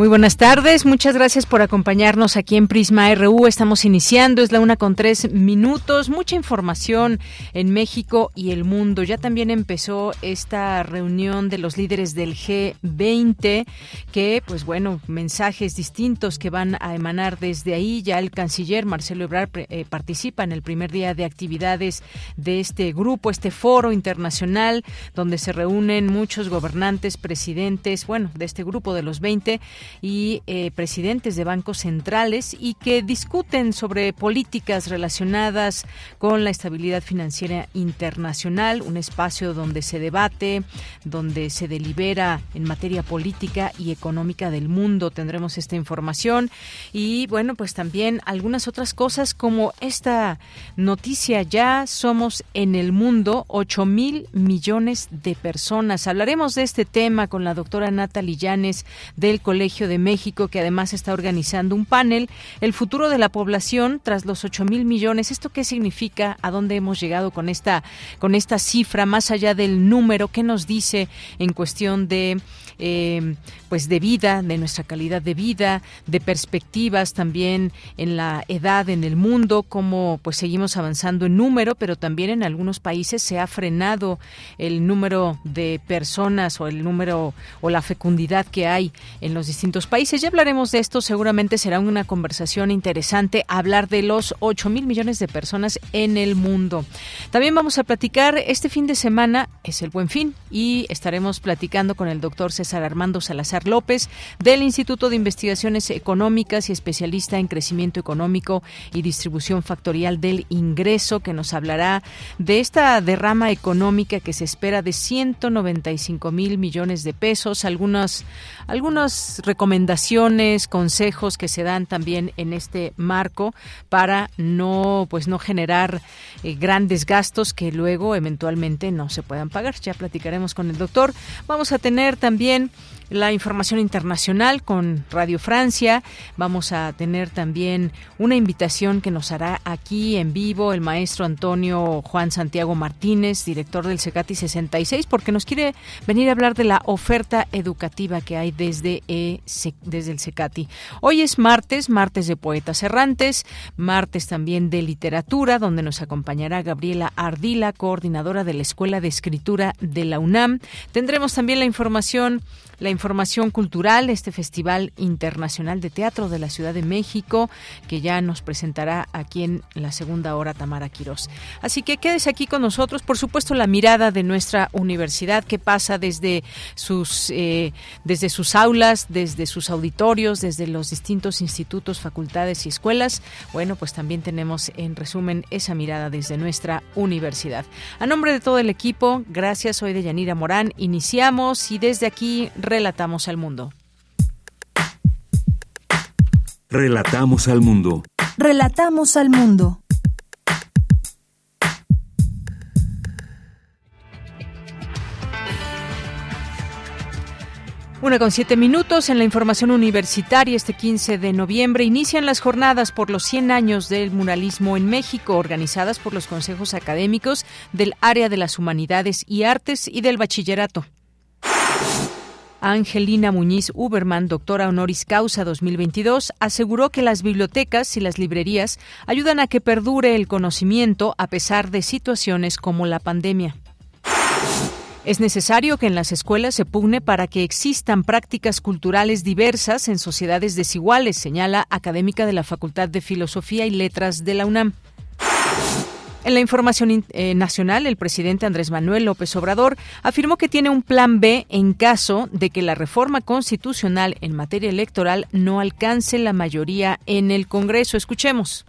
Muy buenas tardes, muchas gracias por acompañarnos aquí en Prisma RU. Estamos iniciando, es la una con tres minutos, mucha información en México y el mundo. Ya también empezó esta reunión de los líderes del G20, que, pues bueno, mensajes distintos que van a emanar desde ahí. Ya el canciller Marcelo Ebrard eh, participa en el primer día de actividades de este grupo, este foro internacional, donde se reúnen muchos gobernantes, presidentes, bueno, de este grupo de los 20 y eh, presidentes de bancos centrales y que discuten sobre políticas relacionadas con la estabilidad financiera internacional, un espacio donde se debate, donde se delibera en materia política y económica del mundo. Tendremos esta información y bueno, pues también algunas otras cosas como esta noticia ya somos en el mundo 8 mil millones de personas. Hablaremos de este tema con la doctora Natalie Llanes del Colegio de México, que además está organizando un panel, El futuro de la población tras los 8 mil millones. ¿Esto qué significa? ¿A dónde hemos llegado con esta, con esta cifra, más allá del número? ¿Qué nos dice en cuestión de eh, pues de vida, de nuestra calidad de vida, de perspectivas también en la edad en el mundo, como pues seguimos avanzando en número, pero también en algunos países se ha frenado el número de personas o el número o la fecundidad que hay en los distintos países. Ya hablaremos de esto, seguramente será una conversación interesante hablar de los 8 mil millones de personas en el mundo. También vamos a platicar este fin de semana, es el buen fin, y estaremos platicando con el doctor César Armando Salazar López, del Instituto de Investigaciones Económicas y especialista en crecimiento económico y distribución factorial del ingreso, que nos hablará de esta derrama económica que se espera de 195 mil millones de pesos, algunas, algunas recomendaciones, consejos que se dan también en este marco para no, pues no generar eh, grandes gastos que luego eventualmente no se puedan pagar. Ya platicaremos con el doctor. Vamos a tener también la información internacional con Radio Francia. Vamos a tener también una invitación que nos hará aquí en vivo el maestro Antonio Juan Santiago Martínez, director del CECATI 66, porque nos quiere venir a hablar de la oferta educativa que hay desde, e desde el CECATI. Hoy es martes, martes de Poetas Errantes, martes también de literatura, donde nos acompañará Gabriela Ardila, coordinadora de la Escuela de Escritura de la UNAM. Tendremos también la información la información cultural, este Festival Internacional de Teatro de la Ciudad de México, que ya nos presentará aquí en la segunda hora Tamara Quirós. Así que quédese aquí con nosotros, por supuesto, la mirada de nuestra universidad, que pasa desde sus, eh, desde sus aulas, desde sus auditorios, desde los distintos institutos, facultades y escuelas. Bueno, pues también tenemos en resumen esa mirada desde nuestra universidad. A nombre de todo el equipo, gracias, soy de Yanira Morán. Iniciamos y desde aquí Relatamos al mundo. Relatamos al mundo. Relatamos al mundo. Una con siete minutos en la información universitaria este 15 de noviembre inician las jornadas por los 100 años del muralismo en México organizadas por los consejos académicos del área de las humanidades y artes y del bachillerato. Angelina Muñiz Uberman, doctora honoris causa 2022, aseguró que las bibliotecas y las librerías ayudan a que perdure el conocimiento a pesar de situaciones como la pandemia. Es necesario que en las escuelas se pugne para que existan prácticas culturales diversas en sociedades desiguales, señala académica de la Facultad de Filosofía y Letras de la UNAM. En la información eh, nacional, el presidente Andrés Manuel López Obrador afirmó que tiene un plan B en caso de que la reforma constitucional en materia electoral no alcance la mayoría en el Congreso. Escuchemos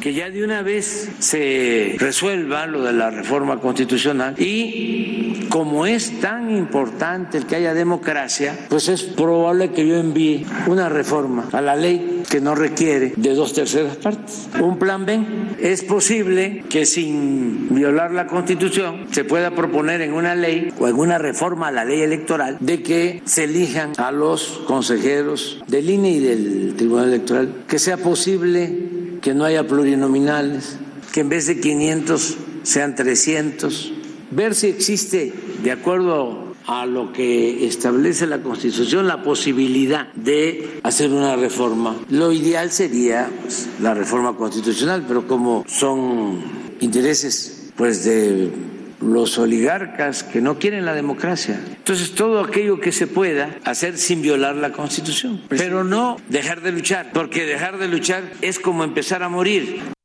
que ya de una vez se resuelva lo de la reforma constitucional y como es tan importante el que haya democracia, pues es probable que yo envíe una reforma a la ley que no requiere de dos terceras partes. Un plan B. Es posible que sin violar la constitución se pueda proponer en una ley o en una reforma a la ley electoral de que se elijan a los consejeros del INE y del Tribunal Electoral, que sea posible que no haya plurinominales, que en vez de 500 sean 300, ver si existe, de acuerdo a lo que establece la Constitución, la posibilidad de hacer una reforma. Lo ideal sería pues, la reforma constitucional, pero como son intereses pues de los oligarcas que no quieren la democracia. Entonces, todo aquello que se pueda hacer sin violar la Constitución, pero no dejar de luchar, porque dejar de luchar es como empezar a morir.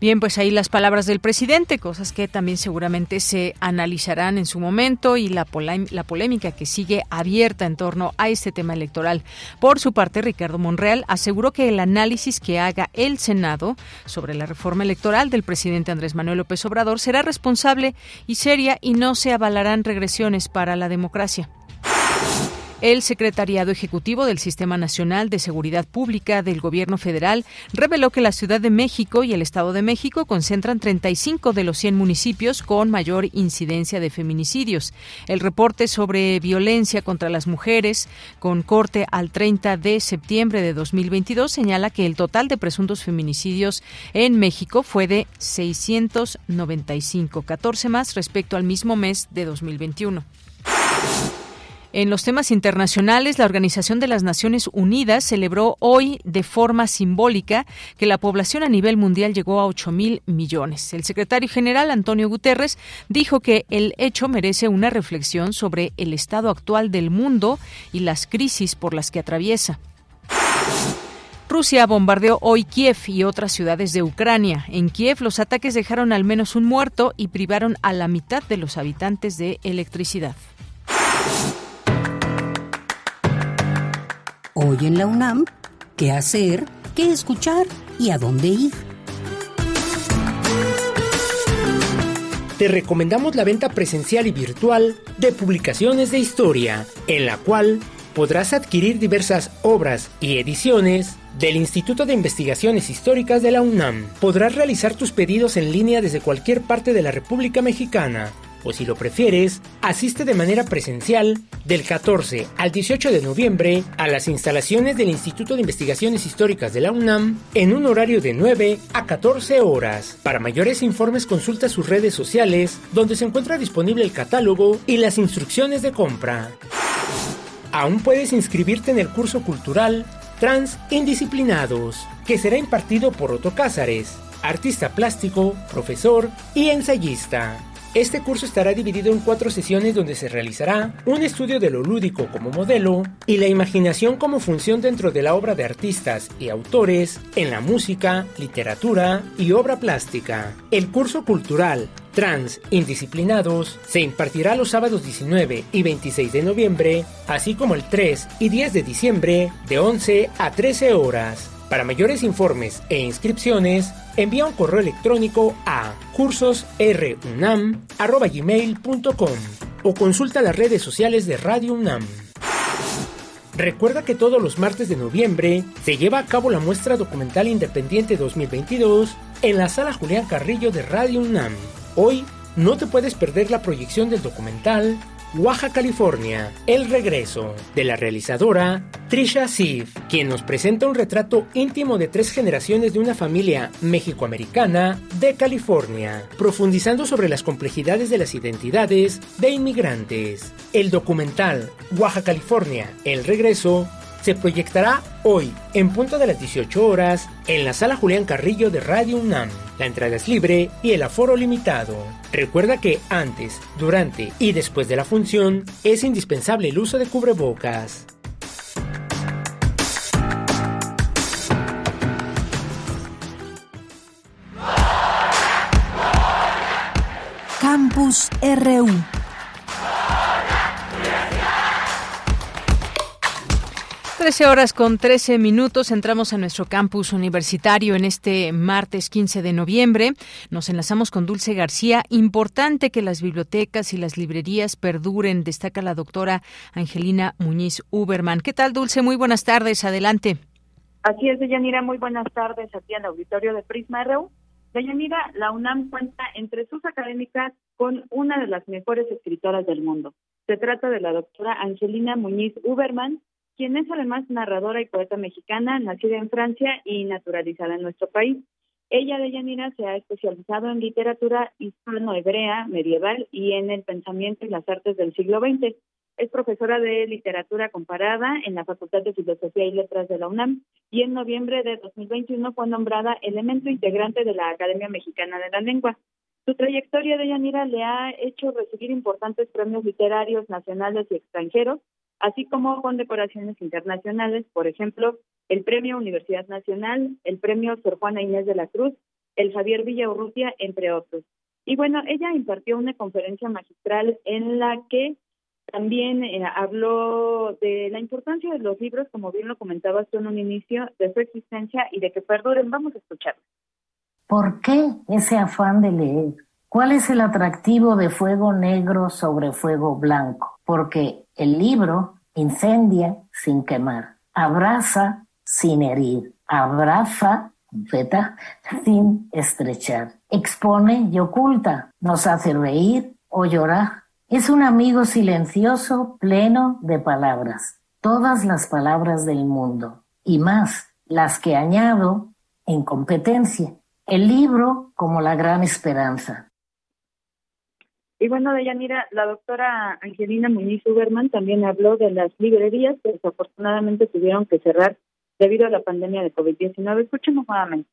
Bien, pues ahí las palabras del presidente, cosas que también seguramente se analizarán en su momento y la, polémica que sigue abierta en torno a este tema electoral. Por su parte, Ricardo Monreal aseguró que el análisis que haga el Senado sobre la reforma electoral del presidente Andrés Manuel López Obrador será responsable y seria y no se avalarán regresiones para la democracia. El Secretariado Ejecutivo del Sistema Nacional de Seguridad Pública del Gobierno Federal reveló que la Ciudad de México y el Estado de México concentran 35 de los 100 municipios con mayor incidencia de feminicidios. El reporte sobre violencia contra las mujeres, con corte al 30 de septiembre de 2022, señala que el total de presuntos feminicidios en México fue de 695, 14 más respecto al mismo mes de 2021. En los temas internacionales, la Organización de las Naciones Unidas celebró hoy de forma simbólica que la población a nivel mundial llegó a 8 mil millones. El secretario general Antonio Guterres dijo que el hecho merece una reflexión sobre el estado actual del mundo y las crisis por las que atraviesa. Rusia bombardeó hoy Kiev y otras ciudades de Ucrania. En Kiev los ataques dejaron al menos un muerto y privaron a la mitad de los habitantes de electricidad. Hoy en la UNAM, ¿qué hacer? ¿Qué escuchar? ¿Y a dónde ir? Te recomendamos la venta presencial y virtual de publicaciones de historia, en la cual podrás adquirir diversas obras y ediciones del Instituto de Investigaciones Históricas de la UNAM. Podrás realizar tus pedidos en línea desde cualquier parte de la República Mexicana o si lo prefieres, asiste de manera presencial del 14 al 18 de noviembre a las instalaciones del Instituto de Investigaciones Históricas de la UNAM en un horario de 9 a 14 horas. Para mayores informes consulta sus redes sociales donde se encuentra disponible el catálogo y las instrucciones de compra. Aún puedes inscribirte en el curso cultural Trans Indisciplinados, que será impartido por Otto Cázares, artista plástico, profesor y ensayista. Este curso estará dividido en cuatro sesiones donde se realizará un estudio de lo lúdico como modelo y la imaginación como función dentro de la obra de artistas y autores en la música, literatura y obra plástica. El curso cultural Trans Indisciplinados se impartirá los sábados 19 y 26 de noviembre, así como el 3 y 10 de diciembre de 11 a 13 horas. Para mayores informes e inscripciones, envía un correo electrónico a cursosrunam.gmail.com o consulta las redes sociales de Radio UNAM. Recuerda que todos los martes de noviembre se lleva a cabo la muestra documental independiente 2022 en la sala Julián Carrillo de Radio UNAM. Hoy no te puedes perder la proyección del documental Oaxaca, California, El Regreso, de la realizadora Trisha Sif, quien nos presenta un retrato íntimo de tres generaciones de una familia mexicoamericana de California, profundizando sobre las complejidades de las identidades de inmigrantes. El documental Oaxaca, California, El Regreso se proyectará hoy, en punto de las 18 horas, en la sala Julián Carrillo de Radio UNAM. La entrada es libre y el aforo limitado. Recuerda que antes, durante y después de la función es indispensable el uso de cubrebocas. Campus RU Trece horas con trece minutos entramos a nuestro campus universitario en este martes 15 de noviembre. Nos enlazamos con Dulce García. Importante que las bibliotecas y las librerías perduren, destaca la doctora Angelina Muñiz Uberman. ¿Qué tal, Dulce? Muy buenas tardes. Adelante. Así es, Deyanira. Muy buenas tardes aquí en el auditorio de Prisma RU. Deyanira, la UNAM cuenta entre sus académicas con una de las mejores escritoras del mundo. Se trata de la doctora Angelina Muñiz Uberman, quien es además narradora y poeta mexicana, nacida en Francia y naturalizada en nuestro país. Ella, de Yanira, se ha especializado en literatura hispano-hebrea, medieval y en el pensamiento y las artes del siglo XX. Es profesora de literatura comparada en la Facultad de Filosofía y Letras de la UNAM y en noviembre de 2021 fue nombrada elemento integrante de la Academia Mexicana de la Lengua. Su trayectoria de Yanira le ha hecho recibir importantes premios literarios nacionales y extranjeros, así como con decoraciones internacionales, por ejemplo, el Premio Universidad Nacional, el Premio Sor Juana Inés de la Cruz, el Javier Villaurrutia, entre otros. Y bueno, ella impartió una conferencia magistral en la que también eh, habló de la importancia de los libros, como bien lo comentabas tú en un inicio, de su existencia y de que perduren. Vamos a escucharlo. ¿Por qué ese afán de leer? ¿Cuál es el atractivo de fuego negro sobre fuego blanco? Porque el libro incendia sin quemar, abraza sin herir, abraza sin estrechar, expone y oculta, nos hace reír o llorar. Es un amigo silencioso, pleno de palabras, todas las palabras del mundo y más las que añado en competencia. El libro como la gran esperanza, y bueno, Deyanira, la doctora Angelina Muñiz Uberman también habló de las librerías que desafortunadamente tuvieron que cerrar debido a la pandemia de COVID-19. Escuchemos nuevamente.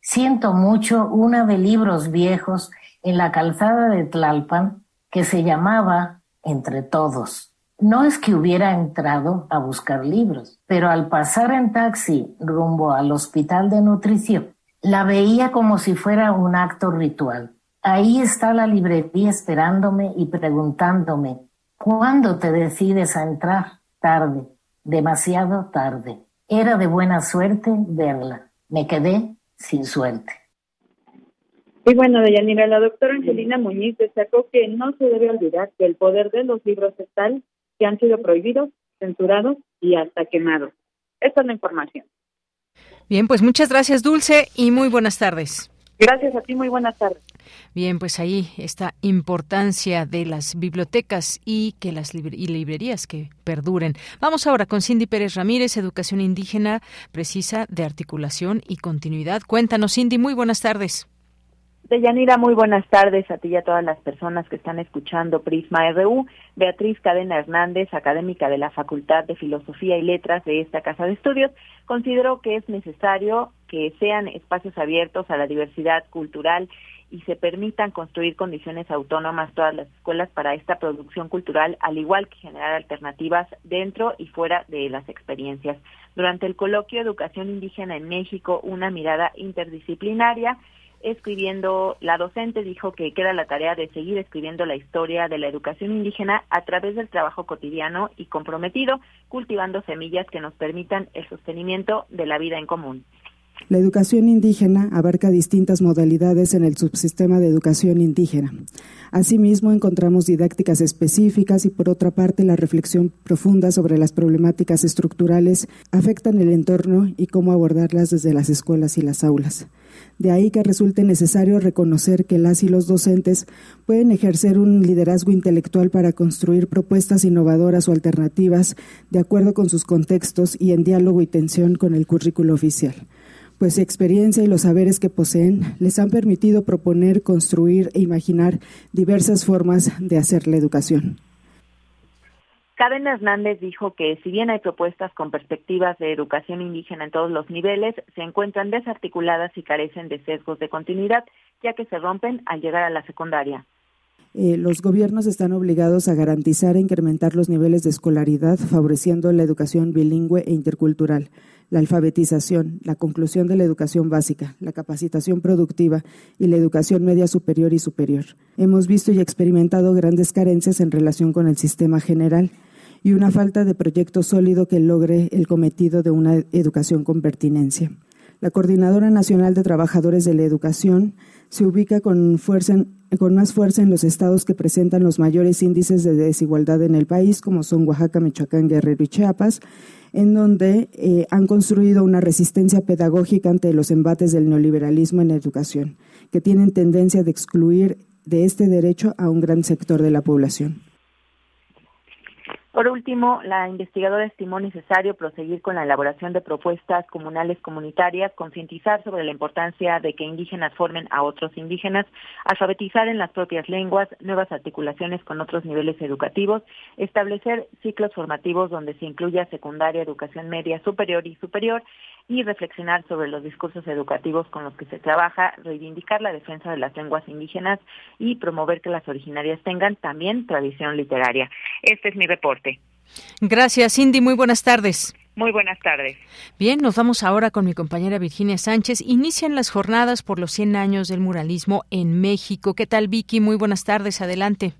Siento mucho una de libros viejos en la calzada de Tlalpan que se llamaba Entre Todos. No es que hubiera entrado a buscar libros, pero al pasar en taxi rumbo al hospital de nutrición, la veía como si fuera un acto ritual Ahí está la librería esperándome y preguntándome, ¿cuándo te decides a entrar? Tarde, demasiado tarde. Era de buena suerte verla. Me quedé sin suerte. Y bueno, Deyanira, la doctora Angelina Muñiz destacó que no se debe olvidar que el poder de los libros es tal que han sido prohibidos, censurados y hasta quemados. Esta es la información. Bien, pues muchas gracias, Dulce, y muy buenas tardes. Gracias a ti, muy buenas tardes. Bien, pues ahí esta importancia de las bibliotecas y que las librerías que perduren. Vamos ahora con Cindy Pérez Ramírez, Educación Indígena Precisa de Articulación y Continuidad. Cuéntanos, Cindy, muy buenas tardes. Deyanira, muy buenas tardes a ti y a todas las personas que están escuchando Prisma RU. Beatriz Cadena Hernández, académica de la Facultad de Filosofía y Letras de esta Casa de Estudios, consideró que es necesario que sean espacios abiertos a la diversidad cultural y se permitan construir condiciones autónomas todas las escuelas para esta producción cultural, al igual que generar alternativas dentro y fuera de las experiencias. Durante el coloquio Educación Indígena en México, una mirada interdisciplinaria, escribiendo, la docente dijo que queda la tarea de seguir escribiendo la historia de la educación indígena a través del trabajo cotidiano y comprometido, cultivando semillas que nos permitan el sostenimiento de la vida en común. La educación indígena abarca distintas modalidades en el subsistema de educación indígena. Asimismo, encontramos didácticas específicas y, por otra parte, la reflexión profunda sobre las problemáticas estructurales afectan el entorno y cómo abordarlas desde las escuelas y las aulas. De ahí que resulte necesario reconocer que las y los docentes pueden ejercer un liderazgo intelectual para construir propuestas innovadoras o alternativas de acuerdo con sus contextos y en diálogo y tensión con el currículo oficial pues su experiencia y los saberes que poseen les han permitido proponer, construir e imaginar diversas formas de hacer la educación. Cadena Hernández dijo que si bien hay propuestas con perspectivas de educación indígena en todos los niveles, se encuentran desarticuladas y carecen de sesgos de continuidad, ya que se rompen al llegar a la secundaria. Eh, los gobiernos están obligados a garantizar e incrementar los niveles de escolaridad, favoreciendo la educación bilingüe e intercultural. la alfabetización, la conclusión de la educación básica, la capacitación productiva y la educación media superior y superior. Hemos visto y experimentado grandes carencias en relación con el sistema general y una falta de proyecto sólido que logre el cometido de una educación con pertinencia. La Coordinadora Nacional de Trabajadores de la Educación se ubica con, fuerza con más fuerza en los estados que presentan los mayores índices de desigualdad en el país, como son Oaxaca, Michoacán, Guerrero y Chiapas, en donde eh, han construido una resistencia pedagógica ante los embates del neoliberalismo en educación, que tienen tendencia de excluir de este derecho a un gran sector de la población. Por último, la investigadora estimó necesario proseguir con la elaboración de propuestas comunales comunitarias, concientizar sobre la importancia de que indígenas formen a otros indígenas, alfabetizar en las propias lenguas, nuevas articulaciones con otros niveles educativos, establecer ciclos formativos donde se incluya secundaria, educación media, superior y superior, y reflexionar sobre los discursos educativos con los que se trabaja, reivindicar la defensa de las lenguas indígenas y promover que las originarias tengan también tradición literaria. Este es mi reporte. Gracias, Cindy. Muy buenas tardes. Muy buenas tardes. Bien, nos vamos ahora con mi compañera Virginia Sánchez. Inician las jornadas por los 100 años del muralismo en México. ¿Qué tal, Vicky? Muy buenas tardes. Adelante.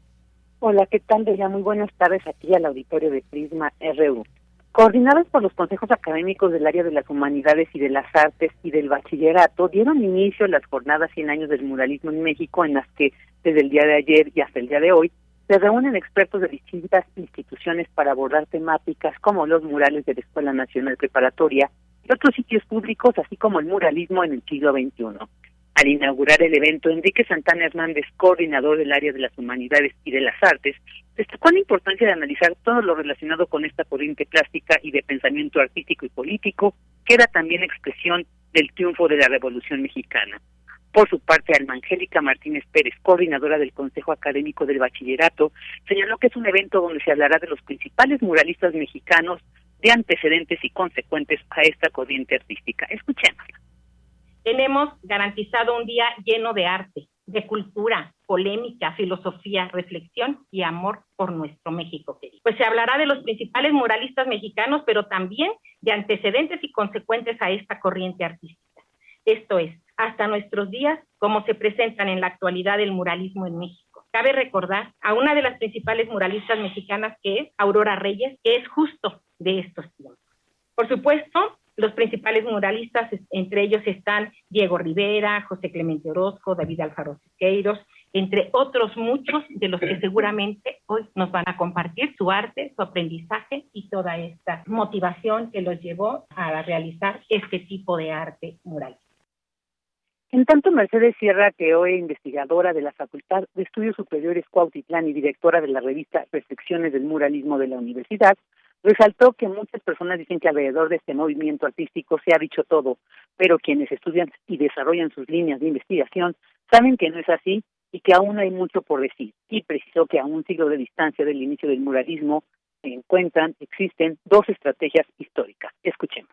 Hola, ¿qué tal, Bella? Muy buenas tardes aquí al auditorio de Prisma RU. Coordinadas por los consejos académicos del área de las humanidades y de las artes y del bachillerato, dieron inicio a las jornadas 100 años del muralismo en México, en las que desde el día de ayer y hasta el día de hoy se reúnen expertos de distintas instituciones para abordar temáticas como los murales de la Escuela Nacional Preparatoria y otros sitios públicos, así como el muralismo en el siglo XXI. Al inaugurar el evento, Enrique Santana Hernández, coordinador del área de las humanidades y de las artes, destacó la importancia de analizar todo lo relacionado con esta corriente plástica y de pensamiento artístico y político, que era también expresión del triunfo de la Revolución Mexicana. Por su parte, Alma Angélica Martínez Pérez, coordinadora del Consejo Académico del Bachillerato, señaló que es un evento donde se hablará de los principales muralistas mexicanos de antecedentes y consecuentes a esta corriente artística. Escuchémosla. Tenemos garantizado un día lleno de arte, de cultura, polémica, filosofía, reflexión y amor por nuestro México querido. Pues se hablará de los principales muralistas mexicanos, pero también de antecedentes y consecuentes a esta corriente artística. Esto es, hasta nuestros días, cómo se presentan en la actualidad el muralismo en México. Cabe recordar a una de las principales muralistas mexicanas que es Aurora Reyes, que es justo de estos tiempos. Por supuesto, los principales muralistas, entre ellos están Diego Rivera, José Clemente Orozco, David Alfaro Siqueiros, entre otros muchos de los que seguramente hoy nos van a compartir su arte, su aprendizaje y toda esta motivación que los llevó a realizar este tipo de arte mural. En tanto, Mercedes Sierra, que hoy es investigadora de la Facultad de Estudios Superiores Cuautitlán y directora de la revista Reflexiones del Muralismo de la Universidad, Resaltó que muchas personas dicen que alrededor de este movimiento artístico se ha dicho todo, pero quienes estudian y desarrollan sus líneas de investigación saben que no es así y que aún hay mucho por decir. Y precisó que a un siglo de distancia del inicio del muralismo se encuentran, existen dos estrategias históricas. Escuchemos.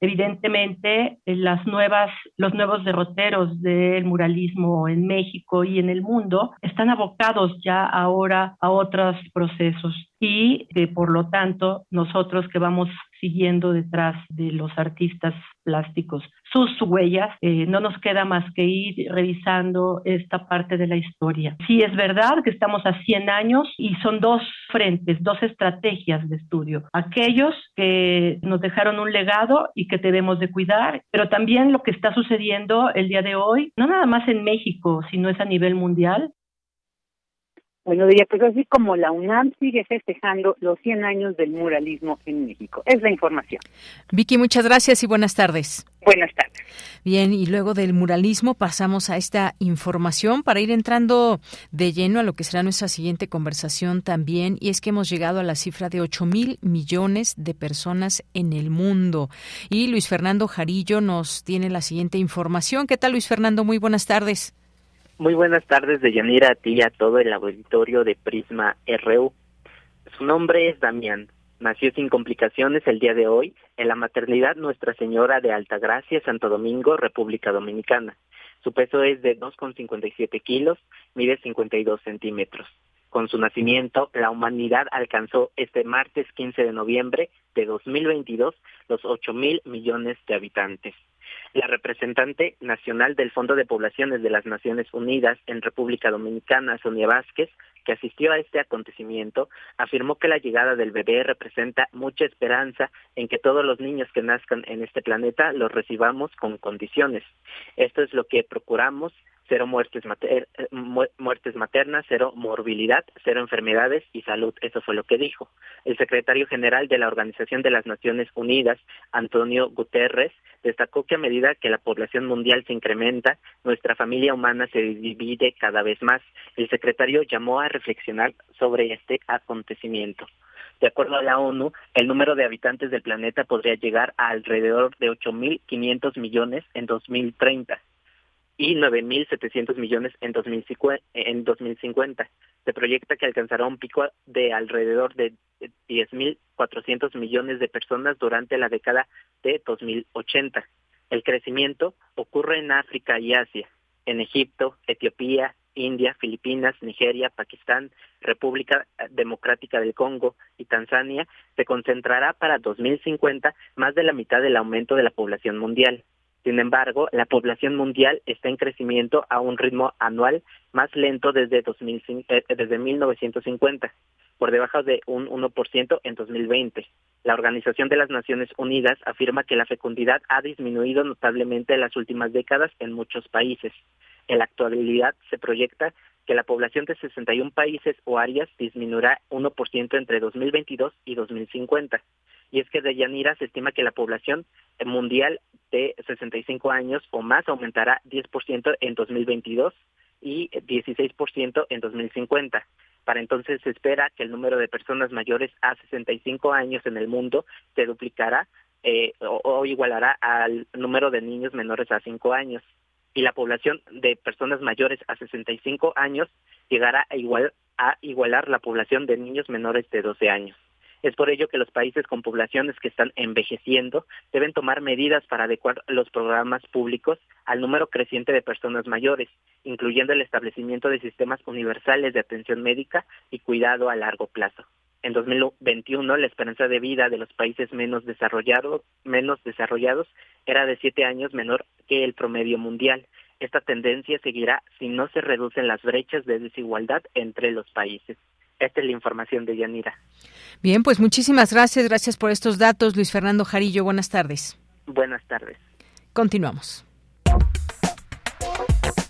Evidentemente, las nuevas, los nuevos derroteros del muralismo en México y en el mundo están abocados ya ahora a otros procesos y que por lo tanto nosotros que vamos siguiendo detrás de los artistas plásticos sus huellas, eh, no nos queda más que ir revisando esta parte de la historia. Sí es verdad que estamos a 100 años y son dos frentes, dos estrategias de estudio. Aquellos que nos dejaron un legado y que debemos de cuidar, pero también lo que está sucediendo el día de hoy, no nada más en México, sino es a nivel mundial, bueno, diría, pues así como la UNAM sigue festejando los 100 años del muralismo en México. Es la información. Vicky, muchas gracias y buenas tardes. Buenas tardes. Bien, y luego del muralismo pasamos a esta información para ir entrando de lleno a lo que será nuestra siguiente conversación también, y es que hemos llegado a la cifra de 8 mil millones de personas en el mundo. Y Luis Fernando Jarillo nos tiene la siguiente información. ¿Qué tal, Luis Fernando? Muy buenas tardes. Muy buenas tardes, de Yanira, a ti y a todo el auditorio de Prisma RU. Su nombre es Damián. Nació sin complicaciones el día de hoy en la maternidad Nuestra Señora de Altagracia, Santo Domingo, República Dominicana. Su peso es de 2,57 kilos, mide 52 centímetros. Con su nacimiento, la humanidad alcanzó este martes 15 de noviembre de 2022 los 8 mil millones de habitantes. La representante nacional del Fondo de Poblaciones de las Naciones Unidas en República Dominicana, Sonia Vázquez, que asistió a este acontecimiento, afirmó que la llegada del bebé representa mucha esperanza en que todos los niños que nazcan en este planeta los recibamos con condiciones. Esto es lo que procuramos cero muertes, eh, muertes maternas, cero morbilidad, cero enfermedades y salud. Eso fue lo que dijo. El secretario general de la Organización de las Naciones Unidas, Antonio Guterres, destacó que a medida que la población mundial se incrementa, nuestra familia humana se divide cada vez más. El secretario llamó a reflexionar sobre este acontecimiento. De acuerdo a la ONU, el número de habitantes del planeta podría llegar a alrededor de 8.500 millones en 2030 y 9.700 millones en 2050. Se proyecta que alcanzará un pico de alrededor de 10.400 millones de personas durante la década de 2080. El crecimiento ocurre en África y Asia, en Egipto, Etiopía, India, Filipinas, Nigeria, Pakistán, República Democrática del Congo y Tanzania, se concentrará para 2050 más de la mitad del aumento de la población mundial. Sin embargo, la población mundial está en crecimiento a un ritmo anual más lento desde, 2005, eh, desde 1950, por debajo de un 1% en 2020. La Organización de las Naciones Unidas afirma que la fecundidad ha disminuido notablemente en las últimas décadas en muchos países. En la actualidad se proyecta que la población de 61 países o áreas disminuirá 1% entre 2022 y 2050 y es que de Yanira se estima que la población mundial de 65 años o más aumentará 10% en 2022 y 16% en 2050. Para entonces se espera que el número de personas mayores a 65 años en el mundo se duplicará eh, o, igualará al número de niños menores a 5 años. Y la población de personas mayores a 65 años llegará a, igual, a igualar la población de niños menores de 12 años. Es por ello que los países con poblaciones que están envejeciendo deben tomar medidas para adecuar los programas públicos al número creciente de personas mayores, incluyendo el establecimiento de sistemas universales de atención médica y cuidado a largo plazo. En 2021, la esperanza de vida de los países menos desarrollados, menos desarrollados era de siete años menor que el promedio mundial. Esta tendencia seguirá si no se reducen las brechas de desigualdad entre los países. Esta es la información de Yanira. Bien, pues muchísimas gracias. Gracias por estos datos, Luis Fernando Jarillo. Buenas tardes. Buenas tardes. Continuamos.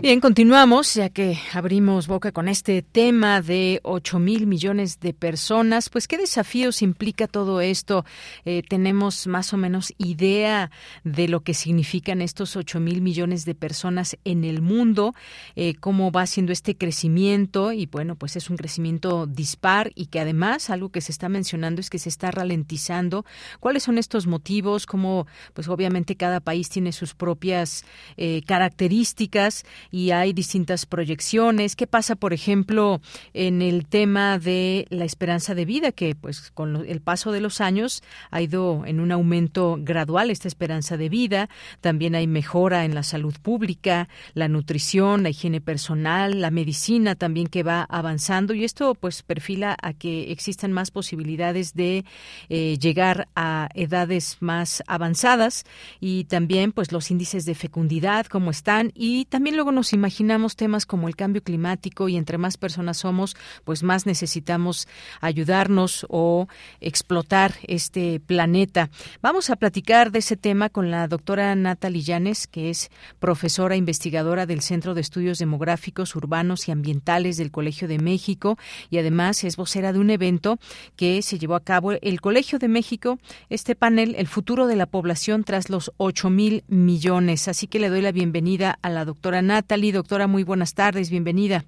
Bien, continuamos, ya que abrimos boca con este tema de 8 mil millones de personas. Pues, ¿qué desafíos implica todo esto? Eh, tenemos más o menos idea de lo que significan estos 8 mil millones de personas en el mundo, eh, cómo va siendo este crecimiento. Y bueno, pues es un crecimiento dispar y que además algo que se está mencionando es que se está ralentizando. ¿Cuáles son estos motivos? Cómo, pues obviamente cada país tiene sus propias eh, características y hay distintas proyecciones. ¿Qué pasa, por ejemplo, en el tema de la esperanza de vida, que pues con el paso de los años ha ido en un aumento gradual esta esperanza de vida? También hay mejora en la salud pública, la nutrición, la higiene personal, la medicina también que va avanzando y esto pues perfila a que existan más posibilidades de eh, llegar a edades más avanzadas y también pues los índices de fecundidad como están y también luego nos imaginamos temas como el cambio climático y entre más personas somos, pues más necesitamos ayudarnos o explotar este planeta. Vamos a platicar de ese tema con la doctora Natalie Llanes, que es profesora investigadora del Centro de Estudios Demográficos, Urbanos y Ambientales del Colegio de México y además es vocera de un evento que se llevó a cabo el Colegio de México, este panel, El futuro de la población tras los 8 mil millones. Así que le doy la bienvenida a la doctora Natalie Natalie. Doctora, muy buenas tardes, bienvenida.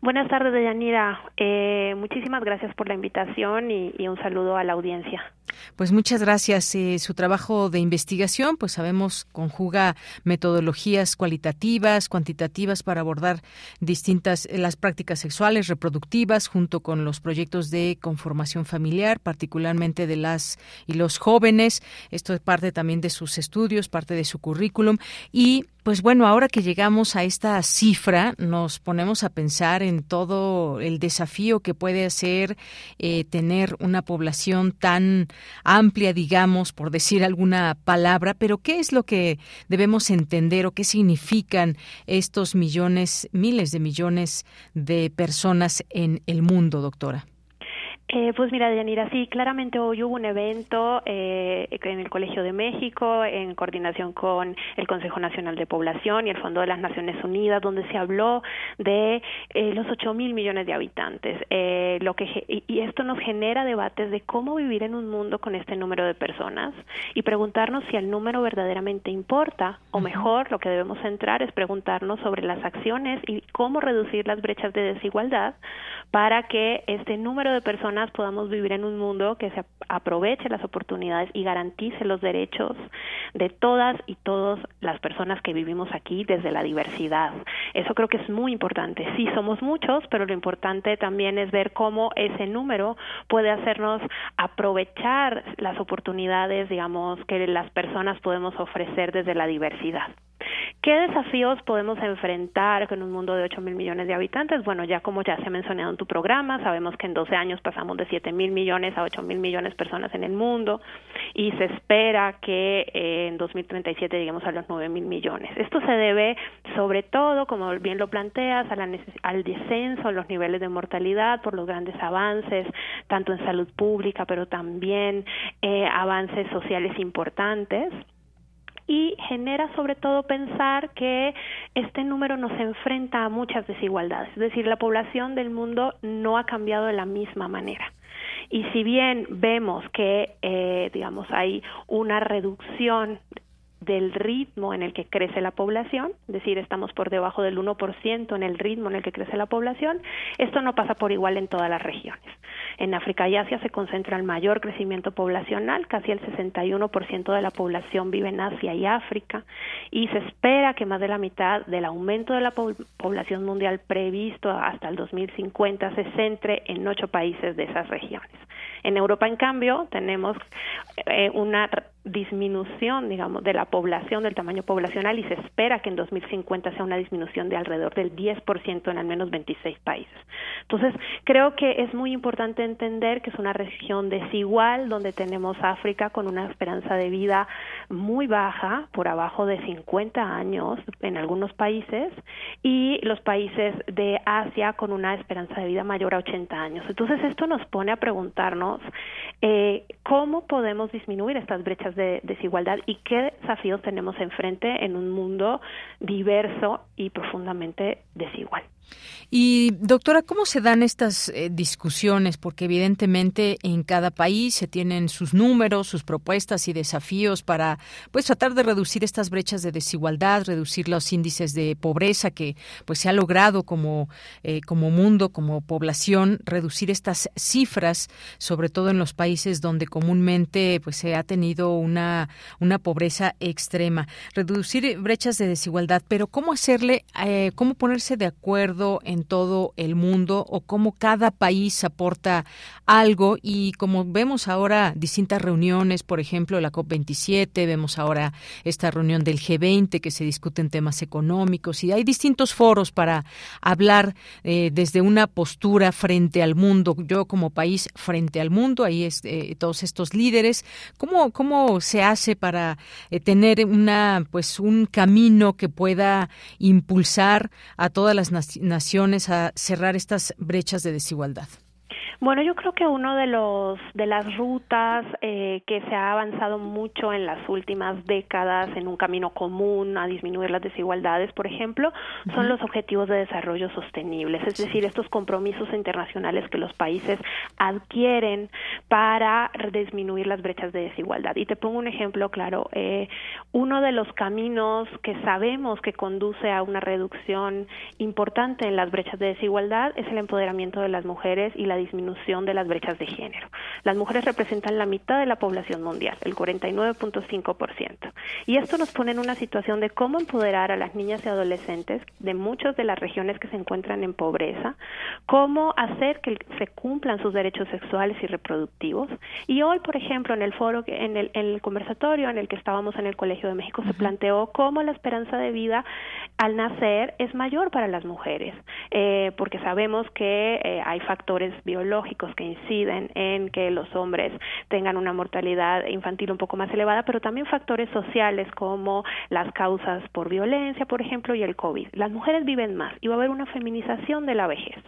Buenas tardes, Deyanira. Eh, muchísimas gracias por la invitación y, un saludo a la audiencia. Pues muchas gracias. Eh, su trabajo de investigación, pues sabemos, conjuga metodologías cualitativas, cuantitativas para abordar distintas eh, las prácticas sexuales reproductivas junto con los proyectos de conformación familiar, particularmente de las y los jóvenes. Esto es parte también de sus estudios, parte de su currículum y pues bueno, ahora que llegamos a esta cifra, nos ponemos a pensar en todo el desafío que puede ser eh, tener una población tan amplia, digamos, por decir alguna palabra, pero ¿qué es lo que debemos entender o qué significan estos millones, miles de millones de personas en el mundo, doctora? Eh, pues mira, Yanira, sí, claramente hoy hubo un evento eh, en el Colegio de México en coordinación con el Consejo Nacional de Población y el Fondo de las Naciones Unidas, donde se habló de eh, los 8 mil millones de habitantes. Eh, lo que y, y, esto nos genera debates de cómo vivir en un mundo con este número de personas y preguntarnos si el número verdaderamente importa o mejor lo que debemos centrar es preguntarnos sobre las acciones y cómo reducir las brechas de desigualdad para que este número de personas podamos vivir en un mundo que se aproveche las oportunidades y garantice los derechos de todas y todas las personas que vivimos aquí desde la diversidad. Eso creo que es muy importante. Sí, somos muchos, pero lo importante también es ver cómo ese número puede hacernos aprovechar las oportunidades, digamos, que las personas podemos ofrecer desde la diversidad. ¿Qué desafíos podemos enfrentar con un mundo de 8 mil millones de habitantes? Bueno, ya como ya se ha mencionado en tu programa, sabemos que en 12 años pasamos de 7 mil millones a 8 mil millones de personas en el mundo y se espera que eh, en 2037 lleguemos a los 9 mil millones. Esto se debe sobre todo, como bien lo planteas, a la al descenso en los niveles de mortalidad por los grandes avances, tanto en salud pública, pero también eh, avances sociales importantes y genera sobre todo pensar que este número nos enfrenta a muchas desigualdades, es decir, la población del mundo no ha cambiado de la misma manera. Y si bien vemos que, eh, digamos, hay una reducción del ritmo en el que crece la población, es decir, estamos por debajo del 1% en el ritmo en el que crece la población, esto no pasa por igual en todas las regiones. En África y Asia se concentra el mayor crecimiento poblacional, casi el 61% de la población vive en Asia y África, y se espera que más de la mitad del aumento de la población mundial previsto hasta el 2050 se centre en ocho países de esas regiones. En Europa, en cambio, tenemos eh, una disminución, digamos, de la población, del tamaño poblacional, y se espera que en 2050 sea una disminución de alrededor del 10% en al menos 26 países. Entonces, creo que es muy importante entender que es una región desigual, donde tenemos África con una esperanza de vida muy baja, por abajo de 50 años en algunos países, y los países de Asia con una esperanza de vida mayor a 80 años. Entonces, esto nos pone a preguntarnos eh, cómo podemos disminuir estas brechas de desigualdad y qué desafíos tenemos enfrente en un mundo diverso y profundamente desigual. Y doctora, ¿cómo se dan estas eh, discusiones? Porque evidentemente en cada país se tienen sus números, sus propuestas y desafíos para pues tratar de reducir estas brechas de desigualdad, reducir los índices de pobreza que pues se ha logrado como eh, como mundo, como población, reducir estas cifras, sobre todo en los países donde comúnmente pues se ha tenido una una pobreza extrema, reducir brechas de desigualdad, pero cómo hacerle, eh, cómo ponerse de acuerdo en todo el mundo o cómo cada país aporta algo. Y como vemos ahora distintas reuniones, por ejemplo la COP27, vemos ahora esta reunión del G20 que se discuten temas económicos y hay distintos foros para hablar eh, desde una postura frente al mundo, yo como país frente al mundo, ahí es eh, todos estos líderes, ¿cómo, cómo se hace para eh, tener una pues un camino que pueda impulsar a todas las naciones a cerrar estas brechas de desigualdad? Bueno, yo creo que uno de los de las rutas eh, que se ha avanzado mucho en las últimas décadas en un camino común a disminuir las desigualdades, por ejemplo, son los objetivos de desarrollo sostenibles, es decir, estos compromisos internacionales que los países adquieren para disminuir las brechas de desigualdad. Y te pongo un ejemplo claro. Eh, uno de los caminos que sabemos que conduce a una reducción importante en las brechas de desigualdad es el empoderamiento de las mujeres y la disminución disminución de las brechas de género. Las mujeres representan la mitad de la población mundial, el 49.5%. Y esto nos pone en una situación de cómo empoderar a las niñas y adolescentes de muchas de las regiones que se encuentran en pobreza, cómo hacer que se cumplan sus derechos sexuales y reproductivos. Y hoy, por ejemplo, en el foro, en el, en el conversatorio en el que estábamos en el Colegio de México, se planteó cómo la esperanza de vida al nacer es mayor para las mujeres, eh, porque sabemos que eh, hay factores biológicos que inciden en que los hombres tengan una mortalidad infantil un poco más elevada, pero también factores sociales como las causas por violencia, por ejemplo, y el COVID. Las mujeres viven más y va a haber una feminización de la vejez.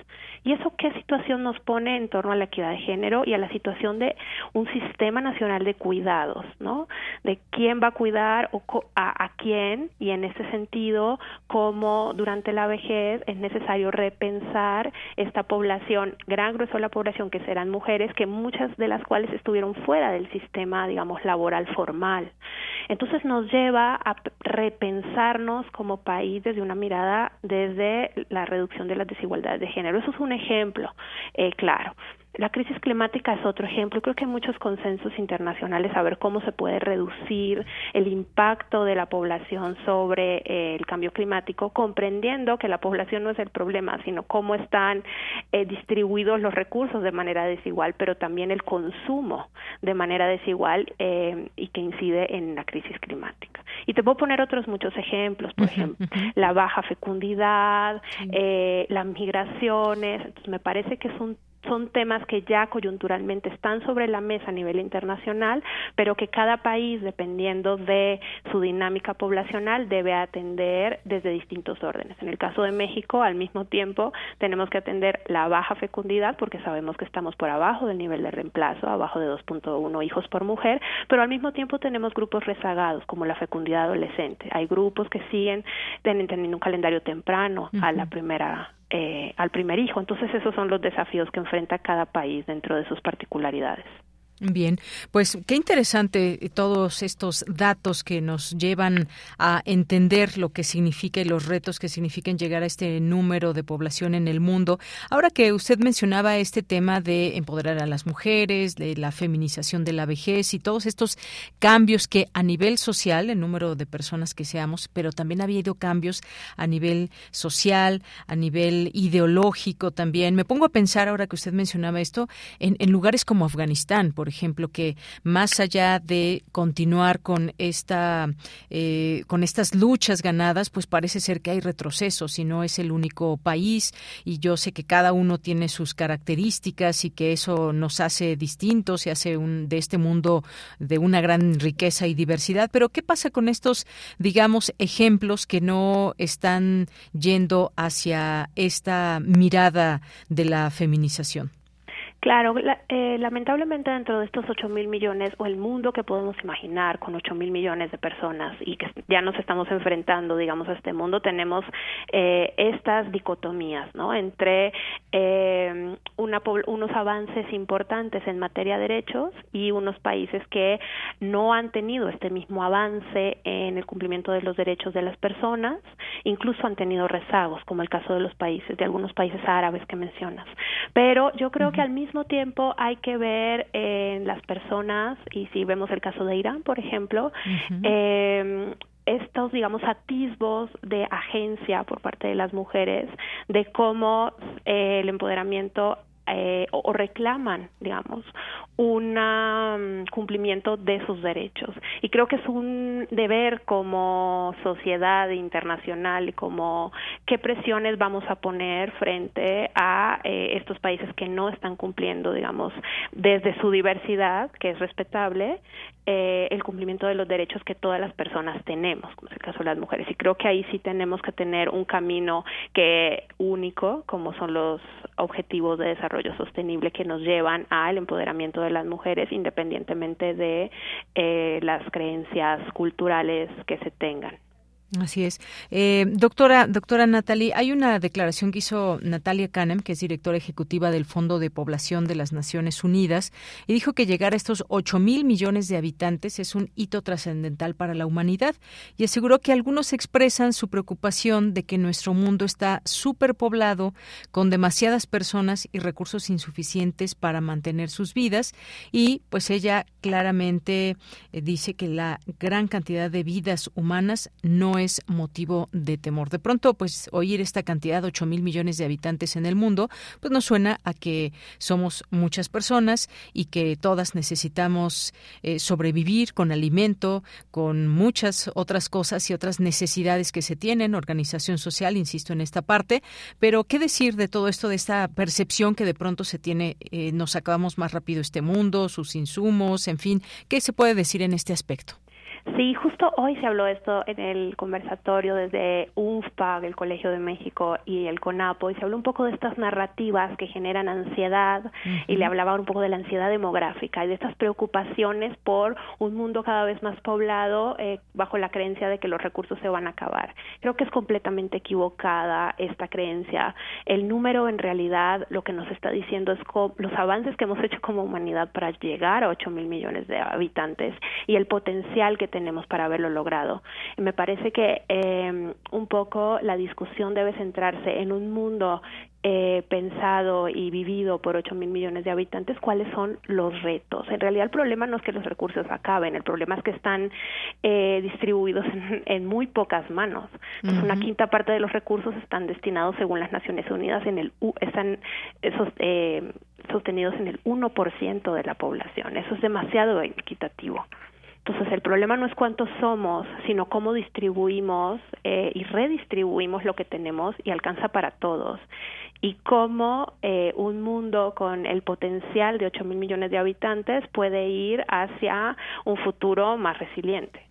¿Y eso qué situación nos pone en torno a la equidad de género y a la situación de un sistema nacional de cuidados, ¿no? De quién va a cuidar o a, a quién y en ese sentido cómo durante la vejez es necesario repensar esta población, gran grueso de la población que serán mujeres, que muchas de las cuales estuvieron fuera del sistema, digamos, laboral formal. Entonces nos lleva a repensarnos como país desde una mirada desde la reducción de las desigualdades de género. Eso es un ejemplo eh, claro. La crisis climática es otro ejemplo. Creo que hay muchos consensos internacionales a ver cómo se puede reducir el impacto de la población sobre eh, el cambio climático, comprendiendo que la población no es el problema, sino cómo están eh, distribuidos los recursos de manera desigual, pero también el consumo de manera desigual eh, y que incide en la crisis climática. Y te puedo poner otros muchos ejemplos, por ejemplo, la baja fecundidad, las migraciones. Entonces, me parece que es un son temas que ya coyunturalmente están sobre la mesa a nivel internacional, pero que cada país, dependiendo de su dinámica poblacional, debe atender desde distintos órdenes. En el caso de México, al mismo tiempo, tenemos que atender la baja fecundidad, porque sabemos que estamos por abajo del nivel de reemplazo, abajo de 2.1 hijos por mujer, pero al mismo tiempo tenemos grupos rezagados, como la fecundidad adolescente. Hay grupos que siguen teniendo un calendario temprano a la primera eh, al primer hijo. Entonces esos son los desafíos que enfrenta cada país dentro de sus particularidades. Bien, pues qué interesante todos estos datos que nos llevan a entender lo que significa y los retos que significan llegar a este número de población en el mundo. Ahora que usted mencionaba este tema de empoderar a las mujeres, de la feminización de la vejez y todos estos cambios que a nivel social, el número de personas que seamos, pero también ha habido cambios a nivel social, a nivel ideológico también. Me pongo a pensar ahora que usted mencionaba esto en, en lugares como Afganistán, por por ejemplo, que más allá de continuar con esta eh, con estas luchas ganadas, pues parece ser que hay retrocesos y no es el único país y yo sé que cada uno tiene sus características y que eso nos hace distintos y hace un, de este mundo de una gran riqueza y diversidad. Pero ¿qué pasa con estos, digamos, ejemplos que no están yendo hacia esta mirada de la feminización? Claro, eh, lamentablemente dentro de estos ocho mil millones o el mundo que podemos imaginar con ocho mil millones de personas y que ya nos estamos enfrentando, digamos, a este mundo, tenemos eh, estas dicotomías, ¿no? Entre eh, una, unos avances importantes en materia de derechos y unos países que no han tenido este mismo avance en el cumplimiento de los derechos de las personas, incluso han tenido rezagos, como el caso de los países, de algunos países árabes que mencionas. Pero yo creo que al mismo tiempo hay que ver en las personas, y si vemos el caso de Irán, por ejemplo, eh, estos, digamos, atisbos de agencia por parte de las mujeres, de cómo eh, el empoderamiento eh, o, reclaman, digamos, un mm, cumplimiento de sus derechos. Y creo que es un deber como sociedad internacional como qué presiones vamos a poner frente a eh, estos países que no están cumpliendo, digamos, desde su diversidad, que es respetable, eh, el cumplimiento de los derechos que todas las personas tenemos, como es el caso de las mujeres. Y creo que ahí sí tenemos que tener un camino que único, como son los objetivos de desarrollo sostenible que nos llevan al empoderamiento de las mujeres, independientemente de eh, las creencias culturales que se tengan. Así es. Eh, doctora, doctora Natalie, hay una declaración que hizo Natalia Canem, que es directora ejecutiva del Fondo de Población de las Naciones Unidas, y dijo que llegar a estos 8 mil millones de habitantes es un hito trascendental para la humanidad y aseguró que algunos expresan su preocupación de que nuestro mundo está superpoblado con demasiadas personas y recursos insuficientes para mantener sus vidas y pues ella claramente eh, dice que la gran cantidad de vidas humanas no es motivo de temor. De pronto, pues oír esta cantidad, de 8 mil millones de habitantes en el mundo, pues nos suena a que somos muchas personas y que todas necesitamos eh, sobrevivir con alimento, con muchas otras cosas y otras necesidades que se tienen, organización social, insisto en esta parte, pero ¿qué decir de todo esto, de esta percepción que de pronto se tiene, eh, nos acabamos más rápido este mundo, sus insumos, en fin, ¿qué se puede decir en este aspecto? Sí, justo hoy se habló esto en el conversatorio desde UNFPAG, el Colegio de México y el CONAPO, y se habló un poco de estas narrativas que generan ansiedad y le hablaba un poco de la ansiedad demográfica y de estas preocupaciones por un mundo cada vez más poblado eh, bajo la creencia de que los recursos se van a acabar. Creo que es completamente equivocada esta creencia. El número en realidad lo que nos está diciendo es los avances que hemos hecho como humanidad para llegar a 8 mil millones de habitantes y el potencial que tenemos para haberlo logrado. Y me parece que eh, un poco la discusión debe centrarse en un mundo eh, pensado y vivido por 8 mil millones de habitantes, cuáles son los retos. En realidad el problema no es que los recursos acaben, el problema es que están eh, distribuidos en, muy pocas manos. Una quinta parte de los recursos están destinados, según las Naciones Unidas, en el están esos, eh, sostenidos en el 1% de la población. Eso es demasiado equitativo. Entonces, el problema no es cuántos somos, sino cómo distribuimos eh, y redistribuimos lo que tenemos y alcanza para todos. Y cómo eh, un mundo con el potencial de 8 mil millones de habitantes puede ir hacia un futuro más resiliente.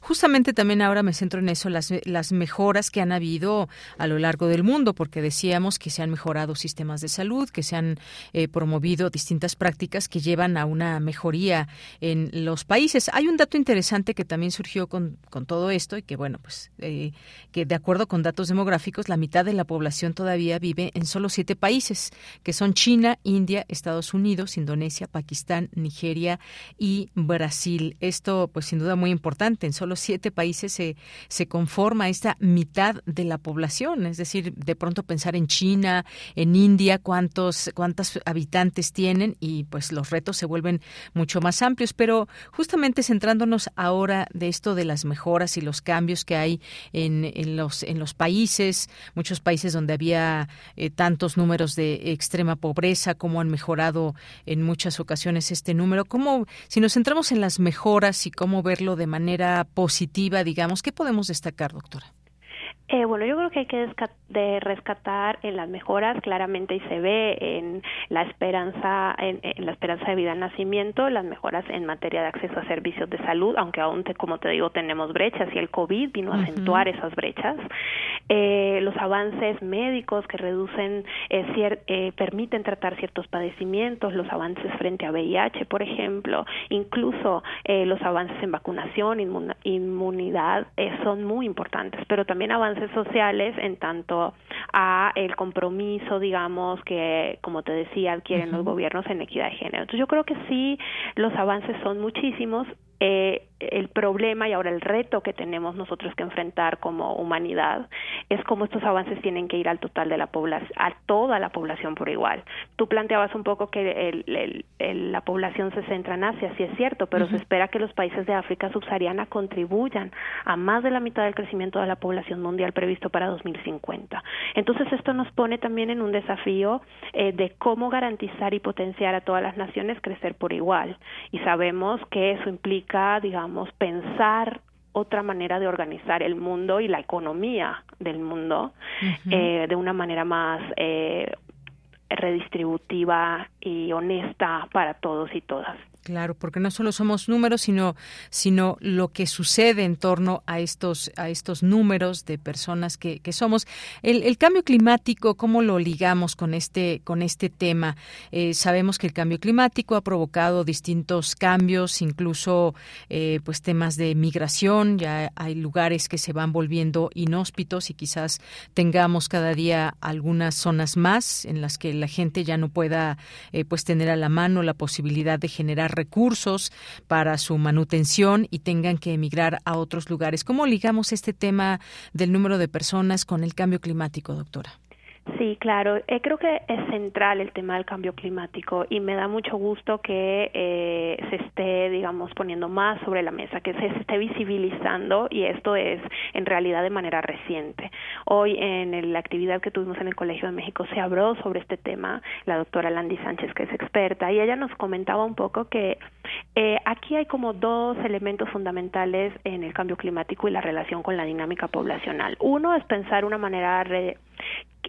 Justamente también ahora me centro en eso, las, las mejoras que han habido a lo largo del mundo, porque decíamos que se han mejorado sistemas de salud, que se han eh, promovido distintas prácticas que llevan a una mejoría en los países. Hay un dato interesante que también surgió con, con todo esto y que, bueno, pues eh, que de acuerdo con datos demográficos, la mitad de la población todavía vive en solo siete países, que son China, India, Estados Unidos, Indonesia, Pakistán, Nigeria y Brasil. Esto, pues sin duda muy importante importante. En solo siete países se, se conforma esta mitad de la población. Es decir, de pronto pensar en China, en India, cuántos, cuántos habitantes tienen y pues los retos se vuelven mucho más amplios. Pero justamente centrándonos ahora de esto de las mejoras y los cambios que hay en, en los, en los países, muchos países donde había eh, tantos números de extrema pobreza, cómo han mejorado en muchas ocasiones este número. ¿Cómo, si nos centramos en las mejoras y cómo verlo de manera positiva, digamos, ¿qué podemos destacar, doctora? Eh, bueno, yo creo que hay que de rescatar en las mejoras claramente y se ve en la esperanza en, la esperanza de vida al nacimiento, las mejoras en materia de acceso a servicios de salud, aunque aún como te digo tenemos brechas y el covid vino a acentuar esas brechas, eh, los avances médicos que reducen eh, eh, permiten tratar ciertos padecimientos, los avances frente a VIH, por ejemplo, incluso eh, los avances en vacunación, inmunidad son muy importantes, pero también avances sociales en tanto a el compromiso, digamos, que, como te decía, adquieren los gobiernos en equidad de género. Entonces yo creo que sí, los avances son muchísimos. Eh, el problema y ahora el reto que tenemos nosotros que enfrentar como humanidad es cómo estos avances tienen que ir al total de la población, a toda la población por igual. Tú planteabas un poco que la población se centra en Asia, sí es cierto, pero se espera que los países de África subsahariana contribuyan a más de la mitad del crecimiento de la población mundial previsto para 2050. Entonces esto nos pone también en un desafío eh, de cómo garantizar y potenciar a todas las naciones crecer por igual. Y sabemos que eso implica, digamos, pensar otra manera de organizar el mundo y la economía del mundo eh, de una manera más eh, redistributiva y honesta para todos y todas. Claro, porque no solo somos números, sino, sino lo que sucede en torno a estos, a estos números de personas que, que somos. El, cambio climático, ¿cómo lo ligamos con este, con este tema? Eh, sabemos que el cambio climático ha provocado distintos cambios, incluso eh, pues temas de migración. Ya hay lugares que se van volviendo inhóspitos y quizás tengamos cada día algunas zonas más en las que la gente ya no pueda eh, pues tener a la mano la posibilidad de generar recursos para su manutención y tengan que emigrar a otros lugares. ¿Cómo ligamos este tema del número de personas con el cambio climático, doctora? Sí, claro. Eh, creo que es central el tema del cambio climático y me da mucho gusto que eh, se esté, digamos, poniendo más sobre la mesa, que se, esté visibilizando y esto es en realidad de manera reciente. Hoy en la actividad que tuvimos en el Colegio de México se habló sobre este tema la doctora Landy Sánchez, que es experta, y ella nos comentaba un poco que eh, aquí hay como dos elementos fundamentales en el cambio climático y la relación con la dinámica poblacional. Uno es pensar una manera re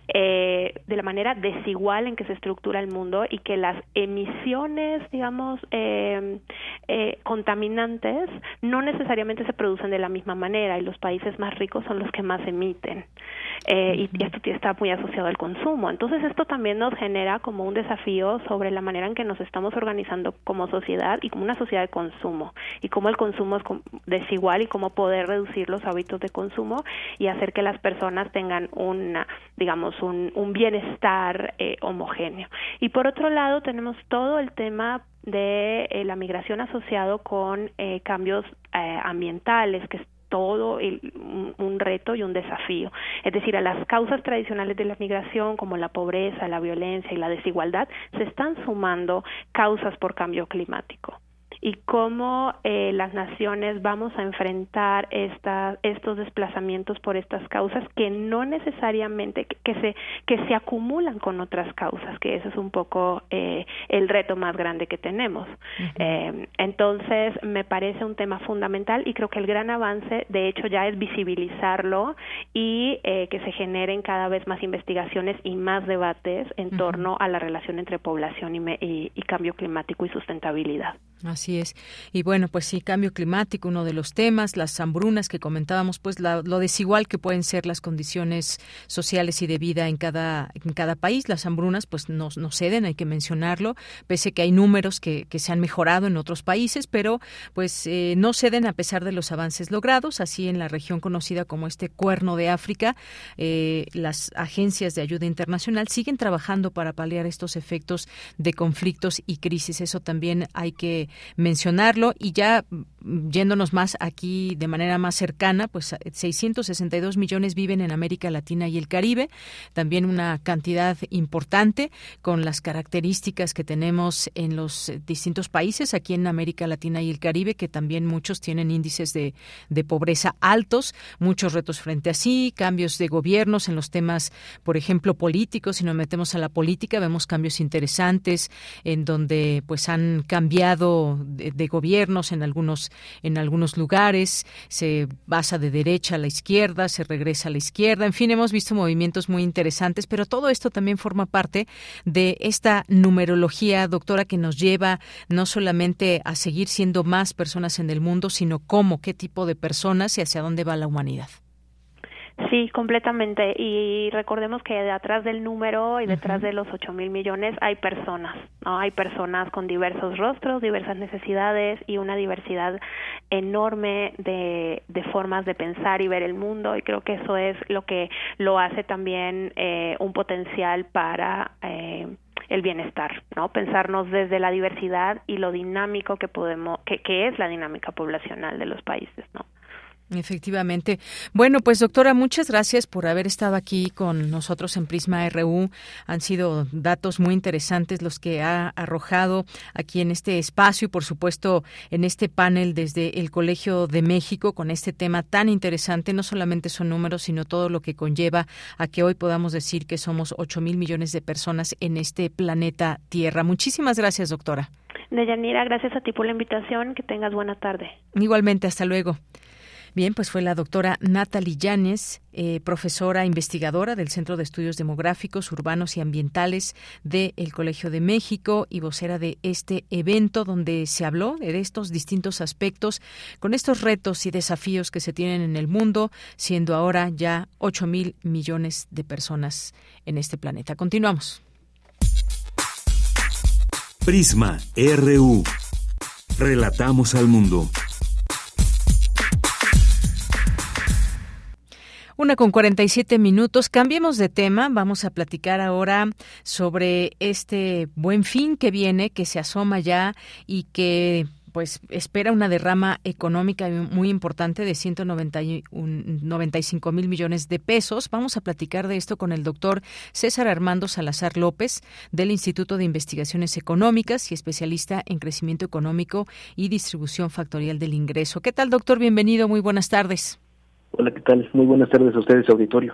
eh, de la manera desigual en que se estructura el mundo y que las emisiones, digamos, eh, eh, contaminantes no necesariamente se producen de la misma manera y los países más ricos son los que más emiten. Eh, y, esto está muy asociado al consumo. Entonces esto también nos genera como un desafío sobre la manera en que nos estamos organizando como sociedad y como una sociedad de consumo y cómo el consumo es desigual y cómo poder reducir los hábitos de consumo y hacer que las personas tengan una, digamos, un, un bienestar eh, homogéneo. Y por otro lado tenemos todo el tema de eh, la migración asociado con eh, cambios eh, ambientales, que es todo un, un, reto y un desafío. Es decir, a las causas tradicionales de la migración, como la pobreza, la violencia y la desigualdad, se están sumando causas por cambio climático y cómo eh, las naciones vamos a enfrentar esta, estos desplazamientos por estas causas que no necesariamente que, se que se acumulan con otras causas que ese es un poco eh, el reto más grande que tenemos. Eh, entonces me parece un tema fundamental y creo que el gran avance de hecho ya es visibilizarlo y eh, que se generen cada vez más investigaciones y más debates en torno a la relación entre población y, y, y cambio climático y sustentabilidad Así es. Y bueno, pues sí, cambio climático, uno de los temas, las hambrunas que comentábamos, pues lo desigual que pueden ser las condiciones sociales y de vida en cada, en cada país. Las hambrunas pues no, no ceden, hay que mencionarlo, pese que hay números que, que se han mejorado en otros países, pero pues eh, no ceden a pesar de los avances logrados. Así en la región conocida como este cuerno de África, eh, las agencias de ayuda internacional siguen trabajando para paliar estos efectos de conflictos y crisis. Eso también hay que mencionarlo y ya yéndonos más aquí de manera más cercana, pues 662 millones viven en América Latina y el Caribe, también una cantidad importante con las características que tenemos en los distintos países aquí en América Latina y el Caribe, que también muchos tienen índices de, de pobreza altos, muchos retos frente a sí, cambios de gobiernos en los temas, por ejemplo, políticos, si nos metemos a la política, vemos cambios interesantes en donde pues han cambiado de, gobiernos en algunos en algunos lugares, se basa de derecha a la izquierda, se regresa a la izquierda, en fin, hemos visto movimientos muy interesantes, pero todo esto también forma parte de esta numerología, doctora, que nos lleva no solamente a seguir siendo más personas en el mundo, sino cómo, qué tipo de personas y hacia dónde va la humanidad. Sí, completamente. Y recordemos que detrás del número y detrás de los ocho mil millones hay personas, ¿no? Hay personas con diversos rostros, diversas necesidades y una diversidad enorme de, de formas de pensar y ver el mundo. Y creo que eso es lo que lo hace también eh, un potencial para eh, el bienestar, ¿no? Pensarnos desde la diversidad y lo dinámico que podemos, que, que es la dinámica poblacional de los países, ¿no? Efectivamente. Bueno, pues doctora, muchas gracias por haber estado aquí con nosotros en Prisma RU. Han sido datos muy interesantes los que ha arrojado aquí en este espacio y, por supuesto, en este panel desde el Colegio de México con este tema tan interesante. No solamente son números, sino todo lo que conlleva a que hoy podamos decir que somos ocho mil millones de personas en este planeta Tierra. Muchísimas gracias, doctora. Deyanira, gracias a ti por la invitación. Que tengas buena tarde. Igualmente, hasta luego. Bien, pues fue la doctora Natalie Llanes, eh, profesora investigadora del Centro de Estudios Demográficos, Urbanos y Ambientales del Colegio de México y vocera de este evento donde se habló de estos distintos aspectos con estos retos y desafíos que se tienen en el mundo, siendo ahora ya 8 mil millones de personas en este planeta. Continuamos. Prisma RU. Relatamos al mundo. Una con 47 minutos. Cambiemos de tema. Vamos a platicar ahora sobre este buen fin que viene, que se asoma ya y que pues espera una derrama económica muy importante de 195 mil millones de pesos. Vamos a platicar de esto con el doctor César Armando Salazar López del Instituto de Investigaciones Económicas y especialista en crecimiento económico y distribución factorial del ingreso. ¿Qué tal, doctor? Bienvenido. Muy buenas tardes. Hola, ¿qué tal? Muy buenas tardes a ustedes, auditorio.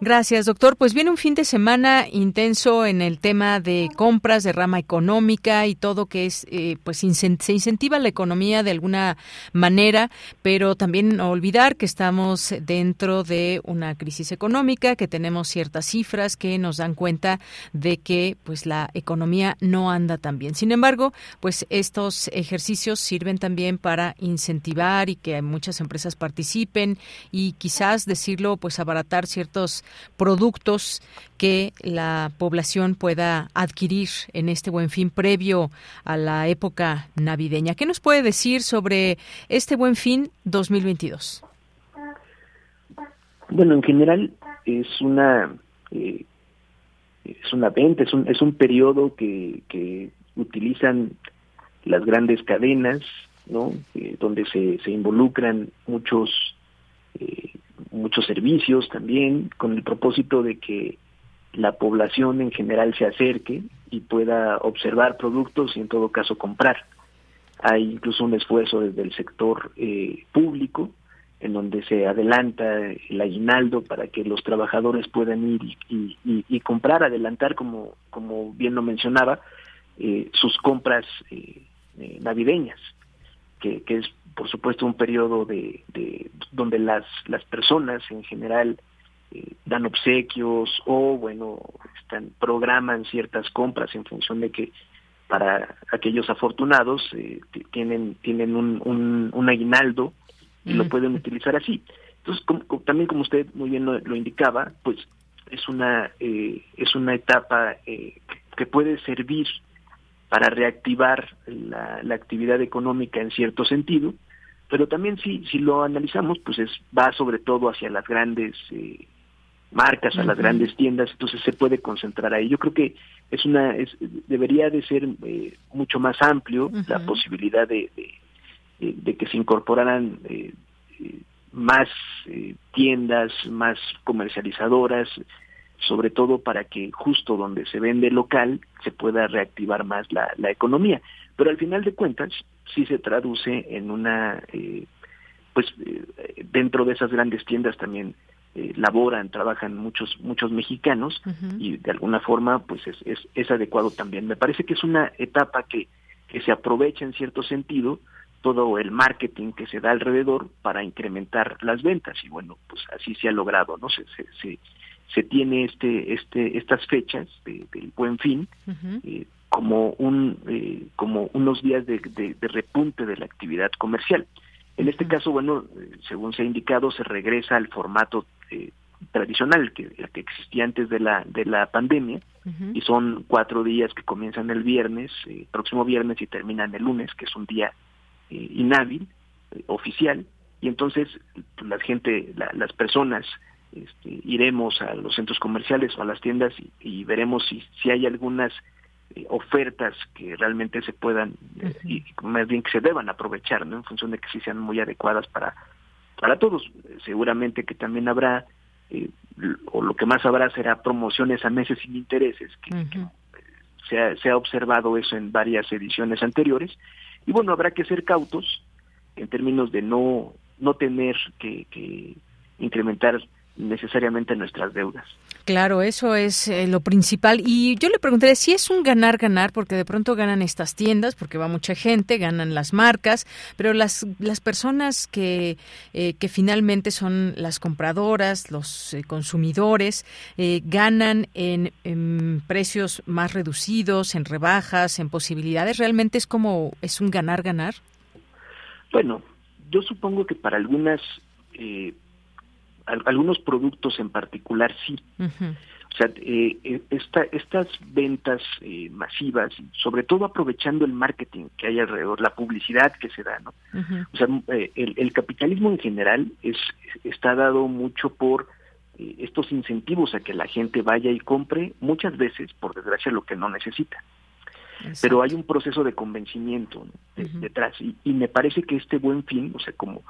Gracias, doctor. Pues viene un fin de semana intenso en el tema de compras, de rama económica y todo que es, eh, pues se incentiva la economía de alguna manera, pero también no olvidar que estamos dentro de una crisis económica, que tenemos ciertas cifras que nos dan cuenta de que, pues la economía no anda tan bien. Sin embargo, pues estos ejercicios sirven también para incentivar y que muchas empresas participen y quizás decirlo, pues abaratar ciertos productos que la población pueda adquirir en este buen fin previo a la época navideña. ¿Qué nos puede decir sobre este buen fin 2022? Bueno, en general es una eh, es una venta, es un, es un periodo que, que utilizan las grandes cadenas, ¿no? Eh, donde se, se involucran muchos eh, muchos servicios también, con el propósito de que la población en general se acerque y pueda observar productos y en todo caso comprar. Hay incluso un esfuerzo desde el sector eh, público en donde se adelanta el aguinaldo para que los trabajadores puedan ir y, comprar, adelantar, como, como bien lo mencionaba, eh, sus compras eh, navideñas, que, que, es por supuesto un periodo de, donde las las personas en general eh, dan obsequios o bueno están programan ciertas compras en función de que para aquellos afortunados eh, tienen tienen un, un, aguinaldo y lo pueden utilizar así. Entonces también como usted muy bien lo, indicaba pues es una eh, es una etapa que puede servir para reactivar la, la, actividad económica en cierto sentido pero también si, si lo analizamos, pues es, va sobre todo hacia las grandes eh, marcas, a las grandes tiendas, entonces se puede concentrar ahí. Yo creo que es una, es, debería de ser eh, mucho más amplio la posibilidad de, de, que se incorporaran eh, más tiendas, más comercializadoras, sobre todo para que justo donde se vende local se pueda reactivar más la, la economía. Pero al final de cuentas, sí se traduce en una, eh, pues eh, dentro de esas grandes tiendas también eh, laboran, trabajan muchos muchos mexicanos y de alguna forma pues es, es, es, adecuado también. Me parece que es una etapa que, que se aprovecha en cierto sentido todo el marketing que se da alrededor para incrementar las ventas. Y bueno pues así se ha logrado no se se, se, tiene este este estas fechas del buen fin como un eh, como unos días de, repunte de la actividad comercial. En este caso, bueno, según se ha indicado, se regresa al formato eh, tradicional que, que existía antes de la de la pandemia y son cuatro días que comienzan el viernes, eh, próximo viernes y terminan el lunes, que es un día inhábil oficial. Y entonces la gente, las personas este, iremos a los centros comerciales o a las tiendas y, y veremos si, si hay algunas eh, ofertas que realmente se puedan eh, y más bien que se deban aprovechar no en función de que sí sean muy adecuadas para para todos. Seguramente que también habrá eh, o lo que más habrá será promociones a meses sin intereses que, se, ha, se ha observado eso en varias ediciones anteriores. Y bueno habrá que ser cautos en términos de no no tener que, que incrementar necesariamente nuestras deudas. Claro, eso es eh, lo principal. Y yo le preguntaré si es un ganar-ganar, porque de pronto ganan estas tiendas, porque va mucha gente, ganan las marcas, pero las, las personas que, eh, que finalmente son las compradoras, los eh, consumidores, ganan en, en, precios más reducidos, en rebajas, en posibilidades. ¿Realmente es como, es un ganar-ganar? Bueno, yo supongo que para algunas algunos productos en particular sí. O sea, eh, eh, esta, estas ventas eh, masivas, sobre todo aprovechando el marketing que hay alrededor, la publicidad que se da, ¿no? O sea, el, el, capitalismo en general es está dado mucho por estos incentivos a que la gente vaya y compre, muchas veces, por desgracia, lo que no necesita. Pero hay un proceso de convencimiento detrás y, y me parece que este buen fin, o sea, como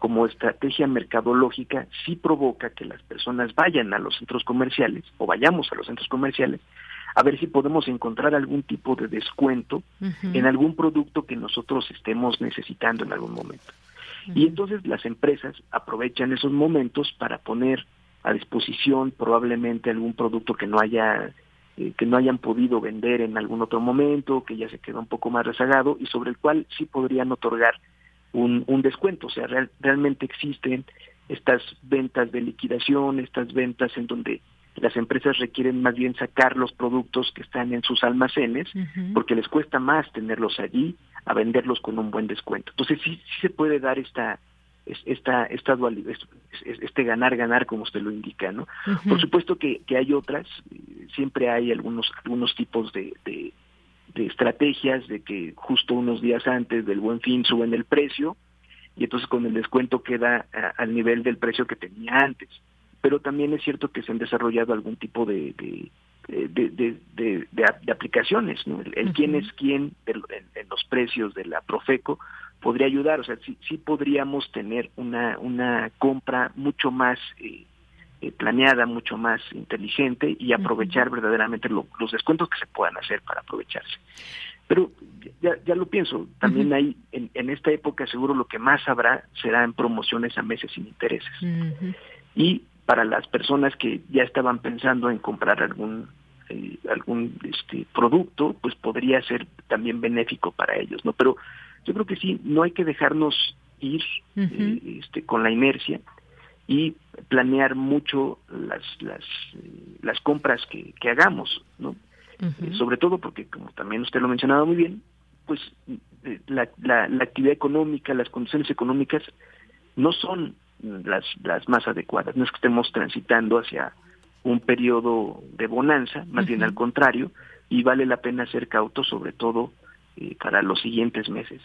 como estrategia mercadológica sí provoca que las personas vayan a los centros comerciales o vayamos a los centros comerciales a ver si podemos encontrar algún tipo de descuento en algún producto que nosotros estemos necesitando en algún momento. Y entonces las empresas aprovechan esos momentos para poner a disposición probablemente algún producto que no haya eh, que no hayan podido vender en algún otro momento, que ya se quedó un poco más rezagado y sobre el cual sí podrían otorgar un, un descuento. O sea, realmente existen estas ventas de liquidación, estas ventas en donde las empresas requieren más bien sacar los productos que están en sus almacenes porque les cuesta más tenerlos allí a venderlos con un buen descuento. Entonces sí, sí se puede dar esta esta esta dualidad, este ganar ganar como usted lo indica, ¿no? Por supuesto que, que hay otras, siempre hay algunos algunos tipos de, de de estrategias de que justo unos días antes del buen fin suben el precio y entonces con el descuento queda al nivel del precio que tenía antes. Pero también es cierto que se han desarrollado algún tipo de, de, de, de, aplicaciones. El, quién es quién en, los precios de la Profeco podría ayudar. O sea, sí, sí podríamos tener una, una compra mucho más eh, eh, planeada, mucho más inteligente y aprovechar verdaderamente los descuentos que se puedan hacer para aprovecharse. Pero ya, ya lo pienso, también hay, en, en, esta época seguro lo que más habrá será en promociones a meses sin intereses. Y para las personas que ya estaban pensando en comprar algún eh, algún este producto, pues podría ser también benéfico para ellos, ¿no? Pero yo creo que sí, no hay que dejarnos ir eh, este, con la inercia y planear mucho las las, las compras que, que hagamos, ¿no? Eh, sobre todo porque, como también usted lo ha mencionado muy bien, pues eh, la, la, actividad económica, las condiciones económicas no son las, las más adecuadas. No es que estemos transitando hacia un periodo de bonanza, más bien al contrario, y vale la pena ser cauto, sobre todo eh, para los siguientes meses.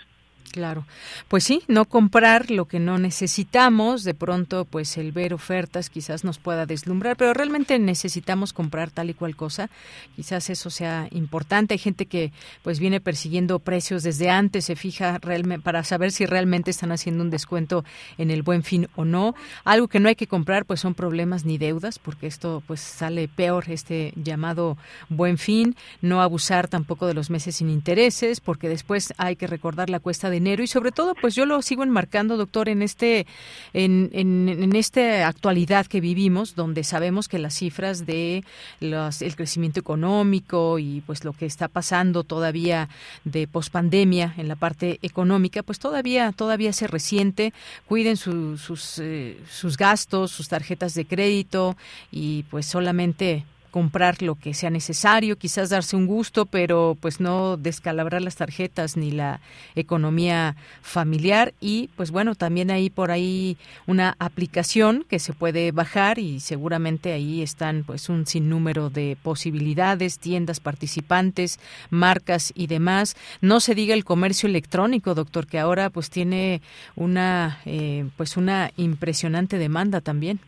Claro. Pues sí, no comprar lo que no necesitamos, de pronto pues el ver ofertas quizás nos pueda deslumbrar, pero realmente necesitamos comprar tal y cual cosa. Quizás eso sea importante. Hay gente que pues viene persiguiendo precios desde antes, se fija realmente para saber si realmente están haciendo un descuento en el Buen Fin o no. Algo que no hay que comprar pues son problemas ni deudas, porque esto pues sale peor este llamado Buen Fin, no abusar tampoco de los meses sin intereses, porque después hay que recordar la cuesta de enero. Y sobre todo pues yo lo sigo enmarcando doctor en este en, en, esta actualidad que vivimos donde sabemos que las cifras de los, el crecimiento económico y pues lo que está pasando todavía de pospandemia en la parte económica pues todavía todavía se resiente. Cuiden sus eh, sus gastos sus tarjetas de crédito y pues solamente comprar lo que sea necesario, quizás darse un gusto, pero pues no descalabrar las tarjetas ni la economía familiar y pues bueno, también hay por ahí una aplicación que se puede bajar y seguramente ahí están pues un sinnúmero de posibilidades, tiendas participantes, marcas y demás. No se diga el comercio electrónico, doctor, que ahora pues tiene una eh, pues una impresionante demanda también.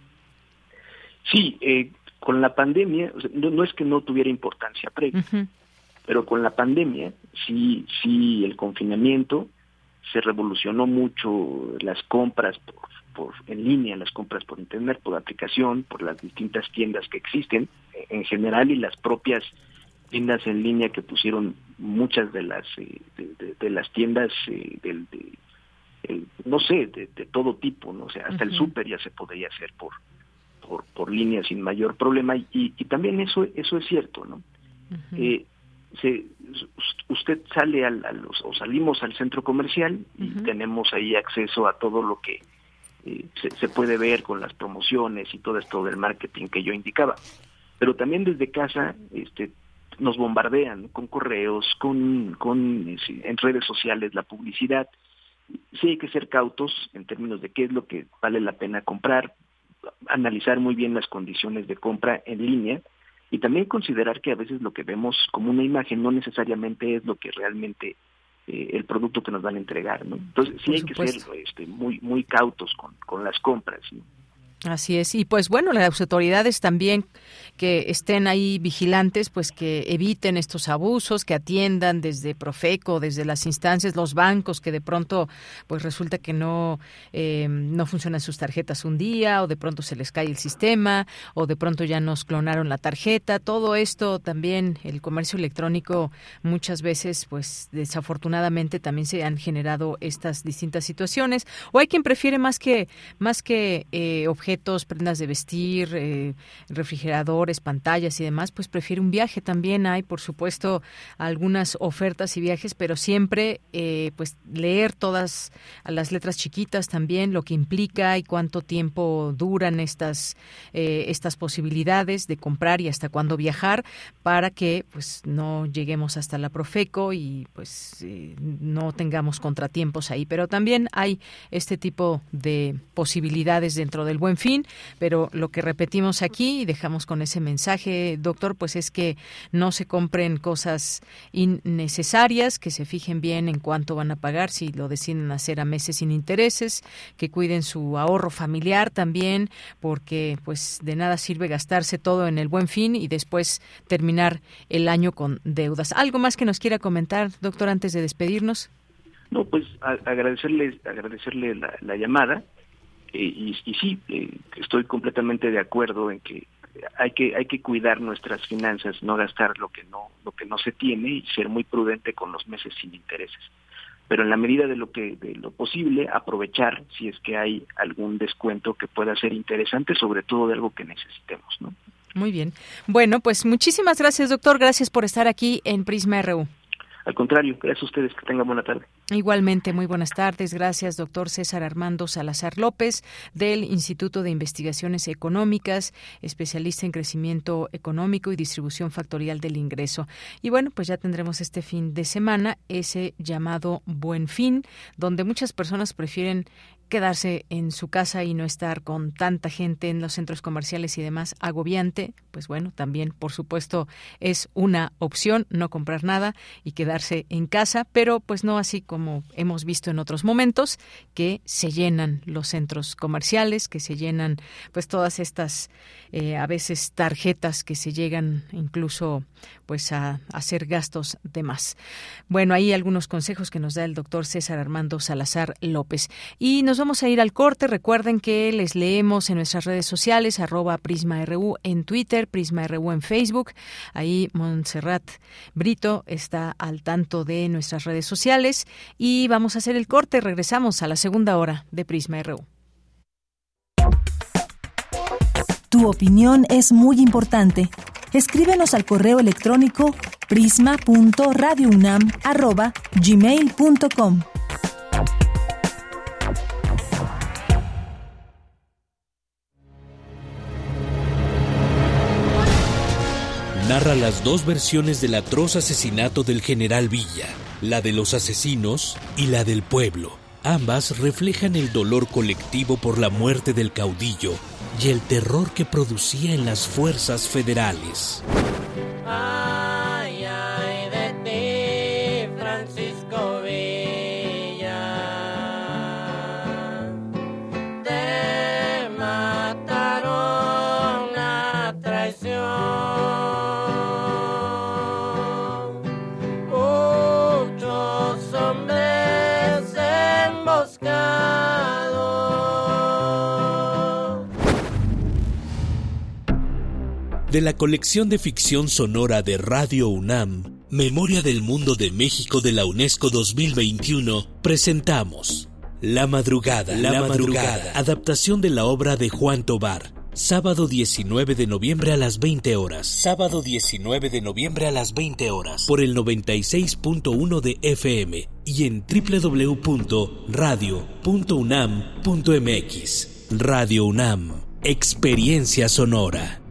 Sí, eh, con la pandemia, no, es que no tuviera importancia previa, pero con la pandemia sí, sí el confinamiento se revolucionó mucho las compras por, por en línea, las compras por internet, por aplicación, por las distintas tiendas que existen en general y las propias tiendas en línea que pusieron muchas de las eh, de, las tiendas eh, del de, no sé de, todo tipo no o sea hasta el súper ya se podría hacer por por, por línea sin mayor problema y, y también eso eso es cierto no eh, se, usted sale al, o salimos al centro comercial y tenemos ahí acceso a todo lo que eh, se, se, puede ver con las promociones y todo esto del marketing que yo indicaba. Pero también desde casa este nos bombardean con correos con con en redes sociales la publicidad. Sí hay que ser cautos en términos de qué es lo que vale la pena comprar analizar muy bien las condiciones de compra en línea y también considerar que a veces lo que vemos como una imagen no necesariamente es lo que realmente eh, el producto que nos van a entregar, ¿no? Entonces sí hay que ser este, muy muy cautos con, con las compras. ¿no? Así es. Y pues bueno, las autoridades también que estén ahí vigilantes, pues que eviten estos abusos, que atiendan desde Profeco, desde las instancias, los bancos, que de pronto pues resulta que no, eh, no funcionan sus tarjetas un día, o de pronto se les cae el sistema, o de pronto ya nos clonaron la tarjeta. Todo esto también, el comercio electrónico, muchas veces, pues desafortunadamente también se han generado estas distintas situaciones. O hay quien prefiere más que, más que eh, objetos, prendas de vestir, eh, refrigeradores, pantallas y demás, pues prefiere un viaje. También hay, por supuesto, algunas ofertas y viajes, pero siempre eh, pues leer todas las letras chiquitas también, lo que implica y cuánto tiempo duran estas, eh, estas posibilidades de comprar y hasta cuándo viajar para que pues no lleguemos hasta la Profeco y pues no tengamos contratiempos ahí. Pero también hay este tipo de posibilidades dentro del buen fin, pero lo que repetimos aquí y dejamos con ese mensaje, doctor, pues es que no se compren cosas innecesarias, que se fijen bien en cuánto van a pagar, si lo deciden hacer a meses sin intereses, que cuiden su ahorro familiar también, porque pues de nada sirve gastarse todo en el buen fin y después terminar el año con deudas. ¿Algo más que nos quiera comentar, doctor, antes de despedirnos? No, pues agradecerle, agradecerle la llamada eh, y, sí, eh, estoy completamente de acuerdo en que hay que hay que cuidar nuestras finanzas, no gastar lo que no lo que no se tiene y ser muy prudente con los meses sin intereses. Pero en la medida de lo que de lo posible aprovechar si es que hay algún descuento que pueda ser interesante, sobre todo de algo que necesitemos, ¿no? Muy bien. Bueno, pues muchísimas gracias, doctor. Gracias por estar aquí en Prisma RU. Al contrario, gracias a ustedes, que tengan buena tarde. Igualmente, muy buenas tardes. Gracias, doctor César Armando Salazar López, del Instituto de Investigaciones Económicas, especialista en crecimiento económico y distribución factorial del ingreso. Y bueno, pues ya tendremos este fin de semana ese llamado Buen Fin, donde muchas personas prefieren quedarse en su casa y no estar con tanta gente en los centros comerciales y demás agobiante, pues bueno, también por supuesto es una opción no comprar nada y quedarse en casa, pero pues no así como hemos visto en otros momentos que se llenan los centros comerciales, que se llenan pues todas estas eh, a veces tarjetas que se llegan incluso pues a, hacer gastos de más. Bueno, ahí algunos consejos que nos da el doctor César Armando Salazar López. Y nos vamos a ir al corte. Recuerden que les leemos en nuestras redes sociales, arroba PrismaRU en Twitter, PrismaRU en Facebook. Ahí Montserrat Brito está al tanto de nuestras redes sociales. Y vamos a hacer el corte. Regresamos a la segunda hora de Prisma RU. Tu opinión es muy importante. Escríbenos al correo electrónico prisma.radiounam@gmail.com. Narra las dos versiones del atroz asesinato del general Villa, la de los asesinos y la del pueblo. Ambas reflejan el dolor colectivo por la muerte del caudillo y el terror que producía en las fuerzas federales. Ay, De la colección de ficción sonora de Radio UNAM, Memoria del Mundo de México de la UNESCO 2021, presentamos La Madrugada, La, madrugada, adaptación de la obra de Juan Tobar, Sábado 19 de noviembre a las 20 horas. Sábado 19 de noviembre a las 20 horas. Por el 96.1 de FM y en www.radio.unam.mx. Radio UNAM. Experiencia sonora.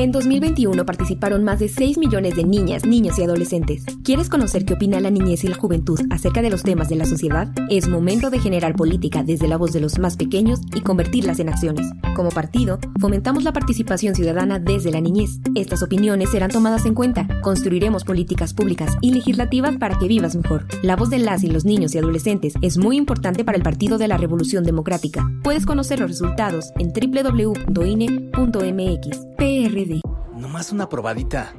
En 2021 participaron más de 6 millones de niñas, niños y adolescentes. ¿Quieres conocer qué opina la niñez y la juventud acerca de los temas de la sociedad? Es momento de generar política desde la voz de los más pequeños y convertirlas en acciones. Como partido, fomentamos la participación ciudadana desde la niñez. Estas opiniones serán tomadas en cuenta. Construiremos políticas públicas y legislativas para que vivas mejor. La voz de las y los niños y adolescentes es muy importante para el Partido de la Revolución Democrática. Puedes conocer los resultados en www.ine.mx. PRD Nomás una probadita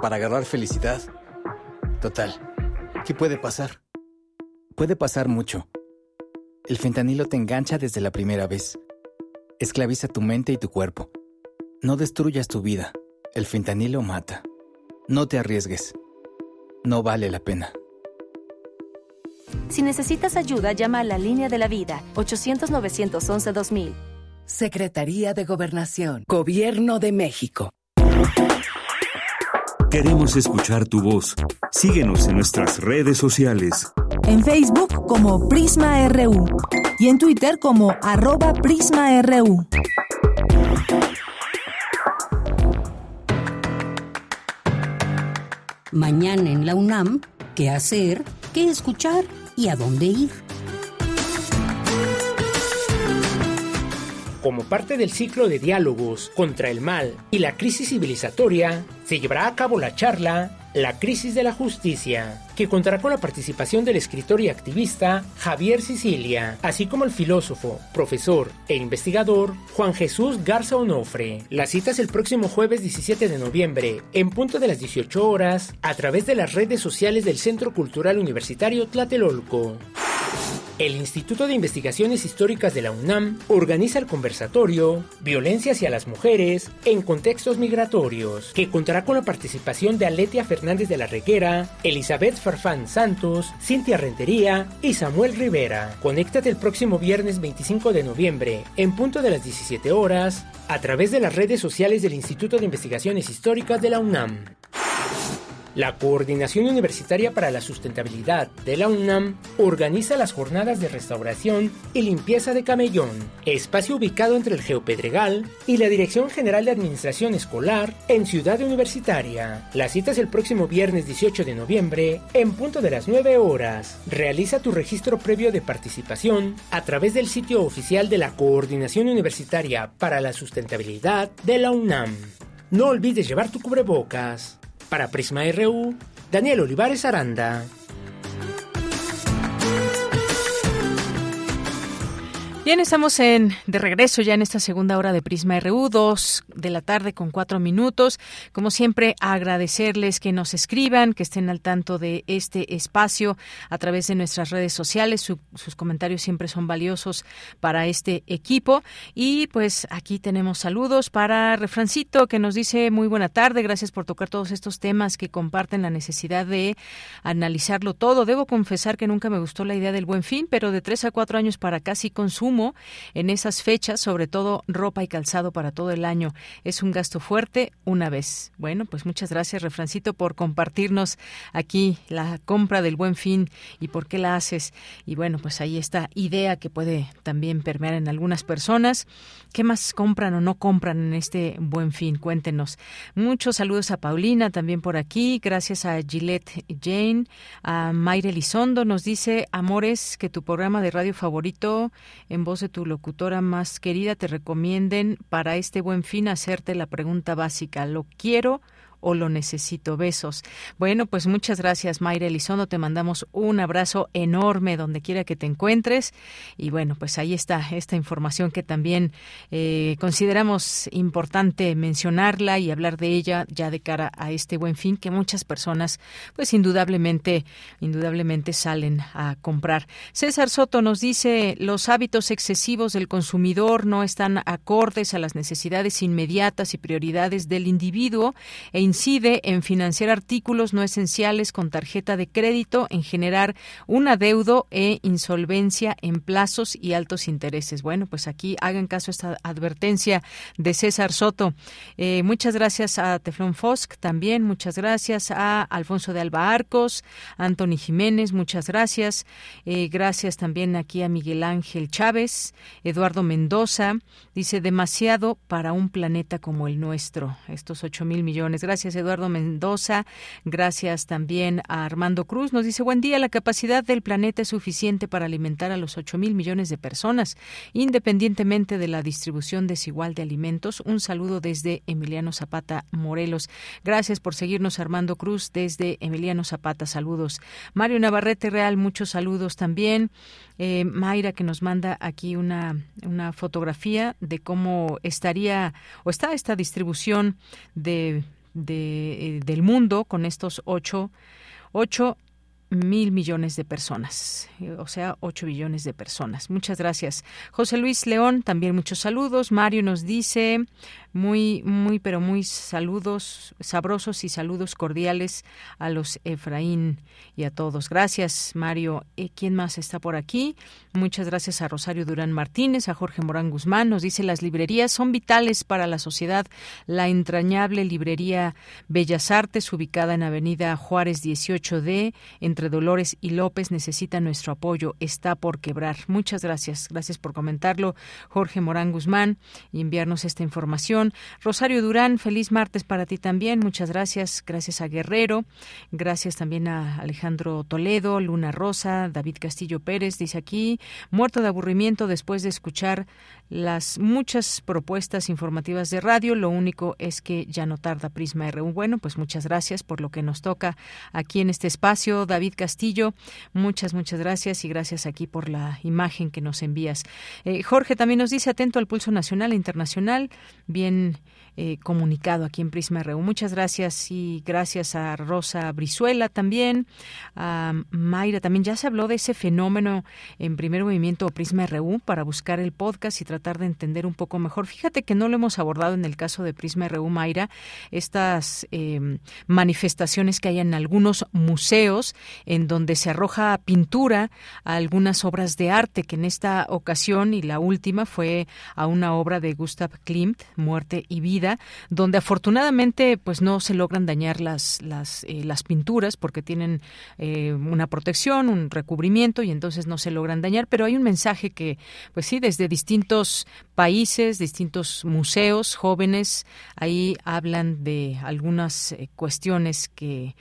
para agarrar felicidad. Total, ¿qué puede pasar? Puede pasar mucho. El fentanilo te engancha desde la primera vez. Esclaviza tu mente y tu cuerpo. No destruyas tu vida. El fentanilo mata. No te arriesgues. No vale la pena. Si necesitas ayuda, llama a la línea de la vida 800-911-2000. Secretaría de Gobernación, Gobierno de México. Queremos escuchar tu voz. Síguenos en nuestras redes sociales. En Facebook como Prisma RU y en Twitter como arroba PrismaRU. Mañana en la UNAM, ¿qué hacer? ¿Qué escuchar? ¿Y a dónde ir? Como parte del ciclo de diálogos contra el mal y la crisis civilizatoria, se llevará a cabo la charla La crisis de la justicia, que contará con la participación del escritor y activista Javier Sicilia, así como el filósofo, profesor e investigador Juan Jesús Garza Onofre. La cita es el próximo jueves 17 de noviembre, en punto de las 18 horas, a través de las redes sociales del Centro Cultural Universitario Tlatelolco. El Instituto de Investigaciones Históricas de la UNAM organiza el conversatorio Violencia hacia las mujeres en contextos migratorios, que contará con la participación de Aletia Fernández de la Reguera, Elizabeth Farfán Santos, Cintia Rentería y Samuel Rivera. Conéctate el próximo viernes 25 de noviembre, en punto de las 17 horas, a través de las redes sociales del Instituto de Investigaciones Históricas de la UNAM. La Coordinación Universitaria para la Sustentabilidad de la UNAM organiza las jornadas de restauración y limpieza de Camellón, espacio ubicado entre el Geopedregal y la Dirección General de Administración Escolar en Ciudad Universitaria. La cita es el próximo viernes 18 de noviembre en punto de las 9 horas. Realiza tu registro previo de participación a través del sitio oficial de la Coordinación Universitaria para la Sustentabilidad de la UNAM. No olvides llevar tu cubrebocas. Para Prisma RU, Daniel Olivares Aranda. Bien, estamos en, de regreso ya en esta segunda hora de Prisma RU, dos de la tarde con cuatro minutos. Como siempre, agradecerles que nos escriban, que estén al tanto de este espacio a través de nuestras redes sociales. sus comentarios siempre son valiosos para este equipo. Y pues aquí tenemos saludos para Refrancito, que nos dice muy buena tarde. Gracias por tocar todos estos temas que comparten la necesidad de analizarlo todo. Debo confesar que nunca me gustó la idea del buen fin, pero de tres a cuatro años para casi consumo en esas fechas, sobre todo ropa y calzado para todo el año. Es un gasto fuerte una vez. Bueno, pues muchas gracias, Refrancito, por compartirnos aquí la compra del buen fin y por qué la haces. Y bueno, pues ahí esta idea que puede también permear en algunas personas. ¿Qué más compran o no compran en este buen fin? Cuéntenos. Muchos saludos a Paulina también por aquí. Gracias a Gillette Jane. A Mayre Elizondo nos dice, Amores, que tu programa de radio favorito en voz de tu locutora más querida te recomienden para este buen fin hacerte la pregunta básica. ¿Lo quiero? O lo necesito. Besos. Bueno, pues muchas gracias, Mayra Elizondo. Te mandamos un abrazo enorme donde quiera que te encuentres. Y bueno, pues ahí está esta información que también eh, consideramos importante mencionarla y hablar de ella ya de cara a este buen fin que muchas personas, pues indudablemente, indudablemente salen a comprar. César Soto nos dice los hábitos excesivos del consumidor no están acordes a las necesidades inmediatas y prioridades del individuo e incide en financiar artículos no esenciales con tarjeta de crédito, en generar un adeudo e insolvencia en plazos y altos intereses. Bueno, pues aquí hagan caso a esta advertencia de César Soto. Eh, muchas gracias a Teflon Fosk también, muchas gracias a Alfonso de Alba Arcos, Anthony Jiménez, muchas gracias. Eh, gracias también aquí a Miguel Ángel Chávez, Eduardo Mendoza, dice demasiado para un planeta como el nuestro, estos ocho mil millones. Gracias, Eduardo Mendoza. Gracias también a Armando Cruz. Nos dice, buen día, la capacidad del planeta es suficiente para alimentar a los ocho mil millones de personas, independientemente de la distribución desigual de alimentos. Un saludo desde Emiliano Zapata, Morelos. Gracias por seguirnos, Armando Cruz, desde Emiliano Zapata. Saludos. Mario Navarrete Real, muchos saludos también. Eh, Mayra, que nos manda aquí una, una fotografía de cómo estaría o está esta distribución de, de, eh, del mundo con estos ocho, ocho mil millones de personas, eh, o sea, ocho billones de personas. Muchas gracias. José Luis León, también muchos saludos. Mario nos dice, muy, muy, pero muy saludos, sabrosos y saludos cordiales a los Efraín y a todos. Gracias, Mario. Eh, ¿Quién más está por aquí? Muchas gracias a Rosario Durán Martínez, a Jorge Morán Guzmán. Nos dice, las librerías son vitales para la sociedad. La entrañable librería Bellas Artes, ubicada en Avenida Juárez 18D, entre Dolores y López, necesita nuestro apoyo. Está por quebrar. Muchas gracias. Gracias por comentarlo, Jorge Morán Guzmán, y enviarnos esta información. Rosario Durán, feliz martes para ti también. Muchas gracias. Gracias a Guerrero. Gracias también a Alejandro Toledo, Luna Rosa, David Castillo Pérez, dice aquí, muerto de aburrimiento después de escuchar las muchas propuestas informativas de radio. Lo único es que ya no tarda Prisma R1. Bueno, pues muchas gracias por lo que nos toca aquí en este espacio. David Castillo, muchas, muchas gracias y gracias aquí por la imagen que nos envías. Eh, Jorge también nos dice atento al pulso nacional e internacional. Bien eh, comunicado aquí en Prisma RU. Muchas gracias y gracias a Rosa Brizuela también, a Mayra también. Ya se habló de ese fenómeno en primer movimiento Prisma RU para buscar el podcast y tratar de entender un poco mejor. Fíjate que no lo hemos abordado en el caso de Prisma RU, Mayra, estas eh, manifestaciones que hay en algunos museos en donde se arroja pintura a algunas obras de arte, que en esta ocasión y la última fue a una obra de Gustav Klimt, Muerte y Vida donde afortunadamente pues no se logran dañar las las, eh, pinturas porque tienen eh, una protección, un recubrimiento y entonces no se logran dañar, pero hay un mensaje que pues sí desde distintos países, distintos museos, jóvenes ahí hablan de algunas eh, cuestiones que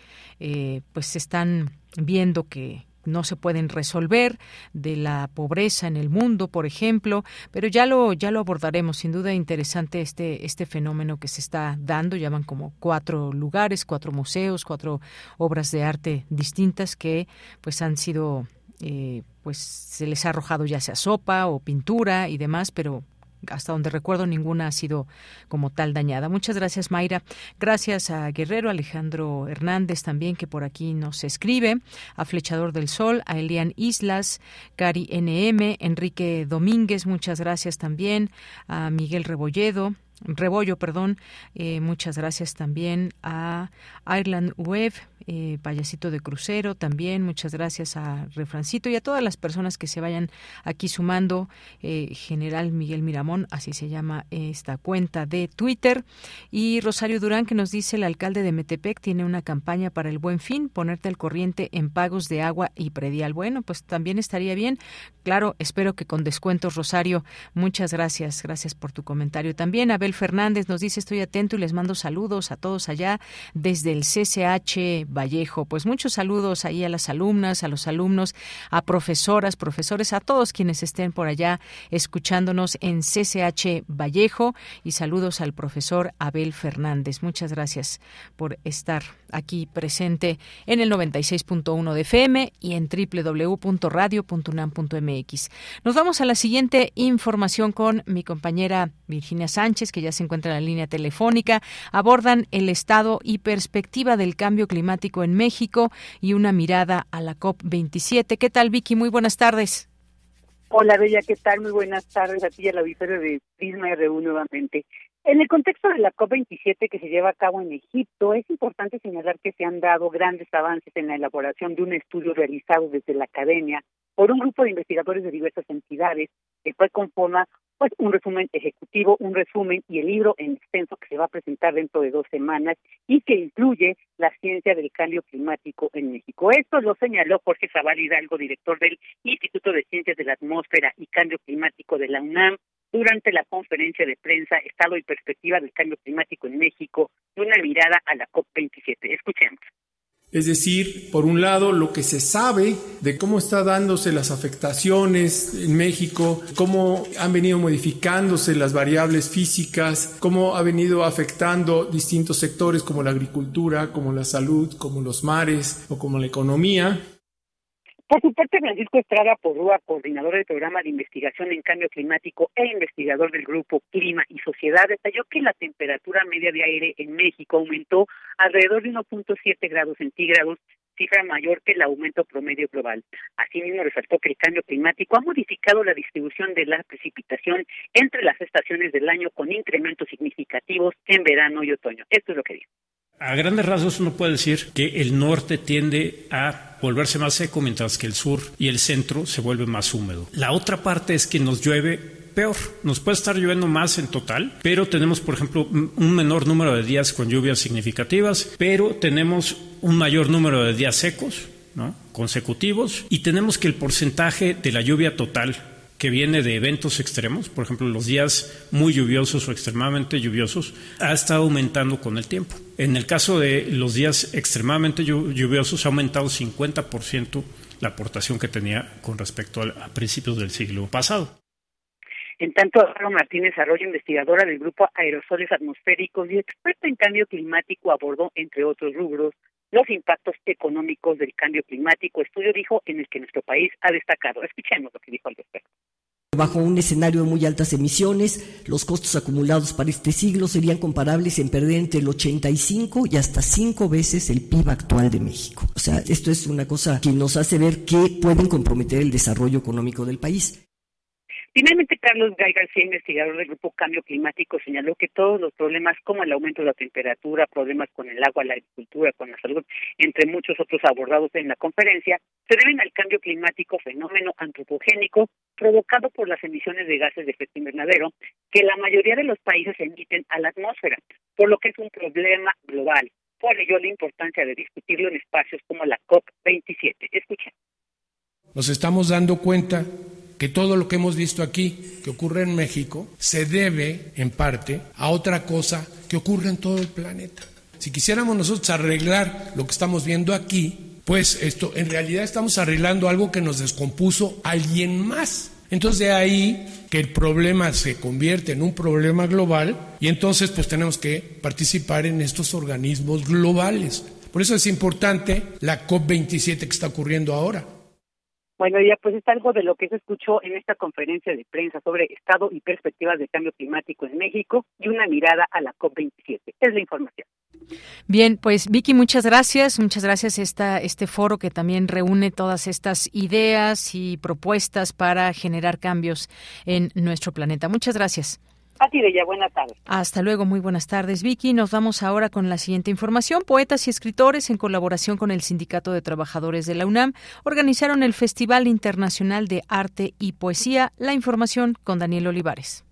pues se están viendo que no se pueden resolver, de la pobreza en el mundo, por ejemplo, pero ya lo ya lo abordaremos. Sin duda interesante este este fenómeno que se está dando. Llaman como cuatro lugares, cuatro museos, cuatro obras de arte distintas que pues han sido eh, pues se les ha arrojado ya sea sopa o pintura y demás, pero hasta donde recuerdo ninguna ha sido como tal dañada. Muchas gracias Mayra. Gracias a Guerrero, Alejandro Hernández también que por aquí nos escribe, a Flechador del Sol, a Elian Islas, Cari NM, Enrique Domínguez, muchas gracias también, a Miguel Rebolledo, Rebollo, perdón. Eh, muchas gracias también a Ireland Web, eh, Payasito de Crucero, también. Muchas gracias a Refrancito y a todas las personas que se vayan aquí sumando. Eh, General Miguel Miramón, así se llama esta cuenta de Twitter. Y Rosario Durán, que nos dice el alcalde de Metepec tiene una campaña para el buen fin, ponerte al corriente en pagos de agua y predial. Bueno, pues también estaría bien. Claro, espero que con descuentos, Rosario. Muchas gracias. Gracias por tu comentario. También a Fernández nos dice estoy atento y les mando saludos a todos allá desde el CCH Vallejo. Pues muchos saludos ahí a las alumnas, a los alumnos, a profesoras, profesores, a todos quienes estén por allá escuchándonos en CCH Vallejo y saludos al profesor Abel Fernández. Muchas gracias por estar aquí presente en el 96.1 de FM y en www.radio.unam.mx. Nos vamos a la siguiente información con mi compañera Virginia Sánchez que ya se encuentra en la línea telefónica, abordan el estado y perspectiva del cambio climático en México y una mirada a la COP27. ¿Qué tal, Vicky? Muy buenas tardes. Hola, Bella, ¿qué tal? Muy buenas tardes a ti y al auditorio de Prisma RU nuevamente. En el contexto de la COP27 que se lleva a cabo en Egipto, es importante señalar que se han dado grandes avances en la elaboración de un estudio realizado desde la academia por un grupo de investigadores de diversas entidades, el cual conforma pues un resumen ejecutivo, un resumen y el libro en extenso que se va a presentar dentro de dos semanas y que incluye la ciencia del cambio climático en México. Esto lo señaló Jorge Zabal Hidalgo, director del Instituto de Ciencias de la Atmósfera y Cambio Climático de la UNAM, durante la conferencia de prensa Estado y Perspectiva del Cambio Climático en México y una mirada a la COP27. Escuchemos. Es decir, por un lado, lo que se sabe de cómo está dándose las afectaciones en México, cómo han venido modificándose las variables físicas, cómo ha venido afectando distintos sectores como la agricultura, como la salud, como los mares o como la economía. Por su parte, Francisco Estrada Porrúa, coordinador del programa de investigación en cambio climático e investigador del grupo Clima y Sociedad, detalló que la temperatura media de aire en México aumentó alrededor de 1.7 grados centígrados, cifra mayor que el aumento promedio global. Asimismo, resaltó que el cambio climático ha modificado la distribución de la precipitación entre las estaciones del año con incrementos significativos en verano y otoño. Esto es lo que dijo. A grandes rasgos uno puede decir que el norte tiende a volverse más seco mientras que el sur y el centro se vuelve más húmedo. La otra parte es que nos llueve peor. Nos puede estar lloviendo más en total, pero tenemos, por ejemplo, un menor número de días con lluvias significativas, pero tenemos un mayor número de días secos, ¿no? consecutivos, y tenemos que el porcentaje de la lluvia total que viene de eventos extremos, por ejemplo, los días muy lluviosos o extremadamente lluviosos, ha estado aumentando con el tiempo. En el caso de los días extremadamente lluviosos, ha aumentado 50% la aportación que tenía con respecto a, principios del siglo pasado. En tanto, Álvaro Martínez Arroyo, investigadora del grupo Aerosoles Atmosféricos y experta en cambio climático, abordó, entre otros rubros, los impactos económicos del cambio climático, estudio dijo en el que nuestro país ha destacado. Escuchemos lo que dijo al respecto. Bajo un escenario de muy altas emisiones, los costos acumulados para este siglo serían comparables en perder entre el 85 y hasta 5 veces el PIB actual de México. O sea, esto es una cosa que nos hace ver que pueden comprometer el desarrollo económico del país. Finalmente, Carlos Gay García, investigador del Grupo Cambio Climático, señaló que todos los problemas como el aumento de la temperatura, problemas con el agua, la agricultura, con la salud, entre muchos otros abordados en la conferencia, se deben al cambio climático, fenómeno antropogénico provocado por las emisiones de gases de efecto invernadero que la mayoría de los países emiten a la atmósfera, por lo que es un problema global. Por ello, la importancia de discutirlo en espacios como la COP27. Escuchen. Nos estamos dando cuenta que todo lo que hemos visto aquí, que ocurre en México, se debe, en parte, a otra cosa que ocurre en todo el planeta. Si quisiéramos nosotros arreglar lo que estamos viendo aquí, pues esto, en realidad estamos arreglando algo que nos descompuso alguien más. Entonces de ahí que el problema se convierte en un problema global y entonces pues tenemos que participar en estos organismos globales. Por eso es importante la COP27 que está ocurriendo ahora. Bueno, ya pues es algo de lo que se escuchó en esta conferencia de prensa sobre estado y perspectivas de cambio climático en México y una mirada a la COP27. Es la información. Bien, pues Vicky, muchas gracias. Muchas gracias esta este foro que también reúne todas estas ideas y propuestas para generar cambios en nuestro planeta. Muchas gracias. Buenas tardes. Hasta luego, muy buenas tardes, Vicky. Nos vamos ahora con la siguiente información. Poetas y escritores, en colaboración con el Sindicato de Trabajadores de la UNAM, organizaron el Festival Internacional de Arte y Poesía. La información con Daniel Olivares.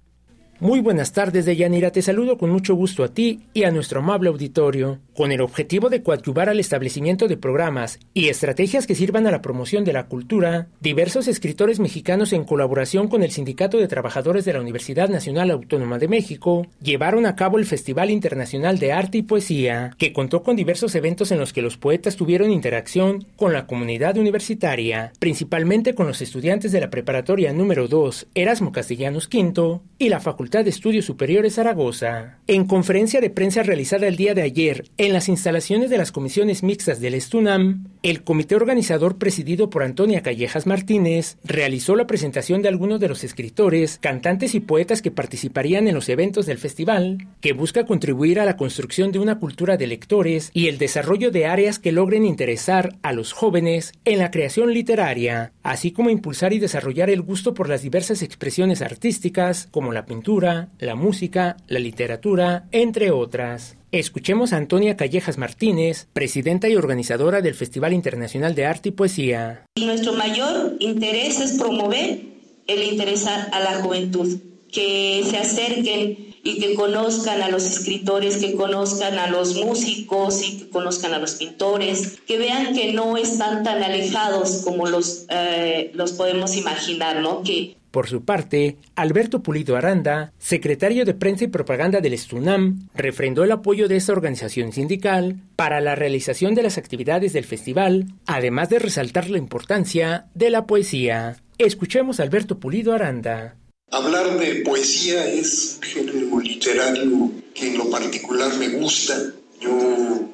Muy buenas tardes, Deyanira. Te saludo con mucho gusto a ti y a nuestro amable auditorio. Con el objetivo de coadyuvar al establecimiento de programas y estrategias que sirvan a la promoción de la cultura, diversos escritores mexicanos en colaboración con el Sindicato de Trabajadores de la Universidad Nacional Autónoma de México llevaron a cabo el Festival Internacional de Arte y Poesía, que contó con diversos eventos en los que los poetas tuvieron interacción con la comunidad universitaria, principalmente con los estudiantes de la preparatoria número 2 Erasmo Castellanos V y la Facultad de Estudios Superiores Zaragoza. En conferencia de prensa realizada el día de ayer en las instalaciones de las comisiones mixtas del Estunam, el comité organizador presidido por Antonia Callejas Martínez realizó la presentación de algunos de los escritores, cantantes y poetas que participarían en los eventos del festival, que busca contribuir a la construcción de una cultura de lectores y el desarrollo de áreas que logren interesar a los jóvenes en la creación literaria, así como impulsar y desarrollar el gusto por las diversas expresiones artísticas como la pintura, la música, la literatura, entre otras. Escuchemos a Antonia Callejas Martínez, presidenta y organizadora del Festival Internacional de Arte y Poesía. Nuestro mayor interés es promover el interés a la juventud, que se acerquen y que conozcan a los escritores, que conozcan a los músicos y que conozcan a los pintores, que vean que no están tan alejados como los, eh, los podemos imaginar, ¿no? Que por su parte, Alberto Pulido Aranda, secretario de Prensa y Propaganda del Estunam, refrendó el apoyo de esta organización sindical para la realización de las actividades del festival, además de resaltar la importancia de la poesía. Escuchemos a Alberto Pulido Aranda. Hablar de poesía es un género literario que en lo particular me gusta. Yo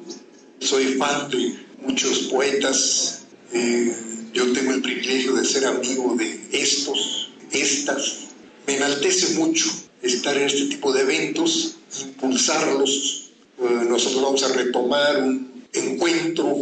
soy fan de muchos poetas. Eh, yo tengo el privilegio de ser amigo de estos, estas. Me enaltece mucho estar en este tipo de eventos, impulsarlos. Eh, nosotros vamos a retomar un encuentro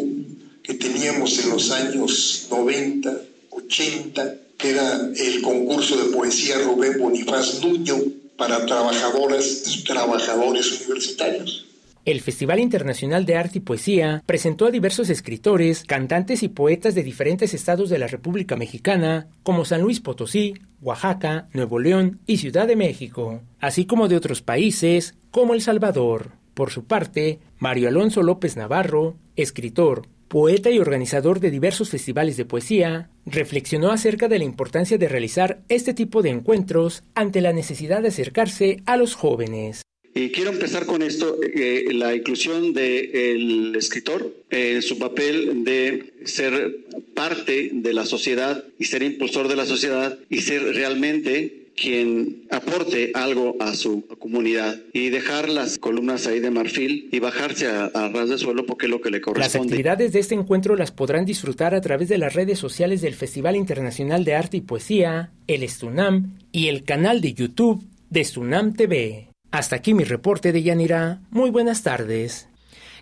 que teníamos en los años 90, 80 que era el concurso de poesía Rubén Bonifaz Nuño para trabajadoras y trabajadores universitarios. El Festival Internacional de Arte y Poesía presentó a diversos escritores, cantantes y poetas de diferentes estados de la República Mexicana, como San Luis Potosí, Oaxaca, Nuevo León y Ciudad de México, así como de otros países como El Salvador. Por su parte, Mario Alonso López Navarro, escritor, poeta y organizador de diversos festivales de poesía, reflexionó acerca de la importancia de realizar este tipo de encuentros ante la necesidad de acercarse a los jóvenes. Y quiero empezar con esto, eh, la inclusión del escritor en su papel de ser parte de la sociedad y ser impulsor de la sociedad y ser realmente quien aporte algo a su comunidad y dejar las columnas ahí de marfil y bajarse a, ras de suelo porque es lo que le corresponde. Las actividades de este encuentro las podrán disfrutar a través de las redes sociales del Festival Internacional de Arte y Poesía, el Estunam y el canal de YouTube de Estunam TV. Hasta aquí mi reporte de Yanira. Muy buenas tardes.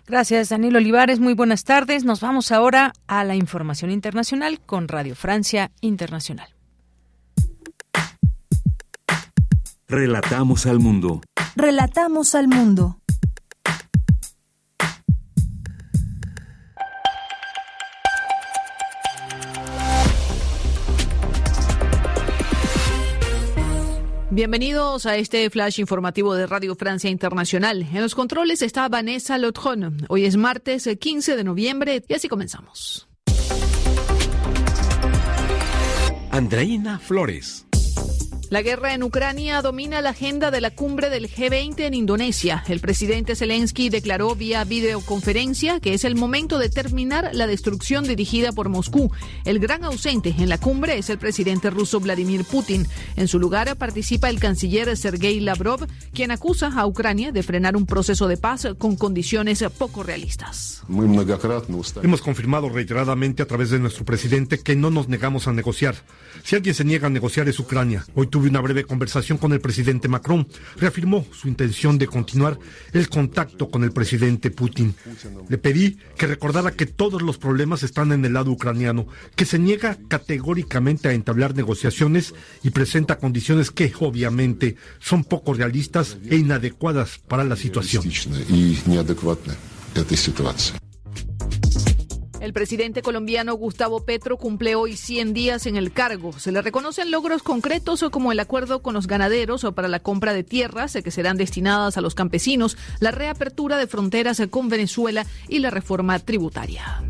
Gracias, Daniel Olivares. Muy buenas tardes. Nos vamos ahora a la información internacional con Radio Francia Internacional. Relatamos al mundo. Relatamos al mundo. Bienvenidos a este flash informativo de Radio Francia Internacional. En los controles está Vanessa Lotron. Hoy es martes 15 de noviembre y así comenzamos. Andreina Flores. La guerra en Ucrania domina la agenda de la cumbre del G20 en Indonesia. El presidente Zelensky declaró vía videoconferencia que es el momento de terminar la destrucción dirigida por Moscú. El gran ausente en la cumbre es el presidente ruso Vladimir Putin. En su lugar participa el canciller Sergei Lavrov, quien acusa a Ucrania de frenar un proceso de paz con condiciones poco realistas. Hemos confirmado reiteradamente a través de nuestro presidente que no nos negamos a negociar. Si alguien se niega a negociar es Ucrania. Hoy tuve una breve conversación con el presidente Macron. Reafirmó su intención de continuar el contacto con el presidente Putin. Le pedí que recordara que todos los problemas están en el lado ucraniano, que se niega categóricamente a entablar negociaciones y presenta condiciones que, obviamente, son poco realistas e inadecuadas para la situación. El presidente colombiano Gustavo Petro cumple hoy 100 días en el cargo. Se le reconocen logros concretos como el acuerdo con los ganaderos o para la compra de tierras que serán destinadas a los campesinos, la reapertura de fronteras con Venezuela y la reforma tributaria.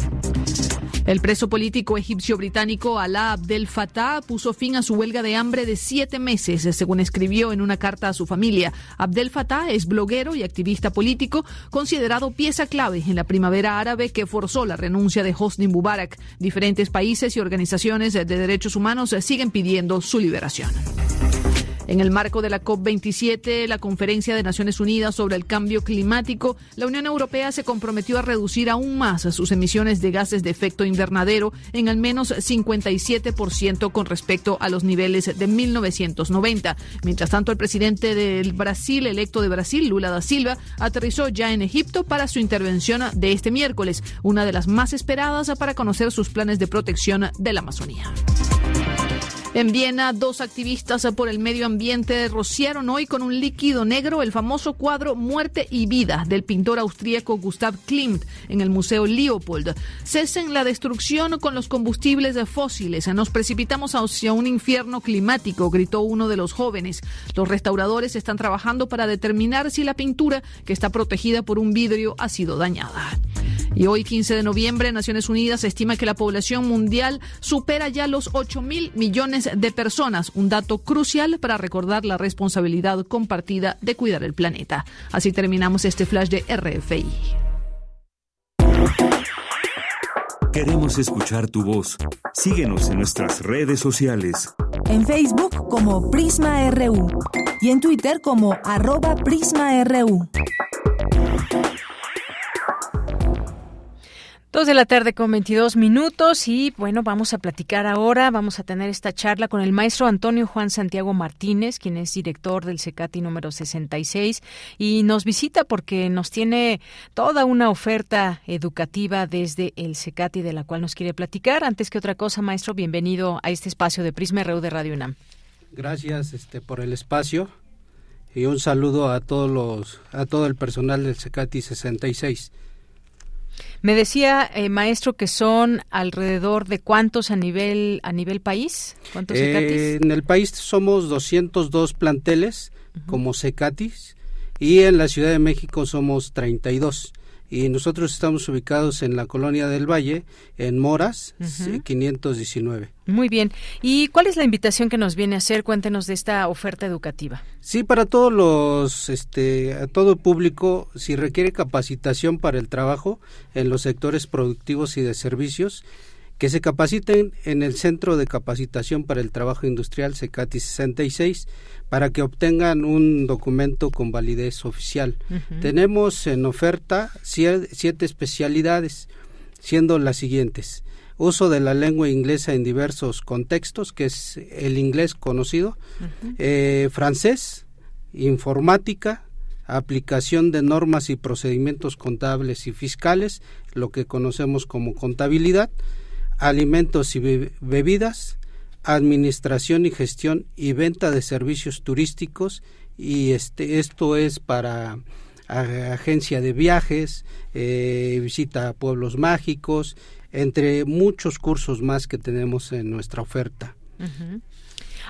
El preso político egipcio-británico Alaa Abdel Fattah puso fin a su huelga de hambre de siete meses, según escribió en una carta a su familia. Abdel Fattah es bloguero y activista político, considerado pieza clave en la primavera árabe que forzó la renuncia de Hosni Mubarak. Diferentes países y organizaciones de derechos humanos siguen pidiendo su liberación. En el marco de la COP27, la Conferencia de Naciones Unidas sobre el Cambio Climático, la Unión Europea se comprometió a reducir aún más sus emisiones de gases de efecto invernadero en al menos 57% con respecto a los niveles de 1990. Mientras tanto, el presidente del Brasil, electo de Brasil, Lula da Silva, aterrizó ya en Egipto para su intervención de este miércoles, una de las más esperadas para conocer sus planes de protección de la Amazonía. En Viena, dos activistas por el medio ambiente rociaron hoy con un líquido negro el famoso cuadro Muerte y Vida del pintor austríaco Gustav Klimt en el Museo Leopold. Cesen la destrucción con los combustibles fósiles. Nos precipitamos hacia un infierno climático, gritó uno de los jóvenes. Los restauradores están trabajando para determinar si la pintura, que está protegida por un vidrio, ha sido dañada. Y hoy, 15 de noviembre, Naciones Unidas estima que la población mundial supera ya los 8 mil millones de personas, un dato crucial para recordar la responsabilidad compartida de cuidar el planeta. Así terminamos este flash de RFI. Queremos escuchar tu voz. Síguenos en nuestras redes sociales. En Facebook como Prisma RU y en Twitter como arroba PrismaRU. Dos de la tarde con 22 minutos y bueno, vamos a platicar ahora, vamos a tener esta charla con el maestro Antonio Juan Santiago Martínez, quien es director del CECATI número 66 y nos visita porque nos tiene toda una oferta educativa desde el CECATI de la cual nos quiere platicar. Antes que otra cosa, maestro, bienvenido a este espacio de Prisma RU de Radio UNAM. Gracias este, por el espacio y un saludo a todos los a todo el personal del CECATI 66. Me decía, eh, maestro, que son alrededor de cuántos a nivel a nivel país. ¿Cuántos eh, En el país somos 202 planteles como Cecatis y en la Ciudad de México somos 32 y nosotros estamos ubicados en la colonia del Valle, en Moras, 519. Muy bien. ¿Y cuál es la invitación que nos viene a hacer? Cuéntenos de esta oferta educativa. Sí, para todos los, este, a todo público, si requiere capacitación para el trabajo en los sectores productivos y de servicios, que se capaciten en el Centro de Capacitación para el Trabajo Industrial CECATI 66 para que obtengan un documento con validez oficial. Tenemos en oferta siete especialidades, siendo las siguientes. Uso de la lengua inglesa en diversos contextos, que es el inglés conocido, eh, francés, informática, aplicación de normas y procedimientos contables y fiscales, lo que conocemos como contabilidad, alimentos y bebidas, administración y gestión y venta de servicios turísticos y este esto es para agencia de viajes, eh, visita a pueblos mágicos, entre muchos cursos más que tenemos en nuestra oferta.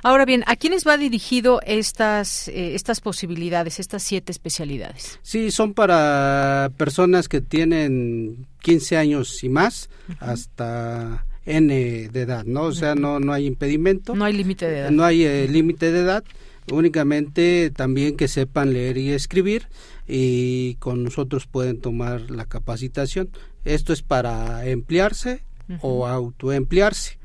Ahora bien, ¿a quiénes va dirigido estas, eh, estas posibilidades, estas siete especialidades? Sí, son para personas que tienen 15 años y más hasta N de edad, ¿no? O sea, no, no hay impedimento. No hay límite de edad. No hay eh, límite de edad, únicamente también que sepan leer y escribir y con nosotros pueden tomar la capacitación. Esto es para emplearse o autoemplearse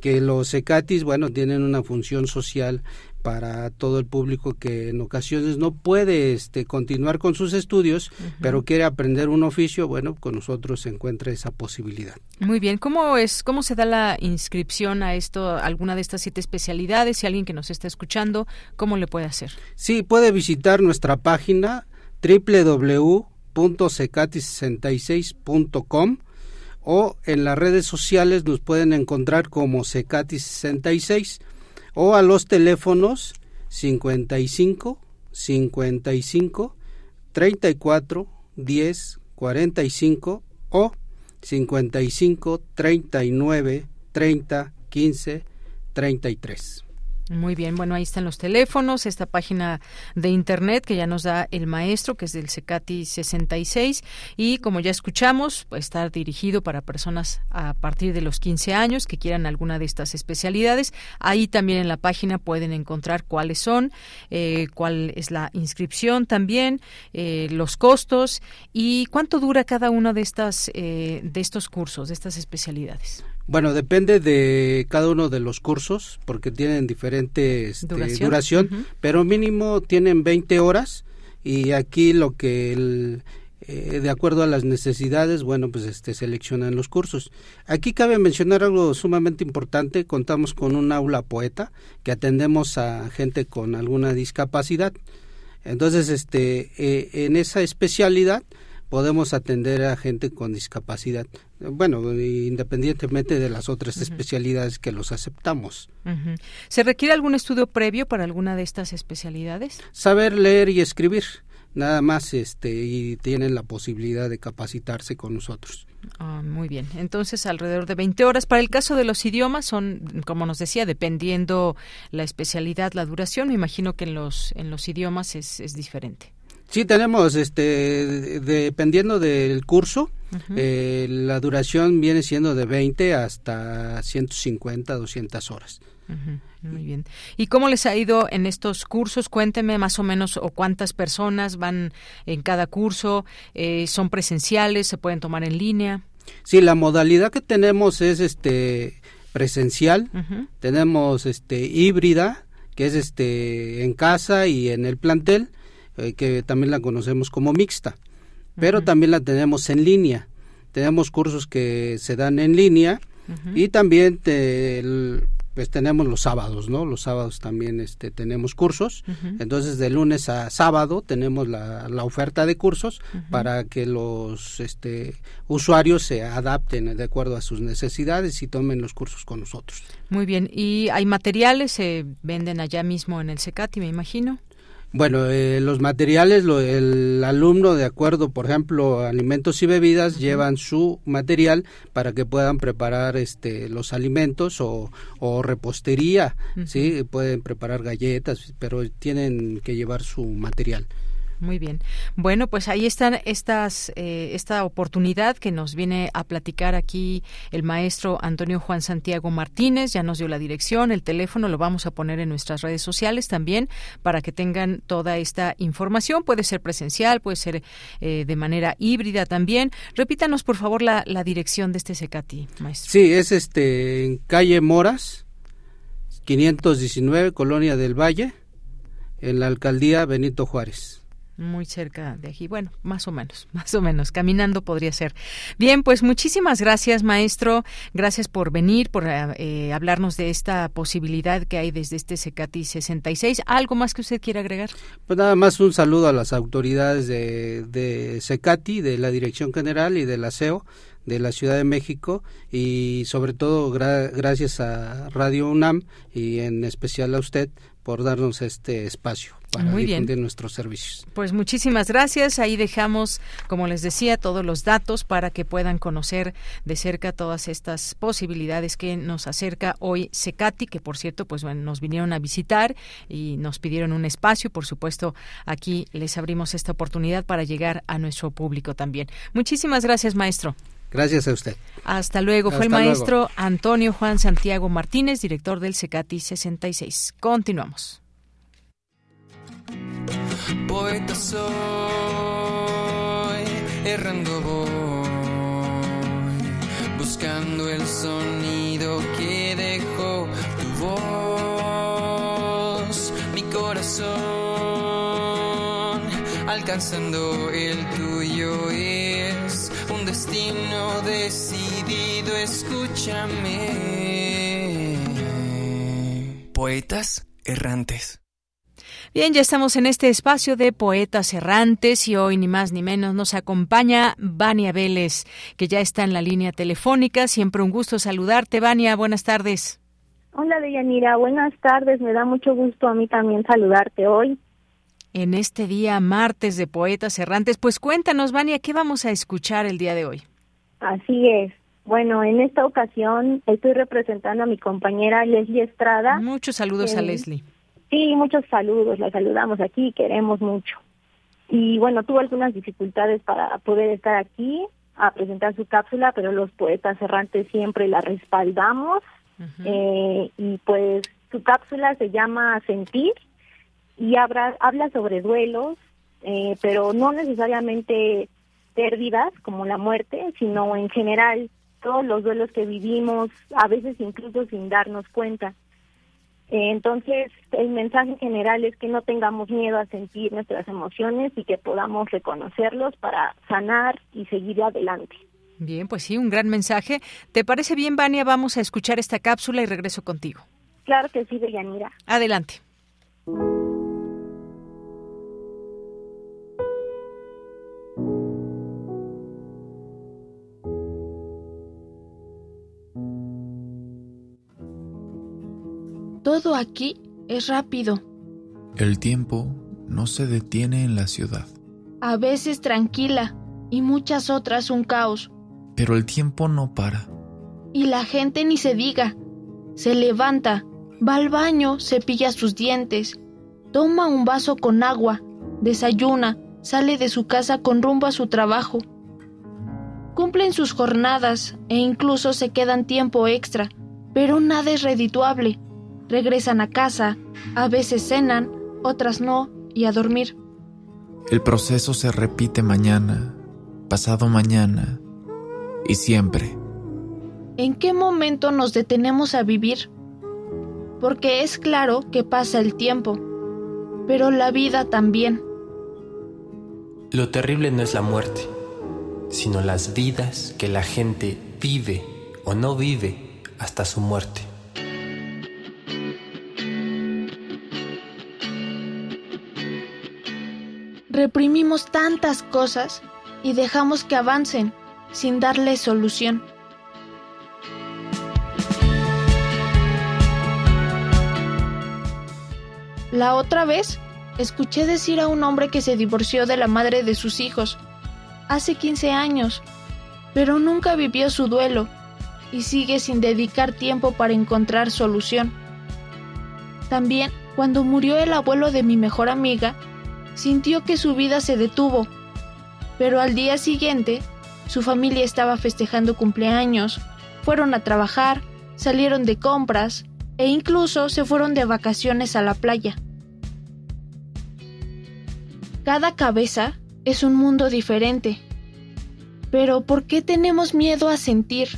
que los ECATIS, bueno, tienen una función social para todo el público que en ocasiones no puede este, continuar con sus estudios, pero quiere aprender un oficio, bueno, con nosotros se encuentra esa posibilidad. Muy bien, ¿cómo es cómo se da la inscripción a esto, alguna de estas siete especialidades? Si alguien que nos está escuchando, ¿cómo le puede hacer? Sí, puede visitar nuestra página www.secati66.com o en las redes sociales nos pueden encontrar como Secati66 o a los teléfonos 55 55 34 10 45 o 55 39 30 15 33. Muy bien, bueno, ahí están los teléfonos, esta página de internet que ya nos da el maestro, que es del CECATI 66, y como ya escuchamos, puede estar dirigido para personas a partir de los 15 años que quieran alguna de estas especialidades. Ahí también en la página pueden encontrar cuáles son, eh, cuál es la inscripción también, eh, los costos y cuánto dura cada uno de, estas, eh, de estos cursos, de estas especialidades. Bueno, depende de cada uno de los cursos, porque tienen diferente este, duración, pero mínimo tienen 20 horas y aquí lo que el, eh, de acuerdo a las necesidades, bueno, pues este seleccionan los cursos. Aquí cabe mencionar algo sumamente importante, contamos con un aula poeta que atendemos a gente con alguna discapacidad. Entonces, este, eh, en esa especialidad, podemos atender a gente con discapacidad. Bueno, independientemente de las otras especialidades que los aceptamos. ¿Se requiere algún estudio previo para alguna de estas especialidades? Saber leer y escribir, nada más, este, y tienen la posibilidad de capacitarse con nosotros. Ah, muy bien. Entonces, alrededor de 20 horas. Para el caso de los idiomas, son, como nos decía, dependiendo la especialidad, la duración. Me imagino que en los, en los idiomas es, es diferente. Sí, tenemos, este, dependiendo del curso, eh, la duración viene siendo de 20 hasta 150, 200 horas. Muy bien. ¿Y cómo les ha ido en estos cursos? Cuénteme más o menos o cuántas personas van en cada curso. Eh, ¿Son presenciales? ¿Se pueden tomar en línea? Sí, la modalidad que tenemos es este presencial. Tenemos este híbrida, que es este en casa y en el plantel eh, que también la conocemos como mixta, pero también la tenemos en línea. Tenemos cursos que se dan en línea y también pues tenemos los sábados, ¿no? Los sábados también este, tenemos cursos. Entonces, de lunes a sábado tenemos la, la oferta de cursos para que los este, usuarios se adapten de acuerdo a sus necesidades y tomen los cursos con nosotros. Muy bien. ¿Y hay materiales? ¿Se venden allá mismo en el CECATI, me imagino? Bueno, eh, los materiales, lo, el alumno, de acuerdo, por ejemplo, alimentos y bebidas, llevan su material para que puedan preparar este, los alimentos o, o repostería, ¿sí? Pueden preparar galletas, pero tienen que llevar su material. Muy bien. Bueno, pues ahí están estas eh, esta oportunidad que nos viene a platicar aquí el maestro Antonio Juan Santiago Martínez. Ya nos dio la dirección, el teléfono, lo vamos a poner en nuestras redes sociales también para que tengan toda esta información. Puede ser presencial, puede ser eh, de manera híbrida también. Repítanos, por favor, la, la dirección de este Secati, maestro. Sí, es este en calle Moras, 519, Colonia del Valle, en la alcaldía Benito Juárez muy cerca de aquí. Bueno, más o menos, más o menos, caminando podría ser. Bien, pues muchísimas gracias, maestro. Gracias por venir, por eh, hablarnos de esta posibilidad que hay desde este Secati 66. ¿Algo más que usted quiera agregar? Pues nada más un saludo a las autoridades de, de Secati, de la Dirección General y del ASEO de la Ciudad de México y sobre todo gracias a Radio UNAM y en especial a usted por darnos este espacio para Muy difundir nuestros servicios. Pues muchísimas gracias. Ahí dejamos, como les decía, todos los datos para que puedan conocer de cerca todas estas posibilidades que nos acerca hoy Secati, que por cierto, pues bueno, nos vinieron a visitar y nos pidieron un espacio. Por supuesto, aquí les abrimos esta oportunidad para llegar a nuestro público también. Muchísimas gracias, maestro. Gracias a usted. Hasta luego. Fue el maestro Antonio Juan Santiago Martínez, director del Secati 66. Continuamos. Poeta soy, errando voy, buscando el sonido que dejó tu voz, mi corazón, alcanzando el tuyo es un destino decidido, escúchame. Poetas errantes. Bien, ya estamos en este espacio de poetas errantes y hoy ni más ni menos nos acompaña Vania Vélez, que ya está en la línea telefónica. Siempre un gusto saludarte, Vania. Buenas tardes. Hola, Deyanira. Buenas tardes. Me da mucho gusto a mí también saludarte hoy. En este día martes de poetas errantes, pues cuéntanos, Vania, ¿qué vamos a escuchar el día de hoy? Así es. Bueno, en esta ocasión estoy representando a mi compañera Leslie Estrada. Muchos saludos a Leslie. Sí, muchos saludos, la saludamos aquí, queremos mucho. Y bueno, tuvo algunas dificultades para poder estar aquí a presentar su cápsula, pero los poetas errantes siempre la respaldamos. eh, y pues su cápsula se llama Sentir y habla, habla sobre duelos, eh, pero no necesariamente pérdidas como la muerte, sino en general todos los duelos que vivimos, a veces incluso sin darnos cuenta. Entonces, el mensaje general es que no tengamos miedo a sentir nuestras emociones y que podamos reconocerlos para sanar y seguir adelante. Bien, pues sí, un gran mensaje. ¿Te parece bien, Vania? Vamos a escuchar esta cápsula y regreso contigo. Claro que sí, Deyanira. Adelante. Todo aquí es rápido. El tiempo no se detiene en la ciudad. A veces tranquila y muchas otras un caos. Pero el tiempo no para. Y la gente ni se diga. Se levanta, va al baño, cepilla sus dientes, toma un vaso con agua, desayuna, sale de su casa con rumbo a su trabajo. Cumplen sus jornadas e incluso se quedan tiempo extra, pero nada es redituable. Regresan a casa, a veces cenan, otras no, y a dormir. El proceso se repite mañana, pasado mañana y siempre. ¿En qué momento nos detenemos a vivir? Porque es claro que pasa el tiempo, pero la vida también. Lo terrible no es la muerte, sino las vidas que la gente vive o no vive hasta su muerte. Reprimimos tantas cosas y dejamos que avancen sin darle solución. La otra vez escuché decir a un hombre que se divorció de la madre de sus hijos hace 15 años, pero nunca vivió su duelo y sigue sin dedicar tiempo para encontrar solución. También, cuando murió el abuelo de mi mejor amiga, sintió que su vida se detuvo, pero al día siguiente su familia estaba festejando cumpleaños, fueron a trabajar, salieron de compras e incluso se fueron de vacaciones a la playa. Cada cabeza es un mundo diferente. Pero ¿por qué tenemos miedo a sentir?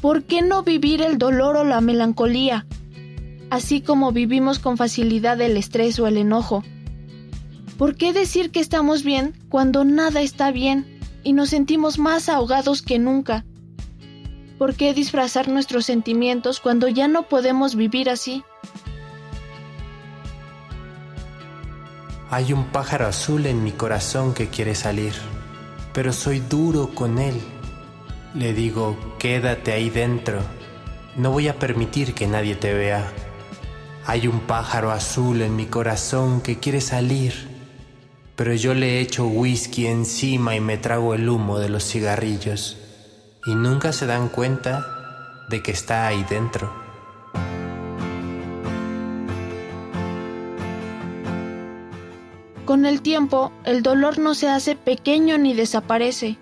¿Por qué no vivir el dolor o la melancolía? Así como vivimos con facilidad el estrés o el enojo. ¿Por qué decir que estamos bien cuando nada está bien y nos sentimos más ahogados que nunca? ¿Por qué disfrazar nuestros sentimientos cuando ya no podemos vivir así? Hay un pájaro azul en mi corazón que quiere salir, pero soy duro con él. Le digo, quédate ahí dentro, no voy a permitir que nadie te vea. Hay un pájaro azul en mi corazón que quiere salir, pero yo le echo whisky encima y me trago el humo de los cigarrillos y nunca se dan cuenta de que está ahí dentro. Con el tiempo, el dolor no se hace pequeño ni desaparece.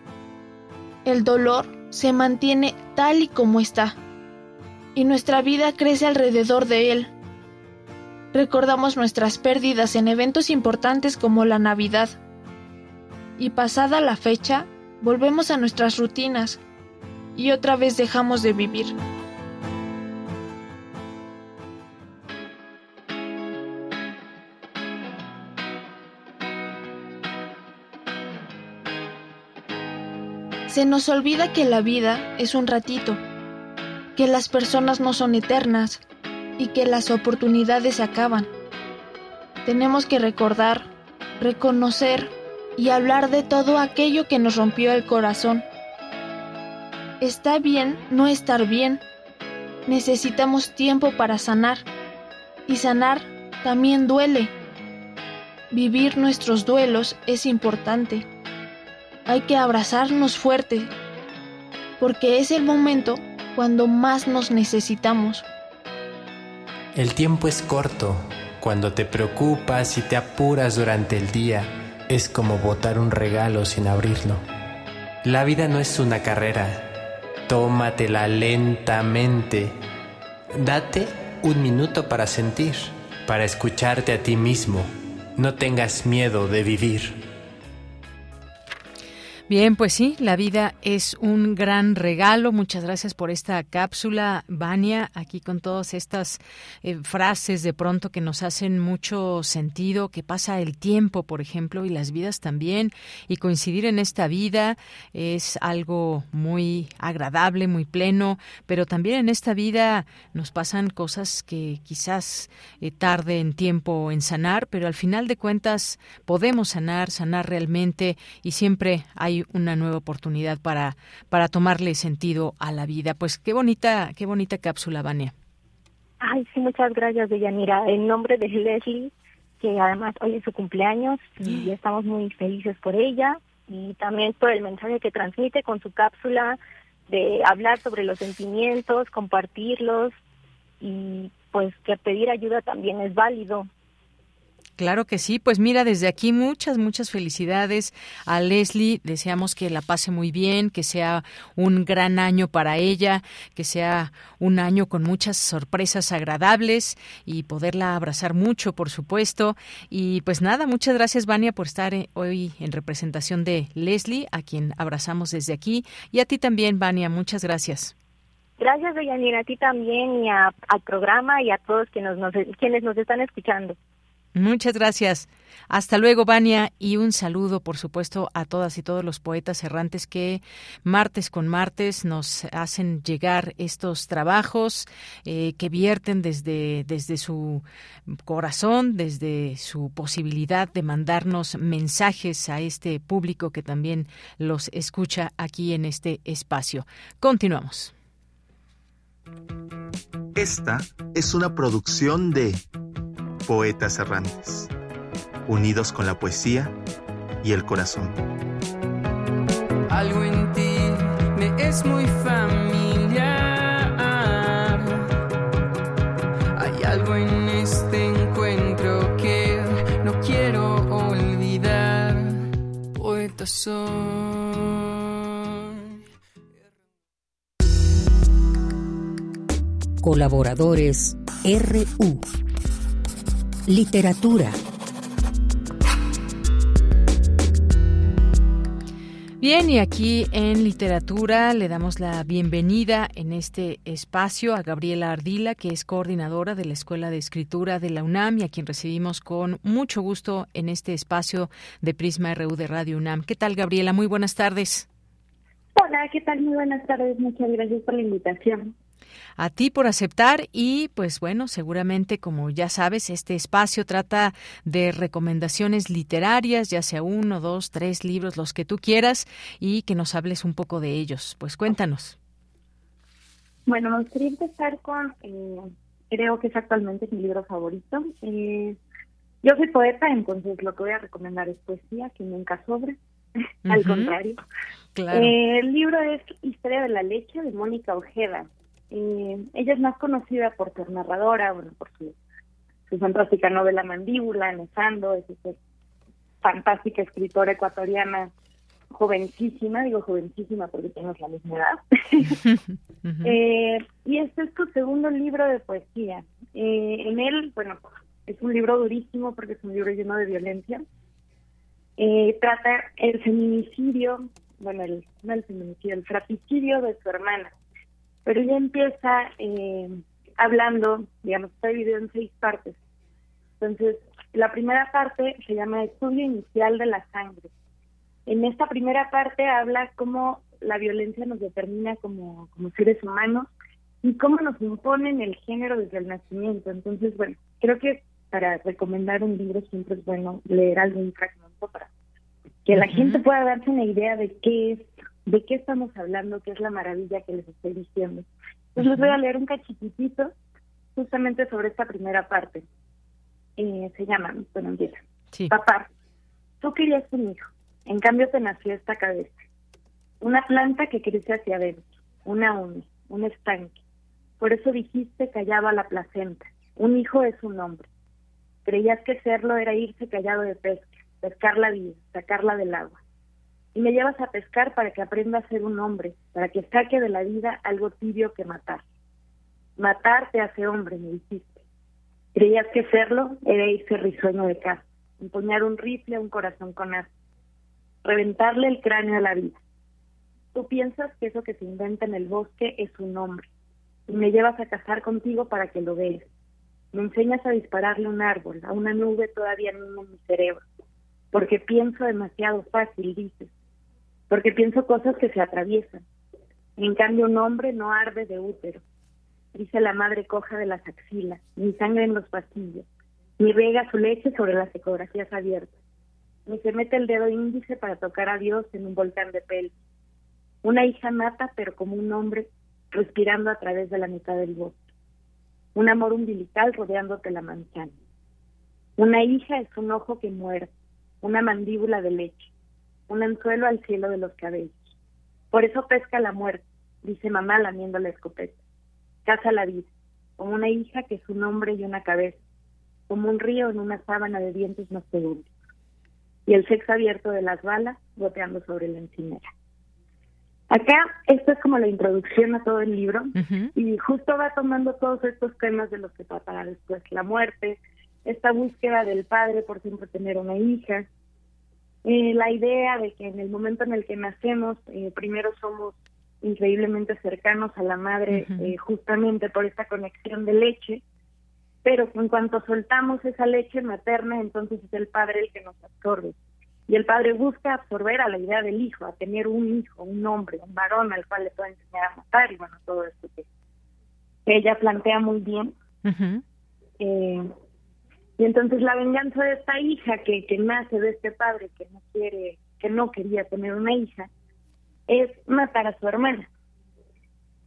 El dolor se mantiene tal y como está, y nuestra vida crece alrededor de él. Recordamos nuestras pérdidas en eventos importantes como la Navidad. Y pasada la fecha, volvemos a nuestras rutinas y otra vez dejamos de vivir. Se nos olvida que la vida es un ratito, que las personas no son eternas y que las oportunidades se acaban. Tenemos que recordar, reconocer y hablar de todo aquello que nos rompió el corazón. Está bien no estar bien. Necesitamos tiempo para sanar. Y sanar también duele. Vivir nuestros duelos es importante hay que abrazarnos fuerte, porque es el momento cuando más nos necesitamos. El tiempo es corto. Cuando te preocupas y te apuras durante el día, es como botar un regalo sin abrirlo. La vida no es una carrera. Tómatela lentamente. Date un minuto para sentir, para escucharte a ti mismo. No tengas miedo de vivir. Bien, pues sí, la vida es un gran regalo. Muchas gracias por esta cápsula, Vania, aquí con todas estas eh, frases de pronto que nos hacen mucho sentido, que pasa el tiempo, por ejemplo, y las vidas también, y coincidir en esta vida es algo muy agradable, muy pleno, pero también en esta vida nos pasan cosas que quizás eh, tarde en tiempo en sanar, pero al final de cuentas podemos sanar, sanar realmente, y siempre hay una nueva oportunidad para, para tomarle sentido a la vida. Pues qué bonita, qué bonita cápsula, Vania. Ay, sí, muchas gracias, Deyanira. En nombre de Leslie, que además hoy es su cumpleaños y estamos muy felices por ella y también por el mensaje que transmite con su cápsula de hablar sobre los sentimientos, compartirlos y pues que pedir ayuda también es válido. Claro que sí, pues mira, desde aquí muchas, muchas felicidades a Leslie, deseamos que la pase muy bien, que sea un gran año para ella, que sea un año con muchas sorpresas agradables y poderla abrazar mucho, por supuesto. Y pues nada, muchas gracias Vania por estar eh, hoy en representación de Leslie, a quien abrazamos desde aquí, y a ti también, Vania, muchas gracias. Gracias, Deyanira, a ti también y al programa y a todos quienes nos, quienes nos están escuchando. Muchas gracias. Hasta luego, Vania, y un saludo, por supuesto, a todas y todos los poetas errantes que martes con martes nos hacen llegar estos trabajos eh, que vierten desde, desde su corazón, desde su posibilidad de mandarnos mensajes a este público que también los escucha aquí en este espacio. Continuamos. Esta es una producción de poetas errantes, unidos con la poesía y el corazón. Algo en ti me es muy familiar. Hay algo en este encuentro que no quiero olvidar. Poeta soy. Colaboradores RU Literatura. Bien, y aquí en literatura le damos la bienvenida en este espacio a Gabriela Ardila, que es coordinadora de la Escuela de Escritura de la UNAM y a quien recibimos con mucho gusto en este espacio de Prisma RU de Radio UNAM. ¿Qué tal, Gabriela? Muy buenas tardes. Hola, ¿qué tal? Muy buenas tardes. Muchas gracias por la invitación a ti por aceptar y pues bueno, seguramente como ya sabes, este espacio trata de recomendaciones literarias, ya sea uno, dos, tres libros, los que tú quieras y que nos hables un poco de ellos. Pues cuéntanos. Bueno, me gustaría empezar con, eh, creo que es actualmente mi libro favorito. Eh, yo soy poeta, entonces lo que voy a recomendar es poesía, que nunca sobre. Al contrario. Eh, el libro es Historia de la leche de Mónica Ojeda. Eh, ella es más conocida por ser narradora, bueno, por su, su fantástica novela Mandíbula, Nesando, es esa fantástica escritora ecuatoriana, jovencísima, digo jovencísima porque tenemos la misma edad. eh, y este es su segundo libro de poesía. Eh, en él, bueno, es un libro durísimo porque es un libro lleno de violencia. Eh, trata el feminicidio, bueno, el, no el feminicidio, el frapicidio de su hermana pero ella empieza eh, hablando, digamos, está dividido en seis partes. Entonces, la primera parte se llama Estudio Inicial de la Sangre. En esta primera parte habla cómo la violencia nos determina como, como seres humanos y cómo nos imponen el género desde el nacimiento. Entonces, bueno, creo que para recomendar un libro siempre es bueno leer algún fragmento para que la gente pueda darse una idea de qué es de qué estamos hablando, qué es la maravilla que les estoy diciendo. Entonces les voy a leer un cachitito justamente sobre esta primera parte. Eh, se llama, bueno, empieza. Papá, tú querías un hijo, en cambio te nació esta cabeza. Una planta que crece hacia adentro, una uña, un estanque. Por eso dijiste callaba la placenta. Un hijo es un hombre. Creías que serlo era irse callado de pesca, pescar la vida, sacarla del agua y me llevas a pescar para que aprenda a ser un hombre, para que saque de la vida algo tibio que matar. Matar te hace hombre, me dijiste. Creías que serlo era irse risueño de casa, empuñar un rifle a un corazón con as, reventarle el cráneo a la vida. Tú piensas que eso que se inventa en el bosque es un hombre, y me llevas a cazar contigo para que lo veas. Me enseñas a dispararle un árbol, a una nube todavía en mi cerebro, porque pienso demasiado fácil, dices porque pienso cosas que se atraviesan. En cambio, un hombre no arde de útero, dice la madre coja de las axilas, ni sangre en los pasillos, ni riega su leche sobre las ecografías abiertas, ni se mete el dedo índice para tocar a Dios en un volcán de pelo. Una hija mata, pero como un hombre, respirando a través de la mitad del bosque. un amor umbilical rodeándote la manzana. Una hija es un ojo que muere, una mandíbula de leche, un anzuelo al cielo de los cabellos. Por eso pesca la muerte, dice mamá lamiendo la escopeta. Caza la vida, como una hija que es un hombre y una cabeza, como un río en una sábana de dientes mastodónticos. Y el sexo abierto de las balas goteando sobre la encimera. Acá, esto es como la introducción a todo el libro y justo va tomando todos estos temas de los que tratará después, la muerte, esta búsqueda del padre por siempre tener una hija, eh, la idea de que en el momento en el que nacemos, eh, primero somos increíblemente cercanos a la madre eh, justamente por esta conexión de leche, pero en cuanto soltamos esa leche materna, entonces es el padre el que nos absorbe. Y el padre busca absorber a la idea del hijo, a tener un hijo, un hombre, un varón al cual le pueda enseñar a matar y bueno, todo esto que, ella plantea muy bien. eh, y entonces la venganza de esta hija que, que nace de este padre que no quiere, que no quería tener una hija, es matar a su hermana.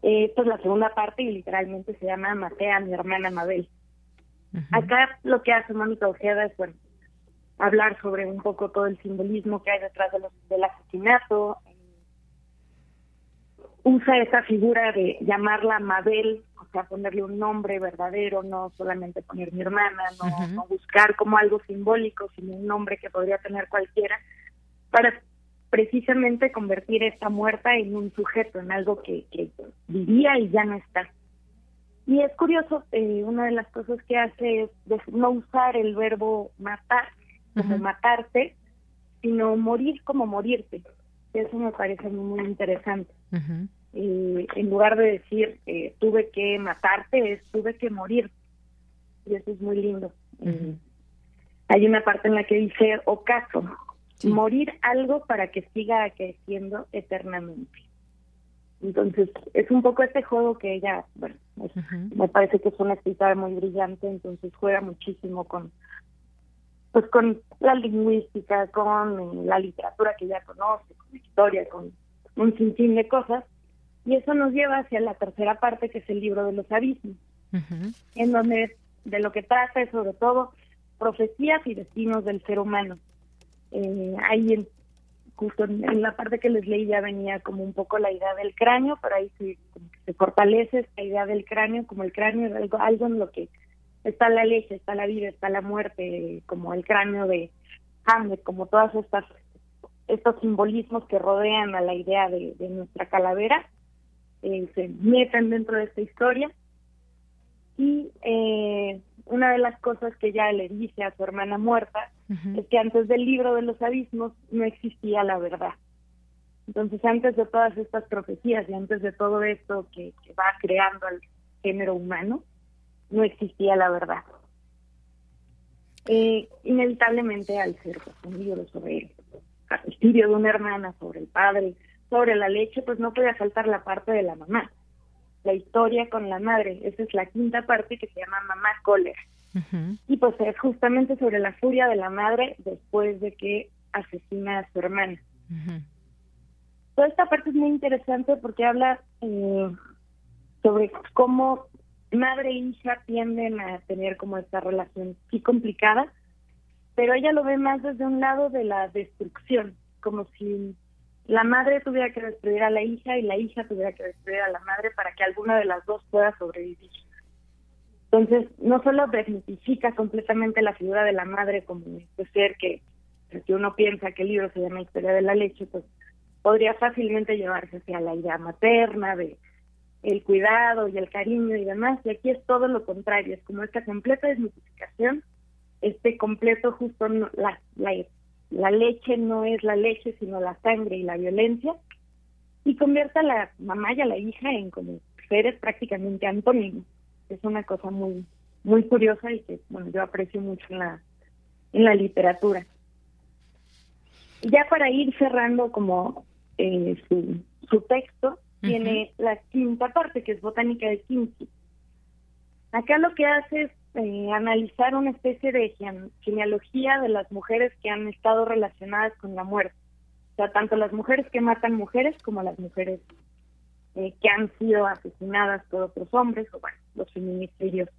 Eh, esta es la segunda parte y literalmente se llama Matea, mi hermana Mabel. Acá lo que hace Mónica Ojeda es bueno, hablar sobre un poco todo el simbolismo que hay detrás de los, del asesinato. Usa esa figura de llamarla Mabel sea, ponerle un nombre verdadero, no solamente poner mi hermana, no, buscar como algo simbólico, sino un nombre que podría tener cualquiera, para precisamente convertir esta muerta en un sujeto, en algo que, que vivía y ya no está. Y es curioso, eh, una de las cosas que hace es no usar el verbo matar como matarte, sino morir como morirte. Eso me parece muy, interesante en lugar de decir eh, tuve que matarte, es tuve que morir. Y eso es muy lindo. Eh, hay una parte en la que dice ocaso, morir algo para que siga creciendo eternamente. Entonces, es un poco este juego que ella, bueno, me parece que es una escritora muy brillante, entonces juega muchísimo con pues con la lingüística, con eh, la literatura que ella conoce, con la historia, con un sinfín de cosas, y eso nos lleva hacia la tercera parte, que es el libro de los abismos, en donde de lo que trata es sobre todo profecías y destinos del ser humano. Eh, ahí en, justo en, la parte que les leí ya venía como un poco la idea del cráneo, pero ahí se, se fortalece esta idea del cráneo, como el cráneo es algo, algo en lo que está la leche, está la vida, está la muerte, como el cráneo de Hamlet, como todas estas estos simbolismos que rodean a la idea de nuestra calavera eh, se metan dentro de esta historia. Y eh, una de las cosas que ella le dice a su hermana muerta es que antes del libro de los abismos no existía la verdad. Entonces, antes de todas estas profecías y antes de todo esto que, va creando al género humano, no existía la verdad. Eh, inevitablemente, al ser un libro sobre el suicidio de una hermana, sobre el padre, sobre la leche, pues no podía faltar la parte de la mamá, la historia con la madre. Esa es la quinta parte que se llama Mamá Cólera. Y pues es justamente sobre la furia de la madre después de que asesina a su hermana. Toda esta parte es muy interesante porque habla eh, sobre cómo madre e hija tienden a tener como esta relación sí complicada, pero ella lo ve más desde un lado de la destrucción, como si la madre tuviera que destruir a la hija y la hija tuviera que destruir a la madre para que alguna de las dos pueda sobrevivir. Entonces, no solo desmitifica completamente la figura de la madre como este ser que, si uno piensa que el libro se llama Historia de la leche, pues podría fácilmente llevarse hacia la idea materna de el cuidado y el cariño y demás, y aquí es todo lo contrario, es como esta completa desmitificación, este completo justo la, la la leche no es la leche, sino la sangre y la violencia, y convierte a la mamá y a la hija en como seres prácticamente antónimos. Es una cosa muy muy curiosa y que bueno yo aprecio mucho en la en la literatura. Ya para ir cerrando como eh, su, su texto, tiene la quinta parte, que es Botánica de Kinsey. Acá lo que hace es eh, analizar una especie de genealogía de las mujeres que han estado relacionadas con la muerte. O sea, tanto las mujeres que matan mujeres como las mujeres eh, que han sido asesinadas por otros hombres, o bueno, los feminicidios.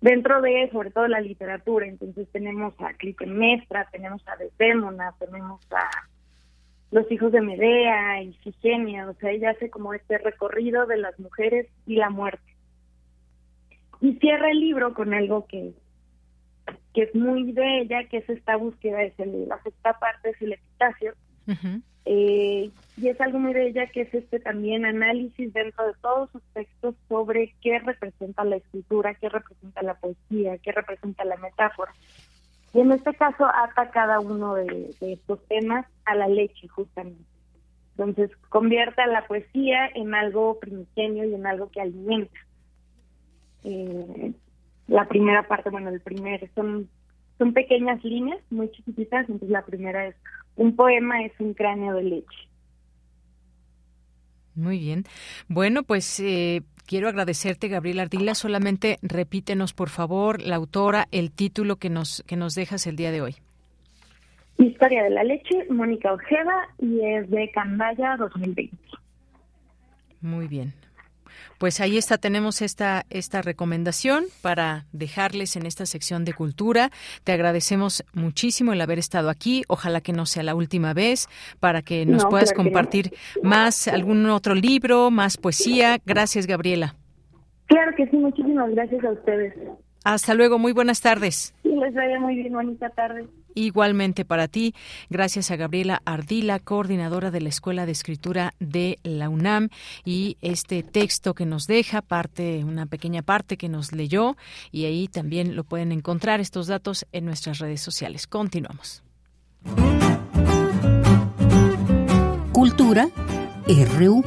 Dentro de, sobre todo, la literatura, entonces tenemos a Clitemnestra, tenemos a Desdémona, tenemos a los hijos de Medea, Ifigenia, o sea, ella hace como este recorrido de las mujeres y la muerte. Y cierra el libro con algo que, que es muy de ella, que es esta búsqueda, el, la sexta parte, es el epitafio, eh, y es algo muy de ella que es este también análisis dentro de todos sus textos sobre qué representa la escritura, qué representa la poesía, qué representa la metáfora. Y en este caso ata cada uno de, estos temas a la leche, justamente. Entonces convierte a la poesía en algo primigenio y en algo que alimenta. Eh, la primera parte, bueno, el primer, son, son pequeñas líneas, muy chiquititas, entonces la primera es, un poema es un cráneo de leche. Muy bien. Bueno, pues eh, quiero agradecerte, Gabriela Ardila. Solamente repítenos, por favor, la autora, el título que nos, que nos dejas el día de hoy. Historia de la leche, Mónica Ojeda, y es de Candaya 2020. Muy bien. Pues ahí está, tenemos esta, esta recomendación para dejarles en esta sección de cultura. Te agradecemos muchísimo el haber estado aquí. Ojalá que no sea la última vez para que nos puedas compartir más, algún otro libro, más poesía. Gracias, Gabriela. Claro que sí, muchísimas gracias a ustedes. Hasta luego, muy buenas tardes. Sí, les vaya muy bien, bonita tarde. Igualmente para ti, gracias a Gabriela Ardila, coordinadora de la Escuela de Escritura de la UNAM, y este texto que nos deja, parte, una pequeña parte que nos leyó, y ahí también lo pueden encontrar estos datos en nuestras redes sociales. Continuamos. Cultura RU.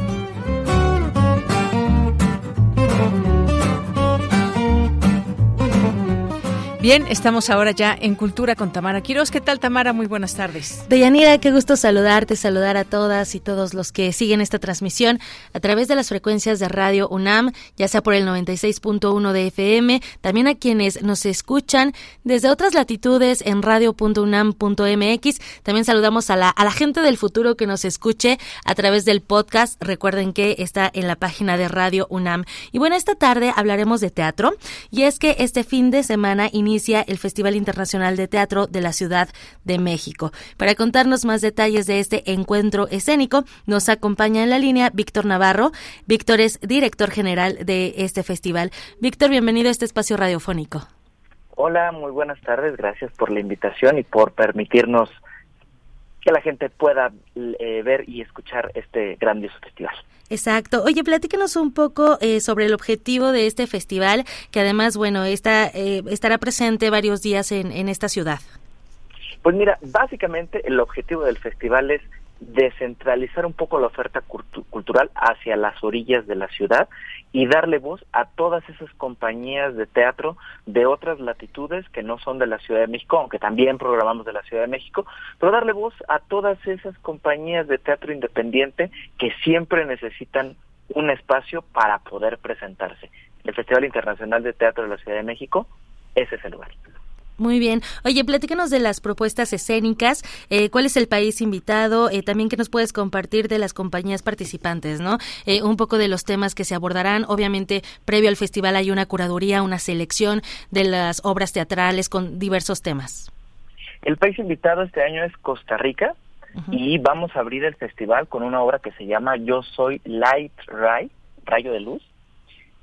Bien, estamos ahora ya en Cultura con Tamara Quiroz. ¿Qué tal, Tamara? Muy buenas tardes. Deyanira, qué gusto saludarte, saludar a todas y todos los que siguen esta transmisión a través de las frecuencias de Radio UNAM, ya sea por el 96.1 de FM, también a quienes nos escuchan desde otras latitudes en radio.unam.mx. También saludamos a la, a la gente del futuro que nos escuche a través del podcast. Recuerden que está en la página de Radio UNAM. Y bueno, esta tarde hablaremos de teatro y es que este fin de semana el Festival Internacional de Teatro de la Ciudad de México. Para contarnos más detalles de este encuentro escénico, nos acompaña en la línea Víctor Navarro. Víctor es director general de este festival. Víctor, bienvenido a este espacio radiofónico. Hola, muy buenas tardes. Gracias por la invitación y por permitirnos que la gente pueda eh, ver y escuchar este grandioso festival. Exacto. Oye, platícanos un poco eh, sobre el objetivo de este festival, que además, bueno, está, eh, estará presente varios días en, en esta ciudad. Pues mira, básicamente el objetivo del festival es descentralizar un poco la oferta cultural hacia las orillas de la ciudad y darle voz a todas esas compañías de teatro de otras latitudes que no son de la Ciudad de México, aunque también programamos de la Ciudad de México, pero darle voz a todas esas compañías de teatro independiente que siempre necesitan un espacio para poder presentarse. El Festival Internacional de Teatro de la Ciudad de México es ese lugar. Muy bien. Oye, platícanos de las propuestas escénicas. Eh, ¿Cuál es el país invitado? Eh, también que nos puedes compartir de las compañías participantes, ¿no? Eh, un poco de los temas que se abordarán. Obviamente, previo al festival hay una curaduría, una selección de las obras teatrales con diversos temas. El país invitado este año es Costa Rica y vamos a abrir el festival con una obra que se llama Yo Soy Light Ray, Rayo de Luz,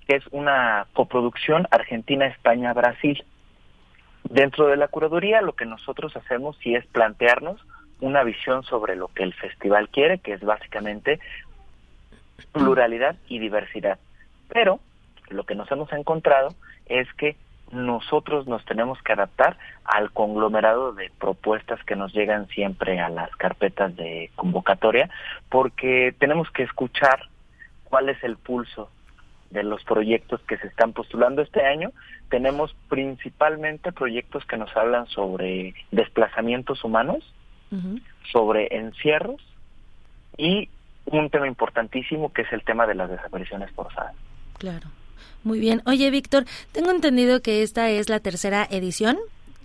que es una coproducción Argentina-España-Brasil. Dentro de la curaduría lo que nosotros hacemos sí es plantearnos una visión sobre lo que el festival quiere, que es básicamente pluralidad y diversidad. Pero lo que nos hemos encontrado es que nosotros nos tenemos que adaptar al conglomerado de propuestas que nos llegan siempre a las carpetas de convocatoria, porque tenemos que escuchar cuál es el pulso de los proyectos que se están postulando este año, tenemos principalmente proyectos que nos hablan sobre desplazamientos humanos, sobre encierros y un tema importantísimo que es el tema de las desapariciones forzadas. Claro. Muy bien. Oye, Víctor, tengo entendido que esta es la tercera edición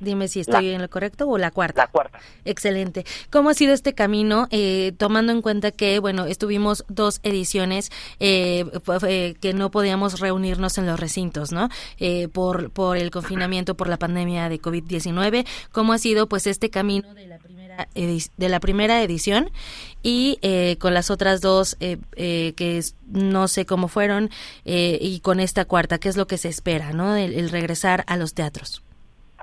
Dime si estoy en lo correcto o la cuarta. La cuarta. Excelente. ¿Cómo ha sido este camino, eh, tomando en cuenta que, bueno, estuvimos dos ediciones eh, que no podíamos reunirnos en los recintos, ¿no? Eh, por, por el confinamiento, por la pandemia de COVID-19. ¿Cómo ha sido, pues, este camino de la primera, de la primera edición y con las otras dos que no sé cómo fueron y con esta cuarta, qué es lo que se espera, ¿no? el regresar a los teatros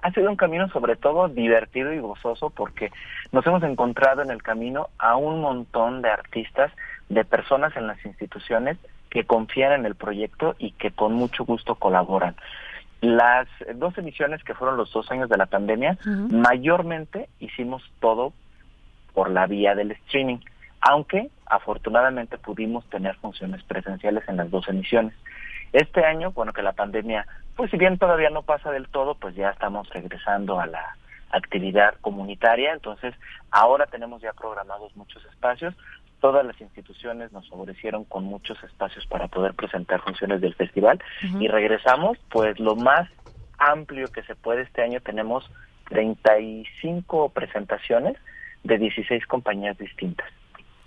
ha sido un camino sobre todo divertido y gozoso porque nos hemos encontrado en el camino a un montón de artistas, de personas en las instituciones que confían en el proyecto y que con mucho gusto colaboran. Las dos emisiones que fueron los dos años de la pandemia, mayormente hicimos todo por la vía del streaming, aunque afortunadamente pudimos tener funciones presenciales en las dos emisiones. Este año, bueno, que la pandemia pues si bien todavía no pasa del todo, pues ya estamos regresando a la actividad comunitaria, entonces ahora tenemos ya programados muchos espacios, todas las instituciones nos favorecieron con muchos espacios para poder presentar funciones del festival. Y regresamos pues lo más amplio que se puede. Este año tenemos 35 presentaciones de 16 compañías distintas.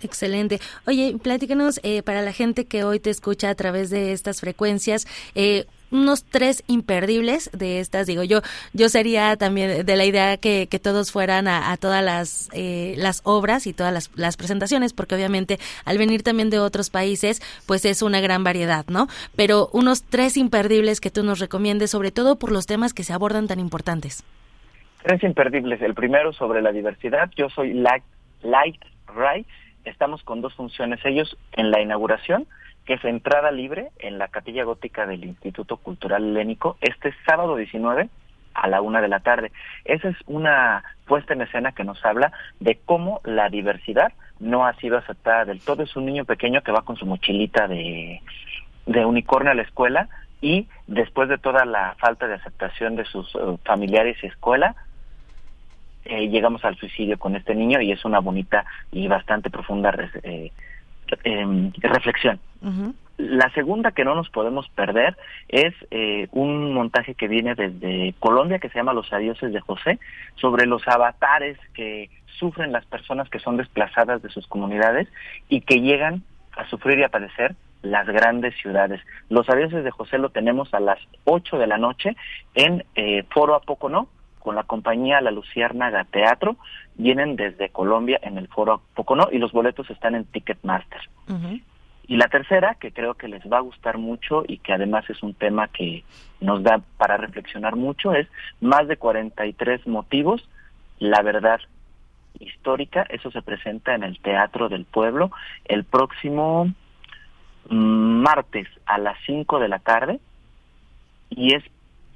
Excelente. Oye, platícanos eh, para la gente que hoy te escucha a través de estas frecuencias, eh, unos tres imperdibles de estas. Digo, yo, yo sería también de la idea que, que todos fueran a, todas las, eh, las obras y todas las, las, presentaciones, porque obviamente al venir también de otros países, pues es una gran variedad, ¿no? Pero unos tres imperdibles que tú nos recomiendes, sobre todo por los temas que se abordan tan importantes. Tres imperdibles. El primero sobre la diversidad. Yo soy Light, Light. Estamos con dos funciones ellos en la inauguración que es entrada libre en la capilla gótica del Instituto Cultural Helénico este sábado 19 a la una de la tarde. Esa es una puesta en escena que nos habla de cómo la diversidad no ha sido aceptada del todo. Es un niño pequeño que va con su mochilita de, de unicornio a la escuela y después de toda la falta de aceptación de sus eh, familiares y escuela, eh, llegamos al suicidio con este niño y es una bonita y bastante profunda eh, eh, reflexión. La segunda que no nos podemos perder es eh, un montaje que viene desde Colombia que se llama Los Adioses de José, sobre los avatares que sufren las personas que son desplazadas de sus comunidades y que llegan a sufrir y a padecer las grandes ciudades. Los Adioses de José lo tenemos a las 8 de la noche en eh, Foro A Poco No, con la compañía La Luciérnaga Teatro. Vienen desde Colombia en el foro Pocono y los boletos están en Ticketmaster. Y la tercera, que creo que les va a gustar mucho y que además es un tema que nos da para reflexionar mucho, es más de 43 motivos, la verdad histórica. Eso se presenta en el Teatro del Pueblo el próximo mm, martes a las 5 de la tarde y es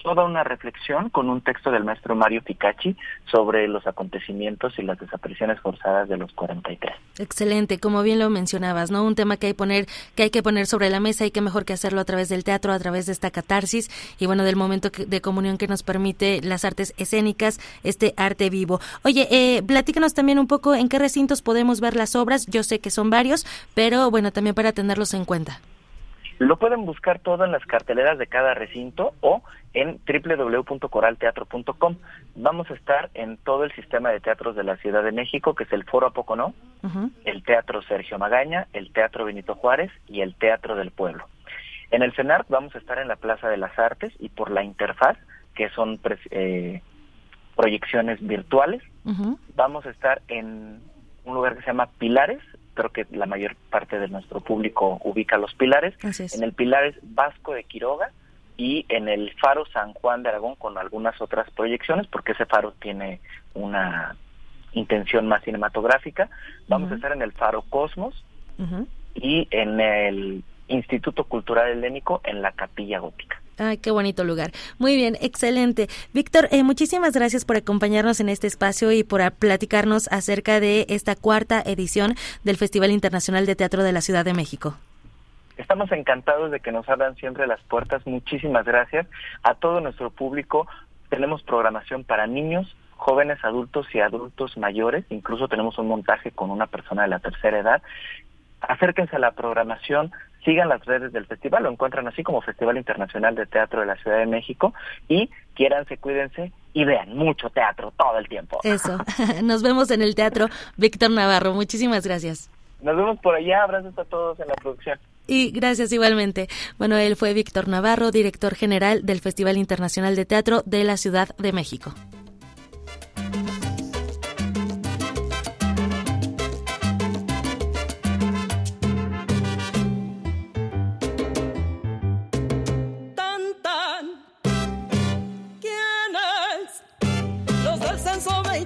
toda una reflexión con un texto del maestro Mario Ficacci sobre los acontecimientos y las desapariciones forzadas de los 43. Excelente, como bien lo mencionabas, ¿no? Un tema que hay poner que hay que poner sobre la mesa y que mejor que hacerlo a través del teatro, a través de esta catarsis y bueno, del momento de comunión que nos permite las artes escénicas, este arte vivo. Oye, eh, platícanos también un poco en qué recintos podemos ver las obras. Yo sé que son varios, pero bueno, también para tenerlos en cuenta. Lo pueden buscar todo en las carteleras de cada recinto o en www.coralteatro.com. Vamos a estar en todo el sistema de teatros de la Ciudad de México, que es el Foro Apoco No, el Teatro Sergio Magaña, el Teatro Benito Juárez y el Teatro del Pueblo. En el CENART vamos a estar en la Plaza de las Artes y por la interfaz, que son eh, proyecciones virtuales, vamos a estar en un lugar que se llama Pilares, creo que la mayor parte de nuestro público ubica los pilares, en el Pilares Vasco de Quiroga y en el Faro San Juan de Aragón con algunas otras proyecciones, porque ese faro tiene una intención más cinematográfica. Vamos a estar en el Faro Cosmos y en el Instituto Cultural Helénico en la Capilla Gótica. Ay, qué bonito lugar. Muy bien, excelente. Víctor, eh, muchísimas gracias por acompañarnos en este espacio y por platicarnos acerca de esta cuarta edición del Festival Internacional de Teatro de la Ciudad de México. Estamos encantados de que nos abran siempre las puertas. Muchísimas gracias a todo nuestro público. Tenemos programación para niños, jóvenes, adultos y adultos mayores. Incluso tenemos un montaje con una persona de la tercera edad. Acérquense a la programación, sigan las redes del festival, lo encuentran así como Festival Internacional de Teatro de la Ciudad de México y quiéranse, cuídense y vean mucho teatro todo el tiempo. Eso. Nos vemos en el teatro Víctor Navarro. Muchísimas gracias. Nos vemos por allá. Abrazos a todos en la producción. Y gracias igualmente. Bueno, él fue Víctor Navarro, director general del Festival Internacional de Teatro de la Ciudad de México.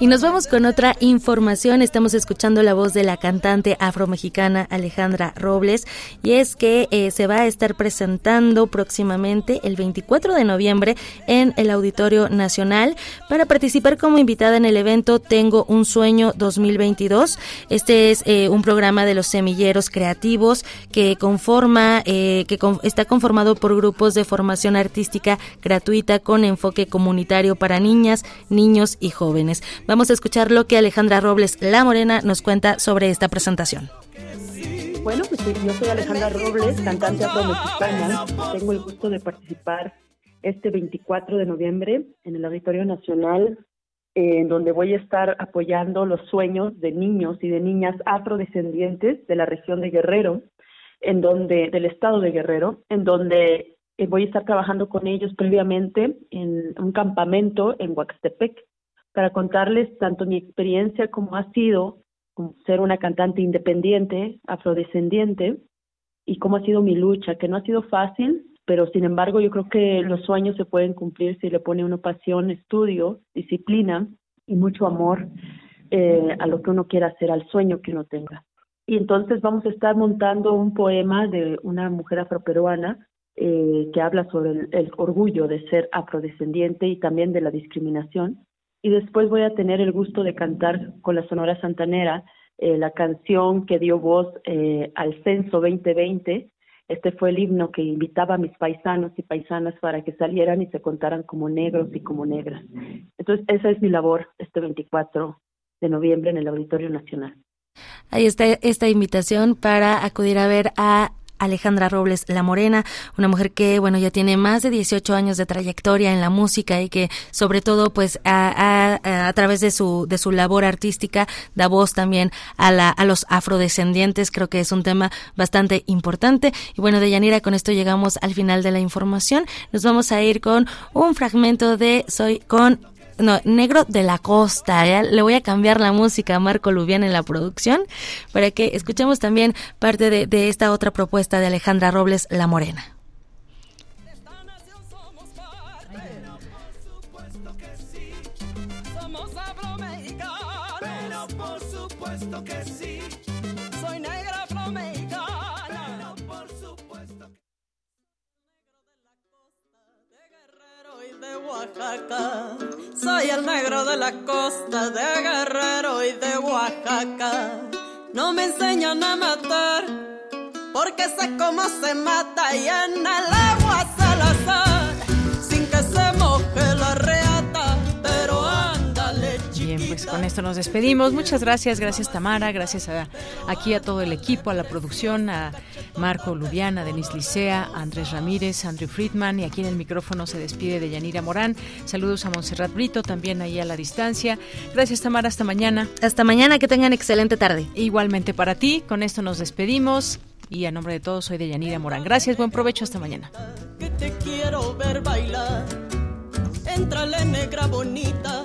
Y nos vamos con otra información. Estamos escuchando la voz de la cantante afromexicana Alejandra Robles y es que eh, se va a estar presentando próximamente el 24 de noviembre en el Auditorio Nacional para participar como invitada en el evento Tengo un sueño 2022. Este es eh, un programa de los semilleros creativos que conforma, eh, que está conformado por grupos de formación artística gratuita con enfoque comunitario para niñas, niños y jóvenes. Vamos a escuchar lo que Alejandra Robles La Morena nos cuenta sobre esta presentación. Bueno, pues yo soy Alejandra Robles, cantante afro-mexicana. Tengo el gusto de participar este 24 de noviembre en el Auditorio Nacional, en donde voy a estar apoyando los sueños de niños y de niñas afrodescendientes de la región de Guerrero, en donde del estado de Guerrero, en donde eh, voy a estar trabajando con ellos previamente en un campamento en Huaxtepec para contarles tanto mi experiencia como ha sido ser una cantante independiente, afrodescendiente, y cómo ha sido mi lucha, que no ha sido fácil, pero sin embargo yo creo que los sueños se pueden cumplir si le pone una pasión, estudio, disciplina y mucho amor eh, a lo que uno quiera hacer, al sueño que uno tenga. Y entonces vamos a estar montando un poema de una mujer afroperuana eh, que habla sobre el orgullo de ser afrodescendiente y también de la discriminación y después voy a tener el gusto de cantar con la Sonora Santanera eh, la canción que dio voz eh, al Censo 2020. Este fue el himno que invitaba a mis paisanos y paisanas para que salieran y se contaran como negros y como negras. Entonces, esa es mi labor este 24 de noviembre en el Auditorio Nacional. Ahí está esta invitación para acudir a ver a Alejandra Robles La Morena, una mujer que, bueno, ya tiene más de 18 años de trayectoria en la música y que, sobre todo, pues, a, a, través de su, de su labor artística, da voz también a, la, a los afrodescendientes. Creo que es un tema bastante importante. Y bueno, de Yanira, con esto llegamos al final de la información. Nos vamos a ir con un fragmento de Soy con no, Negro de la Costa. ¿ya? Le voy a cambiar la música a Marco Lubián en la producción para que escuchemos también parte de, de esta otra propuesta de Alejandra Robles, La Morena. que sí. Soy negra afroamericana. por supuesto. Negro de la costa, de Guerrero y de Oaxaca. Soy el negro de la costa, de Guerrero y de Oaxaca. No me enseñan a matar, porque sé cómo se mata y en el agua salazar, sin Bien, pues con esto nos despedimos. Muchas gracias, gracias Tamara, gracias a, aquí a todo el equipo, a la producción, a Marco Lubiana, Denis Licea, Andrés Ramírez, Andrew Friedman y aquí en el micrófono se despide de Yanira Morán. Saludos a Montserrat Brito, también ahí a la distancia. Gracias Tamara, hasta mañana. Hasta mañana, que tengan excelente tarde. Igualmente para ti, con esto nos despedimos y a nombre de todos soy de Yanira Morán. Gracias, buen provecho, hasta mañana. Que te quiero ver bailar, entrale negra bonita,